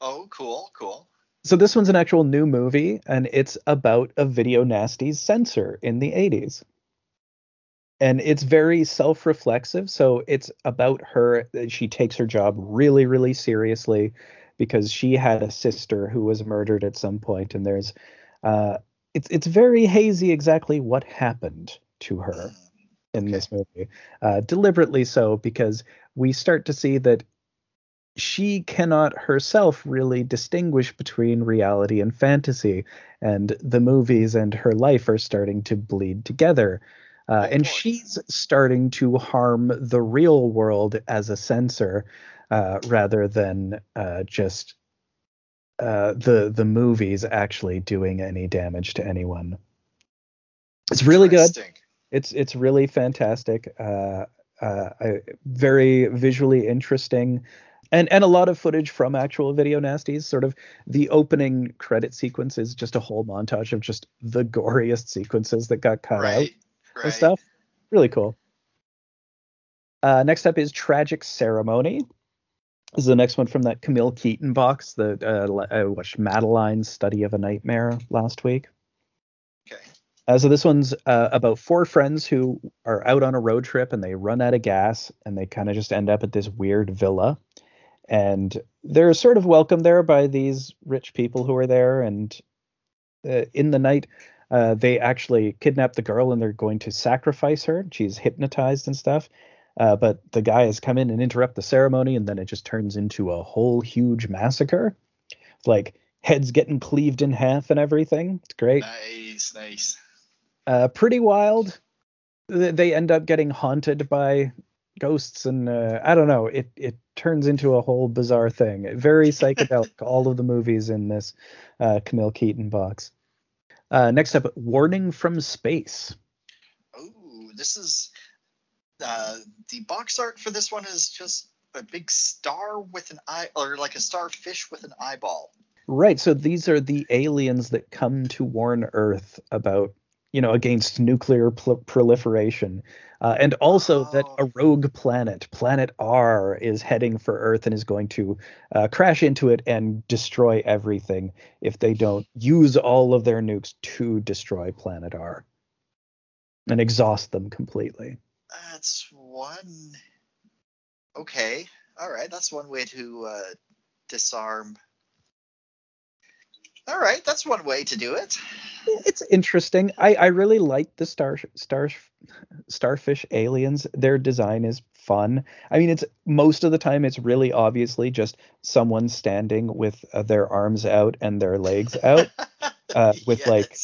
Oh, cool, cool. So this one's an actual new movie, and it's about a video nasties censor in the 80s. And it's very self-reflexive. So it's about her. She takes her job really, really seriously because she had a sister who was murdered at some point, and there's, uh, it's it's very hazy exactly what happened to her in Okay. this movie, uh, deliberately so because we start to see that she cannot herself really distinguish between reality and fantasy, and the movies and her life are starting to bleed together. Uh, and she's starting to harm the real world as a censor uh, rather than uh, just uh, the the movies actually doing any damage to anyone. It's really good. It's it's really fantastic. Uh, uh, I, very visually interesting. And and a lot of footage from actual video nasties. Sort of the opening credit sequence is just a whole montage of just the goriest sequences that got cut out Right, and stuff. Really cool. Uh, next up is tragic ceremony is the next one from that camille keaton box that uh, i watched madeleine's study of a nightmare last week Okay. uh, so this one's uh, about four friends who are out on a road trip and they run out of gas and they kind of just end up at this weird villa. And they're sort of welcomed there by these rich people who are there. And uh, in the night, uh, they actually kidnap the girl and they're going to sacrifice her. She's hypnotized and stuff. Uh, but the guy has come in and interrupt the ceremony, and then it just turns into a whole huge massacre. Like heads getting cleaved in half and everything. It's great Nice, nice. uh, pretty wild. They end up getting haunted by ghosts, and uh, I don't know. It it turns into a whole bizarre thing. Very psychedelic. all of the movies in this uh, Camille Keaton box. Uh, next up, Warning from Space. Oh, this is uh, the box art for this one is just a big star with an eye, or like a starfish with an eyeball. Right. So these are the aliens that come to warn Earth about, you know, against nuclear pl- proliferation. Uh, and also that Oh. a rogue planet, Planet R, is heading for Earth and is going to uh, crash into it and destroy everything if they don't use all of their nukes to destroy Planet R and exhaust them completely. That's one. Okay, all right. That's one way to uh, disarm. All right, that's one way to do it. It's interesting. I, I really like the star star starfish aliens. Their design is fun. I mean, it's most of the time it's really obviously just someone standing with uh, their arms out and their legs out, uh, with like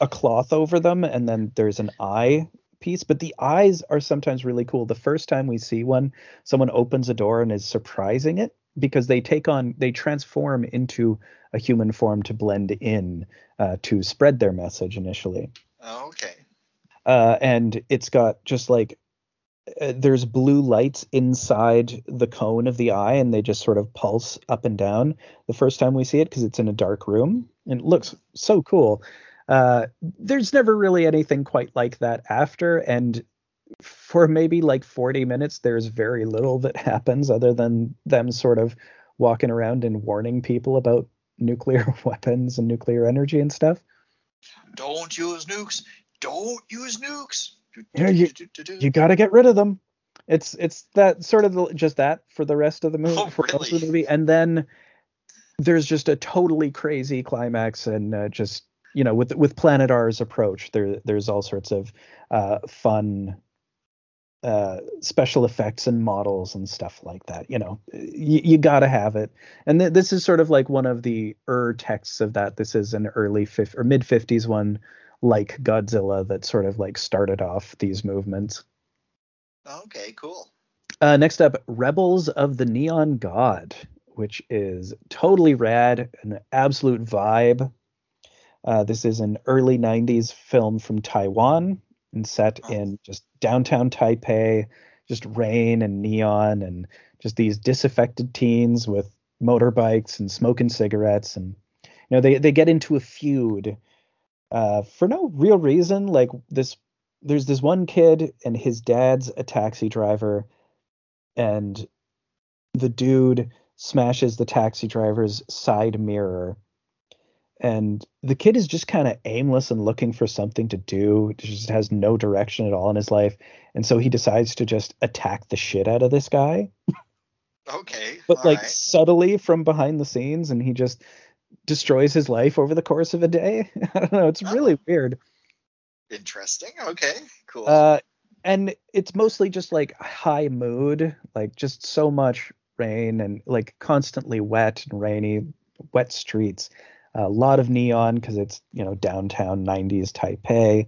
a cloth over them, and then there's an eye piece. But the eyes are sometimes really cool. The first time we see one, someone opens a door and is surprising it because they take on they transform into a human form to blend in uh, to spread their message initially Oh, okay. uh, and it's got just like uh, there's blue lights inside the cone of the eye and they just sort of pulse up and down the first time we see it because it's in a dark room and it looks so cool uh, there's never really anything quite like that after and for maybe like 40 minutes there's very little that happens other than them sort of walking around and warning people about nuclear weapons and nuclear energy and stuff Don't use nukes. Don't use nukes. Yeah, you- you got to get rid of them. It's it's that sort of the, just that for the rest of the movie. Oh, really? the movie, and then there's just a totally crazy climax, and uh, just you know with with Planet R's approach, there there's all sorts of uh, fun uh, special effects and models and stuff like that. You know, you, you got to have it. And th- this is sort of like one of the er texts of that. This is an early fif- or mid 50s one like Godzilla that sort of like started off these movements. Okay, cool. Uh, next up, Rebels of the Neon God, which is totally rad, an absolute vibe. Uh, this is an early 90s film from Taiwan and set Oh. in just downtown Taipei, just rain and neon and just these disaffected teens with motorbikes and smoking cigarettes. And, you know, they, they get into a feud uh, for no real reason. Like this, there's this one kid and his dad's a taxi driver and the dude smashes the taxi driver's side mirror and the kid is just kind of aimless and looking for something to do just has no direction at all in his life and so he decides to just attack the shit out of this guy Okay. but like right. subtly from behind the scenes and he just destroys his life over the course of a day i don't know it's really weird Interesting. Okay. Cool. Uh, and it's mostly just like high mood, like just so much rain and like constantly wet and rainy, wet streets. A lot of neon because it's you know downtown 90s Taipei,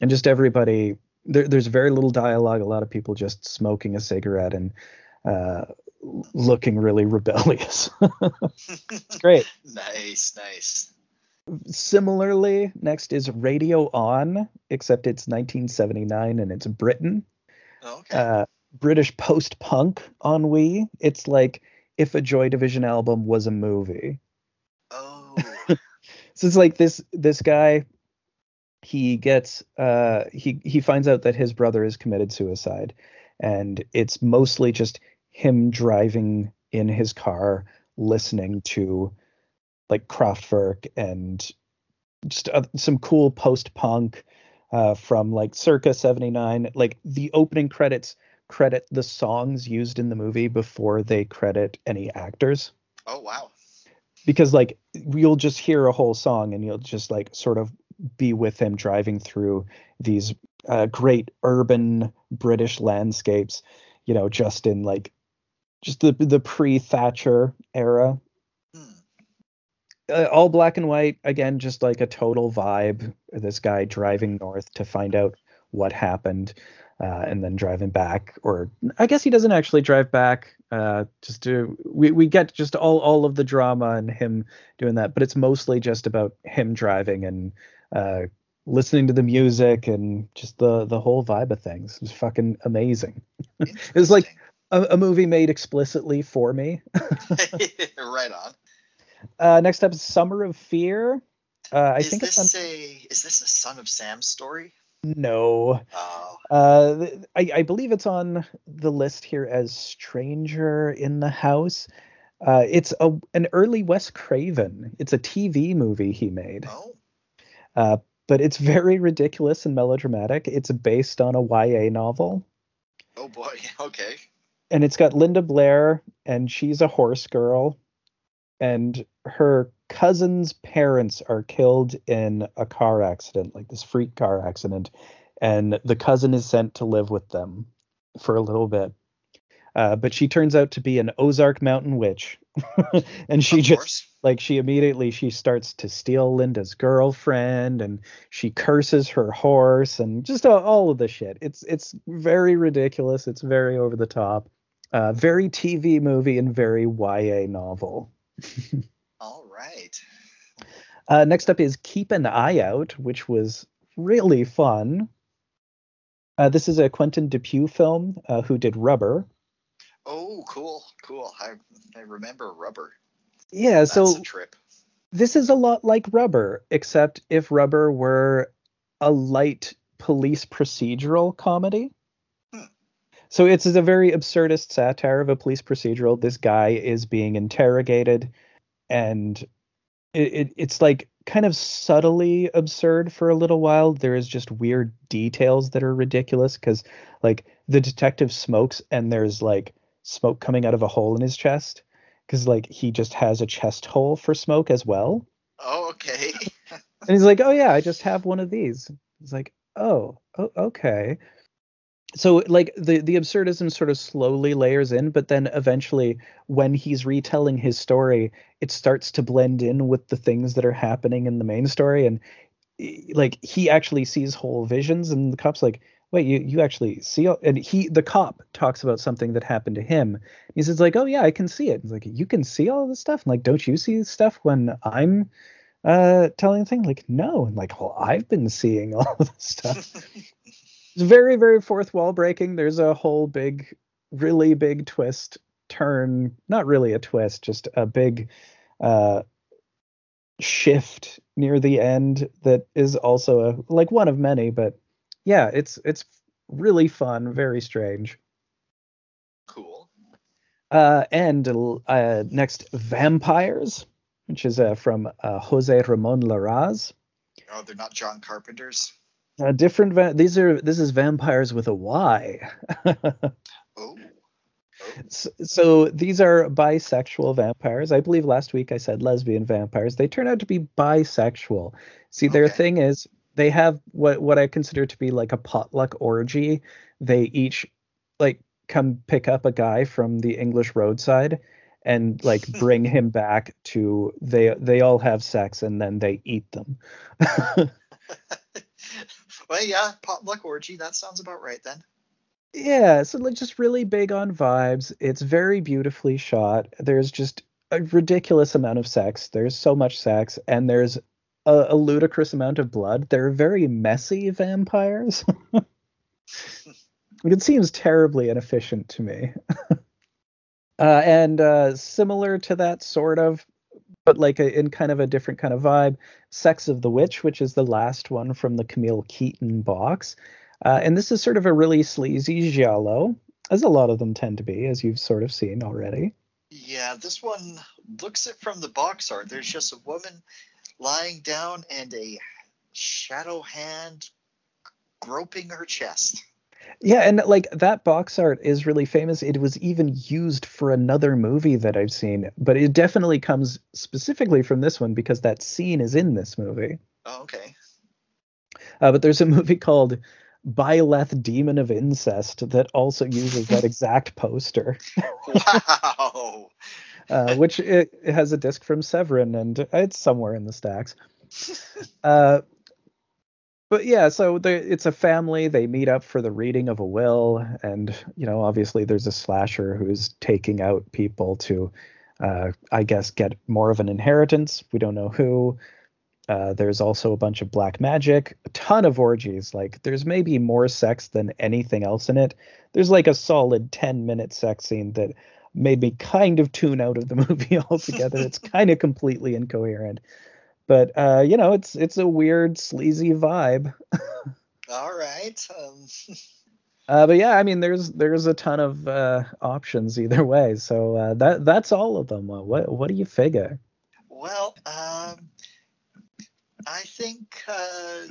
and just everybody. There, there's very little dialogue. A lot of people just smoking a cigarette and uh, looking really rebellious. it's great. nice, nice. Similarly, next is Radio On, except it's 1979 and it's Britain. Okay. uh, British post punk on ennui. It's like if a Joy Division album was a movie. So it's like this this guy he gets uh he he finds out that his brother has committed suicide and it's mostly just him driving in his car listening to like Kraftwerk and just uh, some cool post punk uh, from like circa 79 like the opening credits credit the songs used in the movie before they credit any actors Oh wow. Because like you'll just hear a whole song and you'll just like sort of be with him driving through these uh, great urban british landscapes you know just in like just the the pre thatcher era Hmm. uh, all black and white again just like a total vibe this guy driving north to find out what happened uh, and then driving back or i guess he doesn't actually drive back uh, just to we, we get just all, all of the drama and him doing that but it's mostly just about him driving and uh, listening to the music and just the the whole vibe of things it's fucking amazing It's like- a, a movie made explicitly for me right on. uh, next up is summer of fear uh, i is think this on a is this a Son of Sam story? No. Oh. Uh, I, I believe it's on the list here as Stranger in the House. Uh, it's a an early Wes Craven. It's a TV movie he made, Oh. uh, but it's very ridiculous and melodramatic. It's based on a YA novel, Oh boy. Okay. and it's got Linda Blair, and she's a horse girl, and her cousin's parents are killed in a car accident, like this freak car accident, and the cousin is sent to live with them for a little bit. Uh, but she turns out to be an Ozark Mountain witch, and she just like she immediately she starts to steal Linda's girlfriend, and she curses her horse, and just all, all of the shit. It's it's very ridiculous. It's very over the top. Uh, very TV movie and very YA novel. Right. Uh, next up is Keep an Eye Out, which was really fun. Uh, this is a Quentin Dupieux film uh, who did Rubber. Oh, cool, cool. I I remember Rubber. Yeah, That's so trip. this is a lot like Rubber, except if Rubber were a light police procedural comedy. Hmm. So it's a very absurdist satire of a police procedural. This guy is being interrogated, and it, it, it's like kind of subtly absurd for a little while. There is just weird details that are ridiculous because, like, the detective smokes and there's like smoke coming out of a hole in his chest because like he just has a chest hole for smoke as well. Oh, okay. And he's like, "Oh yeah, I just have one of these." He's like, "Oh, oh okay." So like the the absurdism sort of slowly layers in, but then eventually when he's retelling his story, it starts to blend in with the things that are happening in the main story and like he actually sees whole visions, and the cop's like, wait, you you actually see? And he the cop talks about something that happened to him. He says like, oh yeah, I can see it. He's like, you can see all this stuff. And like, don't you see stuff when I'm uh telling the thing? Like, no. And like, well, I've been seeing all this stuff. it's very very fourth wall breaking. There's a whole big, really big twist turn. Not really a twist, just a big uh shift near the end that is also a like one of many but yeah it's it's really fun very strange Cool. uh and uh next vampires which is uh, from uh, jose ramon larraz Oh, they're not John Carpenter's. Uh, different va- these are this is vampires with a y Oh. so, so these are bisexual vampires. I believe last week I said lesbian vampires. They turn out to be bisexual. See, their Okay. thing is they have what what I consider to be like a potluck orgy. They each like come pick up a guy from the English roadside and like bring him back to they they all have sex and then they eat them. Well, yeah, potluck orgy. That sounds about right then. Yeah, so like just really big on vibes. It's very beautifully shot. There's just a ridiculous amount of sex. There's so much sex, and there's a, a ludicrous amount of blood. They're very messy vampires. it seems terribly inefficient to me. uh, and uh, similar to that sort of, but like a, in kind of a different kind of vibe, Sex of the Witch, which is the last one from the Camille Keaton box. Uh, and this is sort of a really sleazy giallo, as a lot of them tend to be, as you've sort of seen already. Yeah, this one looks it from the box art. There's just a woman lying down and a shadow hand groping her chest. Yeah, and like that box art is really famous. It was even used for another movie that I've seen, but it definitely comes specifically from this one because that scene is in this movie. Oh, okay. Uh, but there's a movie called Byleth Demon of Incest that also uses that exact poster, Wow. uh, which it, it has a disc from Severin, and it's somewhere in the stacks. Uh, but yeah, so it's a family. They meet up for the reading of a will, and you know, obviously, there's a slasher who's taking out people to, uh, I guess, get more of an inheritance. We don't know who. Uh, there's also a bunch of black magic, a ton of orgies. Like, there's maybe more sex than anything else in it. There's like a solid 10 minute sex scene that made me kind of tune out of the movie altogether. it's kind of completely incoherent. But uh, you know, it's it's a weird, sleazy vibe. All right. Um, Uh, but yeah, I mean, there's there's a ton of uh, options either way. So uh, that that's all of them. Uh, What what do you figure? well, um, I think uh,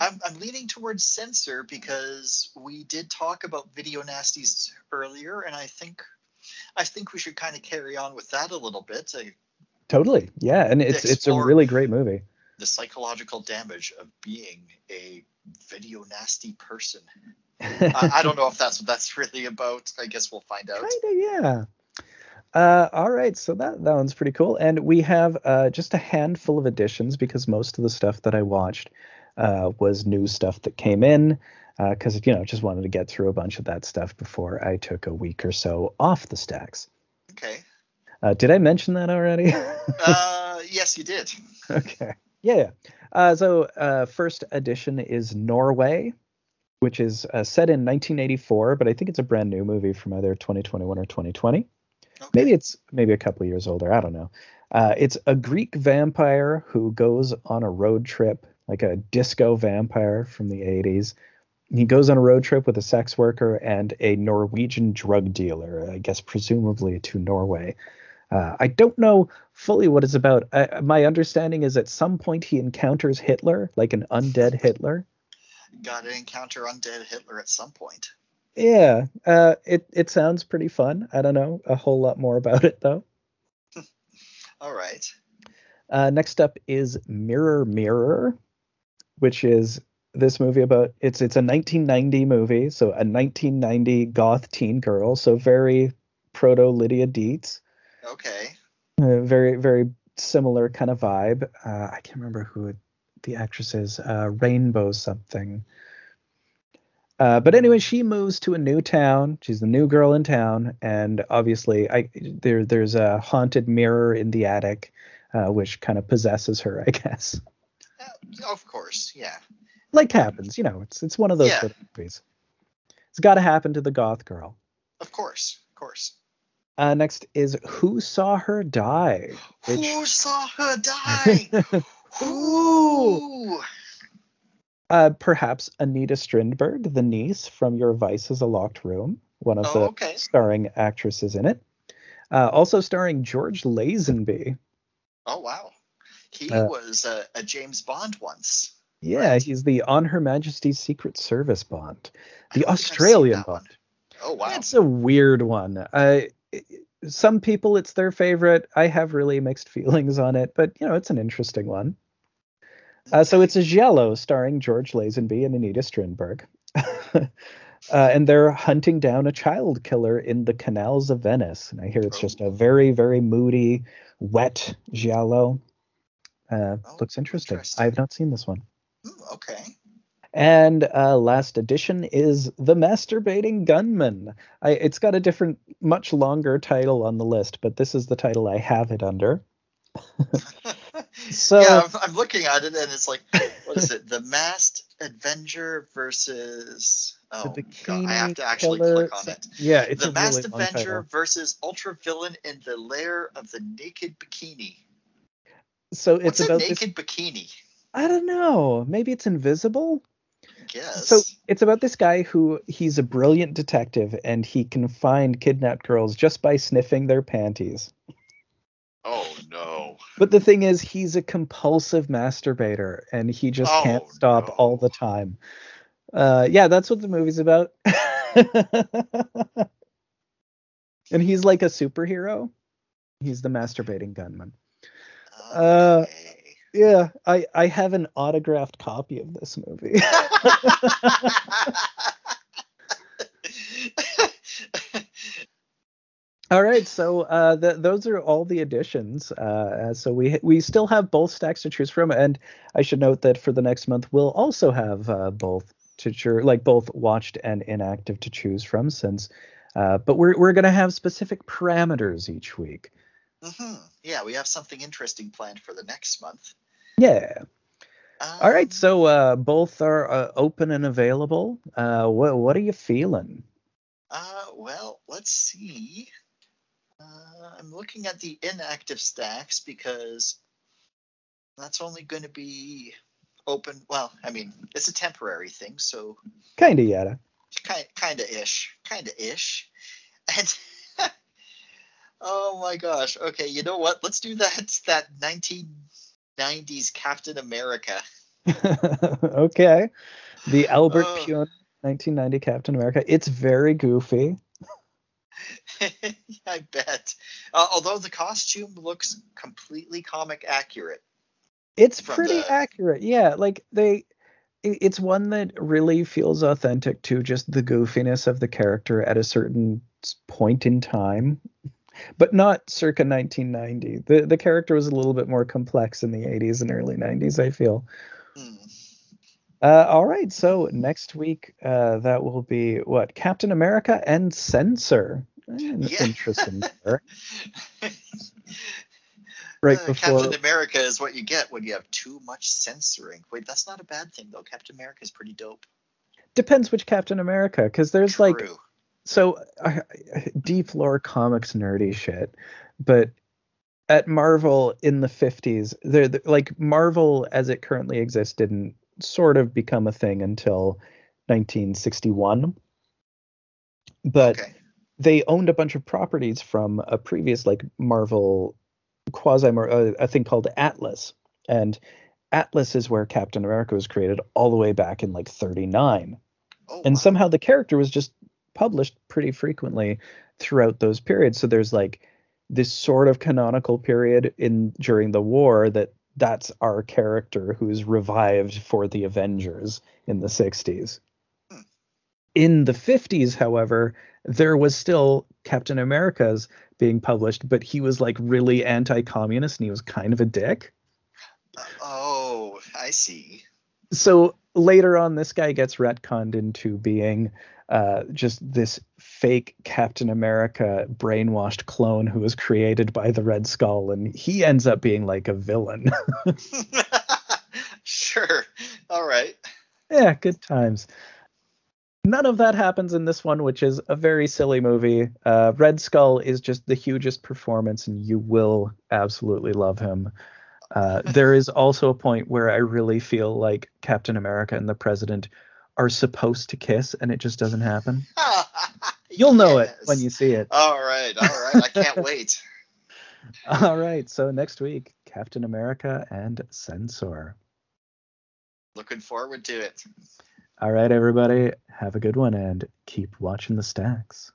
I'm, I'm leaning towards censor because we did talk about video nasties earlier, and I think I think we should kind of carry on with that a little bit. Uh, Totally, yeah, and it's it's a really great movie. the psychological damage of being a video nasty person. I, I don't know if that's what that's really about. I guess we'll find out. Kind of, yeah. Uh, all right, so that that one's pretty cool, and we have uh, just a handful of additions because most of the stuff that I watched uh, was new stuff that came in because you know just wanted to get through a bunch of that stuff before I took a week or so off the stacks. Okay. Uh, did I mention that already? Uh, yes, you did. okay. Yeah. yeah. Uh, so uh, first edition is Norway, which is uh, set in 1984, but I think it's a brand new movie from either 2021 or 2020. Okay. Maybe it's maybe a couple years older. I don't know. Uh, it's a Greek vampire who goes on a road trip, like a disco vampire from the 80s. He goes on a road trip with a sex worker and a Norwegian drug dealer, I guess presumably to Norway. Uh, I don't know fully what it's about. Uh, my understanding is at some point he encounters Hitler, like an undead Hitler. Got to encounter undead Hitler at some point. Yeah, uh, it it sounds pretty fun. I don't know a whole lot more about it though. All right. Uh, next up is Mirror Mirror, which is this movie about it's it's a 1990 movie, so a 1990 goth teen girl, so very proto Lydia Deetz, Okay. uh, very very similar kind of vibe. Uh, I can't remember who the actress is. Uh, Rainbow something. Uh, but anyway, she moves to a new town. She's the new girl in town, and obviously, I there there's a haunted mirror in the attic, uh, which kind of possesses her, I guess. Uh, of course, yeah. Like happens, you know. It's it's one of those Yeah. movies. It's got to happen to the goth girl. Of course, of course. Uh, next is Who Saw Her Die? Which- Who saw her die? Who? Uh, perhaps Anita Strindberg, the niece from Your Vice is a Locked Room, one of Oh, the okay. starring actresses in it. Uh, also starring George Lazenby. Oh wow. He Uh, was a, a James Bond once. Yeah, Right. he's the On Her Majesty's Secret Service Bond, the don't think I've seen Australian that one. Bond. Oh wow. that's a weird one. Uh, some people it's their favorite. I have really mixed feelings on it, but you know it's an interesting one. Uh, so it's a Giallo starring George Lazenby and Anita Strindberg. uh, and they're hunting down a child killer in the canals of Venice. And I hear it's just a very, very moody, wet Giallo. Uh, Oh, looks interesting. interesting. I have not seen this one. Hmm, okay. And uh, last edition is The Masturbating Gunman. I, it's got a different, much longer title on the list, but this is the title I have it under. So- yeah, I'm, I'm looking at it and it's like, what is it? The Masked Avenger versus. Oh, the God, I have to actually Killer- click on it. Yeah, it's the a Masked really Avenger versus Ultra Villain in the Lair of the Naked Bikini. So it's What's a about this. naked bikini? I don't know. Maybe it's invisible. Guess. So it's about this guy who he's a brilliant detective and he can find kidnapped girls just by sniffing their panties. oh no. But the thing is, he's a compulsive masturbator and he just can't Oh, stop no. all the time. Uh, yeah, that's what the movie's about. and he's like a superhero. He's the masturbating gunman. Uh, Okay. Yeah, I I have an autographed copy of this movie. All right, so uh, th- those are all the additions. Uh, so we we still have both stacks to choose from, and I should note that for the next month we'll also have uh, both to choose, like both watched and inactive to choose from. Since, uh, but we're we're gonna have specific parameters each week. Mhm. Yeah, we have something interesting planned for the next month. Yeah. All right, Um, so uh, both are uh, open and available. Uh, what what are you feeling? Uh, well, let's see. Uh, I'm looking at the inactive stacks because that's only going to be open. Well, I mean, it's a temporary thing, so Kind of yada. kind kind of ish, kind of ish. And oh my gosh, okay, you know what? Let's do that that 1990s Captain America. okay. The Albert Oh. Pyun 1990 Captain America. It's very goofy. I bet. Uh, although the costume looks completely comic accurate. It's pretty the- accurate. Yeah, like they it's one that really feels authentic to just the goofiness of the character at a certain point in time. But not circa 1990. The the character was a little bit more complex in the 80s and early 90s, I feel. Hmm. Uh, all right, so next week uh, that will be what Captain America and Censor. Eh, Yeah. Interesting. Right Uh, before, Captain America is what you get when you have too much censoring. Wait, that's not a bad thing though. Captain America is pretty dope. depends which Captain America, because there's like So uh, deep lore comics nerdy shit, but at Marvel in the 50s, they're they're- like Marvel as it currently exists didn't sort of become a thing until 1961. But okay. they owned a bunch of properties from a previous like Marvel quasi uh, a thing called Atlas, and Atlas is where Captain America was created all the way back in like 39, Oh, and wow. somehow the character was just published pretty frequently throughout those periods. So there's like this sort of canonical period in during the war that that's our character who's revived for the Avengers in the 60s. Hmm. In the 50s, however, there was still Captain America's being published, but he was like really anti-communist and he was kind of a dick. Oh, I see. So later on, this guy gets retconned into being uh, just this fake Captain America brainwashed clone who was created by the Red Skull, and he ends up being like a villain. sure. All right. yeah, good times. None of that happens in this one, which is a very silly movie. Uh, Red Skull is just the hugest performance, and you will absolutely love him. Uh, there is also a point where I really feel like Captain America and the President are supposed to kiss, and it just doesn't happen. You'll know it when you see it. All right, all right. I can't wait. All right, so next week, Captain America and Censor. Looking forward to it. All right, everybody, have a good one and keep watching the stacks.